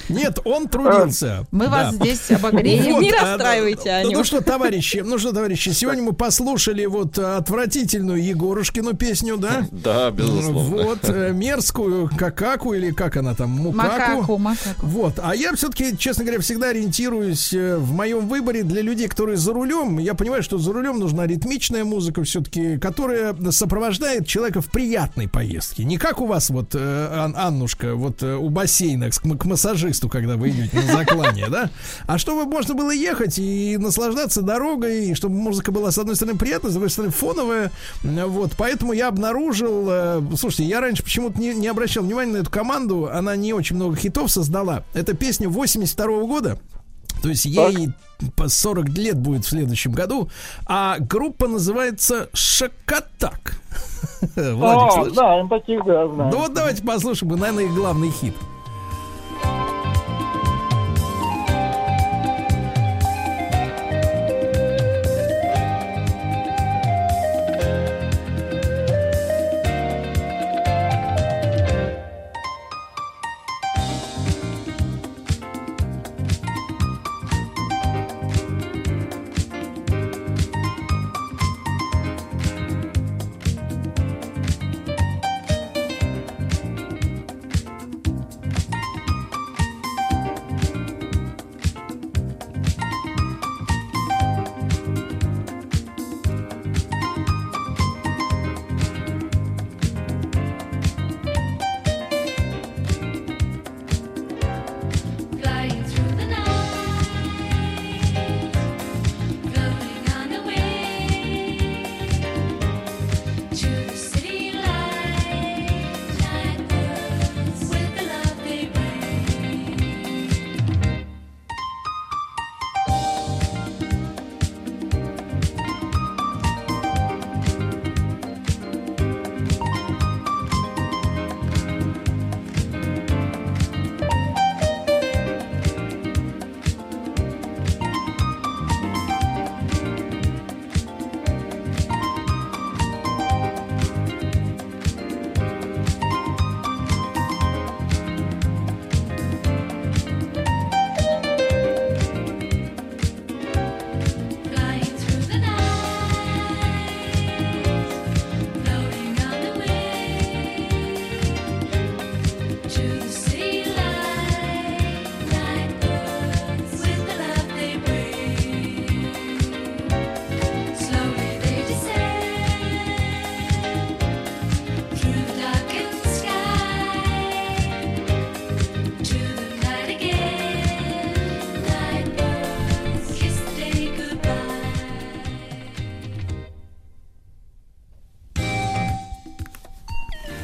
Нет, он трудился. Мы вас Да. здесь обогреем. Не а, расстраивайте ну, Аню. Ну что, товарищи, ну что, товарищи, сегодня мы послушали вот отвратительную Егорушкину песню, да? Да, безусловно. Вот, э, мерзкую какаку или как она там, мукаку. Макаку, макаку. Вот, а я все-таки, честно говоря, всегда ориентируюсь э, в моем выборе для людей, которые за рулем. Я понимаю, что за рулем нужна ритмичная музыка все-таки, которая сопровождает человека в приятной поездке. Не как у вас вот, э, Ан- Аннушка, вот у бассейна к, к массажисту, когда вы идете на заклание, да? А чтобы можно было ехать и наслаждаться дорогой, и чтобы музыка была, с одной стороны, приятная, с другой стороны, фоновая. Вот, поэтому я обнаружил... э, Слушайте, я раньше почему-то не, не обращал внимания на эту команду. Она не очень много хитов создала. Это песня 82 года. То есть ей по 40 лет будет в следующем году. А группа называется Шакатак. Владик, А, слышишь? знаем таких, да, знаем. Ну вот давайте послушаем, наверное, их главный хит.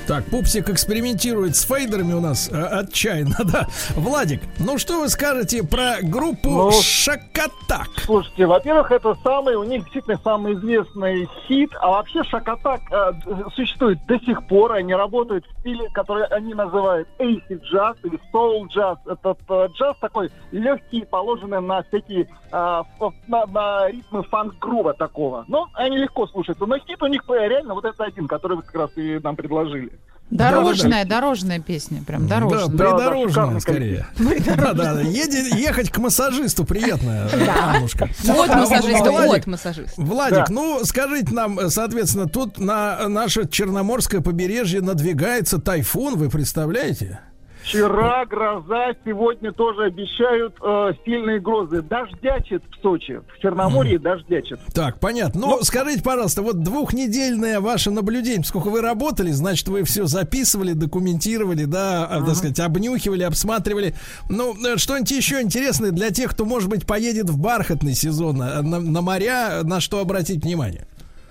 Так, Пупсик экспериментирует с фейдерами у нас э, отчаянно, да. Владик, ну что вы скажете про группу Ну, Шакатак? Слушайте, во-первых, это самый, у них действительно самый известный хит, а вообще Шакатак э, существует до сих пор, они работают в стиле, который они называют acid jazz или soul jazz. Этот э, джаз такой легкий, положенный на всякие, э, на, на ритмы фанк-грува такого. Но они легко слушаются. Но хит у них э, реально вот это один, который вы как раз и нам предложили. Дорожная, дорожная песня, прям Да, дорожная. придорожная шикарный скорее. Да, да, да. Еди- ехать к массажисту приятно, э, Аннушка. Вот А, массажист, Владик, вот массажист. Владик, Да. ну скажите нам, э, соответственно, тут на наше Черноморское побережье надвигается тайфун, вы представляете? Вчера гроза, сегодня тоже обещают э, сильные грозы. Дождячит в Сочи, в Черноморье дождячит. Так, понятно. Ну, скажите, пожалуйста, вот двухнедельное ваше наблюдение, сколько вы работали, значит, вы все записывали, документировали, да, а, так сказать, обнюхивали, обсматривали. Ну, э, что-нибудь еще интересное для тех, кто, может быть, поедет в бархатный сезон э, на, на моря, на что обратить внимание?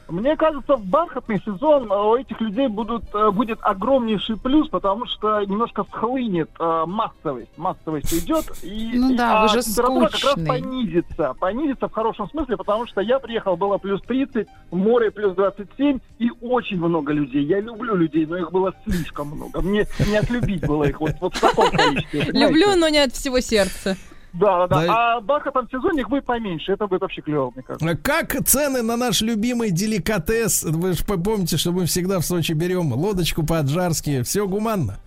Мне кажется, в бархатный сезон э, у этих людей будут, э, будет огромнейший плюс, потому что немножко схлынет э, массовость. Массовость уйдет, и, Ну и- да, вы а же температура как раз скучный. понизится. Понизится в хорошем смысле, потому что я приехал, было плюс 30, в море плюс 27, и очень много людей. Я люблю людей, но их было слишком много. Мне не отлюбить было их вот, вот в таком количестве. Люблю, но не от всего сердца. Да, да, да. А в бархатном сезоне их будет поменьше. Это будет вообще клево, мне кажется. Как цены на наш любимый деликатес? Вы же помните, что мы всегда в Сочи берем лодочку по-аджарски. Все гуманно.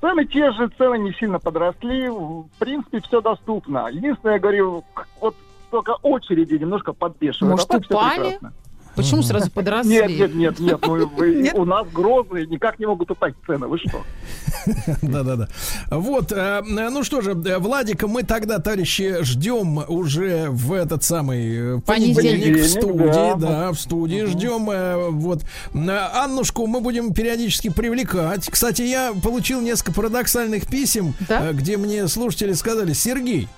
Цены те же, цены не сильно подросли. В принципе, все доступно. Единственное, я говорю, вот только очереди немножко подбешивают. Может, А так всё упали? Почему сразу подросли? Нет, нет, нет, нет. Ну, вы- Нет? у нас грозы никак не могут упасть цены. Вы что? Да-да-да. Вот, э, ну что же, э, Владика мы тогда, товарищи, ждем уже в этот самый э, понедельник в студии, да. в студии ждем. Вот Аннушку мы будем периодически привлекать. Кстати, я получил несколько парадоксальных писем, где мне слушатели сказали, Сергей.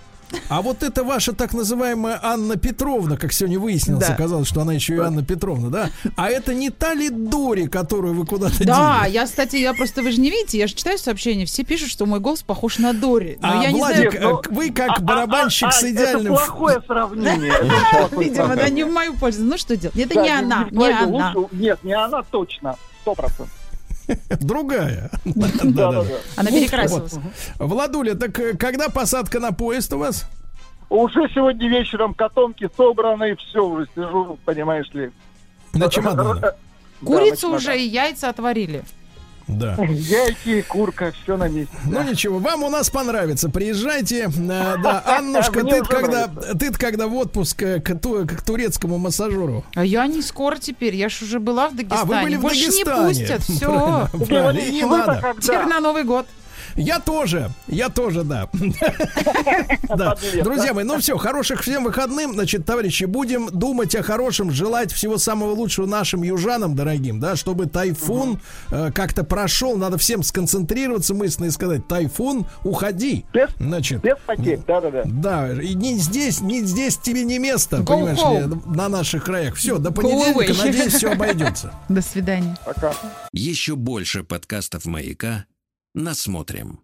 А вот это ваша так называемая Анна Петровна, как сегодня выяснилось, Да. оказалось, что она еще и Анна Петровна, да? А это не та ли Дори, которую вы куда-то Да, дели? я, кстати, я просто, вы же не видите, я же читаю сообщения, все пишут, что мой голос похож на Дори. Но А, я не Владик, знаю, э, вы как барабанщик с А, идеальным... Это плохое сравнение. Видимо, она сравнение. не в мою пользу. Ну что делать? Это Да, не она, не она. Нет, не она точно. Сто процентов. Другая. Да-да-да. Она перекрасилась. Владуля, так э, когда посадка на поезд у вас? Уже сегодня вечером котомки собраны, все уже сижу, понимаешь ли. На чемодане. Да, Курицу на уже и яйца отварили. Да. Яйки, курка, все на месте. Ну ничего, вам у нас понравится. Приезжайте. Э, Да, Аннушка, ты когда, ты когда в отпуск э, к, к турецкому массажеру? А я не скоро теперь, я ж уже была в Дагестане. А, вы были в Больше Дагестане. не пустят, все. Правильно, правильно. Не надо. Теперь на Новый год. Я тоже, я тоже, да. Да. Друзья мои, ну все, хороших всем выходным. Значит, товарищи, будем думать о хорошем, желать всего самого лучшего нашим южанам дорогим, да, чтобы тайфун э, как-то прошел. Надо всем сконцентрироваться мысленно и сказать, тайфун, уходи. Без, Значит, без потерь, да-да-да. да, и не здесь, не здесь тебе не место, Go понимаешь ли, home. на наших краях. Все, до понедельника, надеюсь, все обойдется. До свидания. Пока. Еще больше подкастов «Маяка» насмотрим.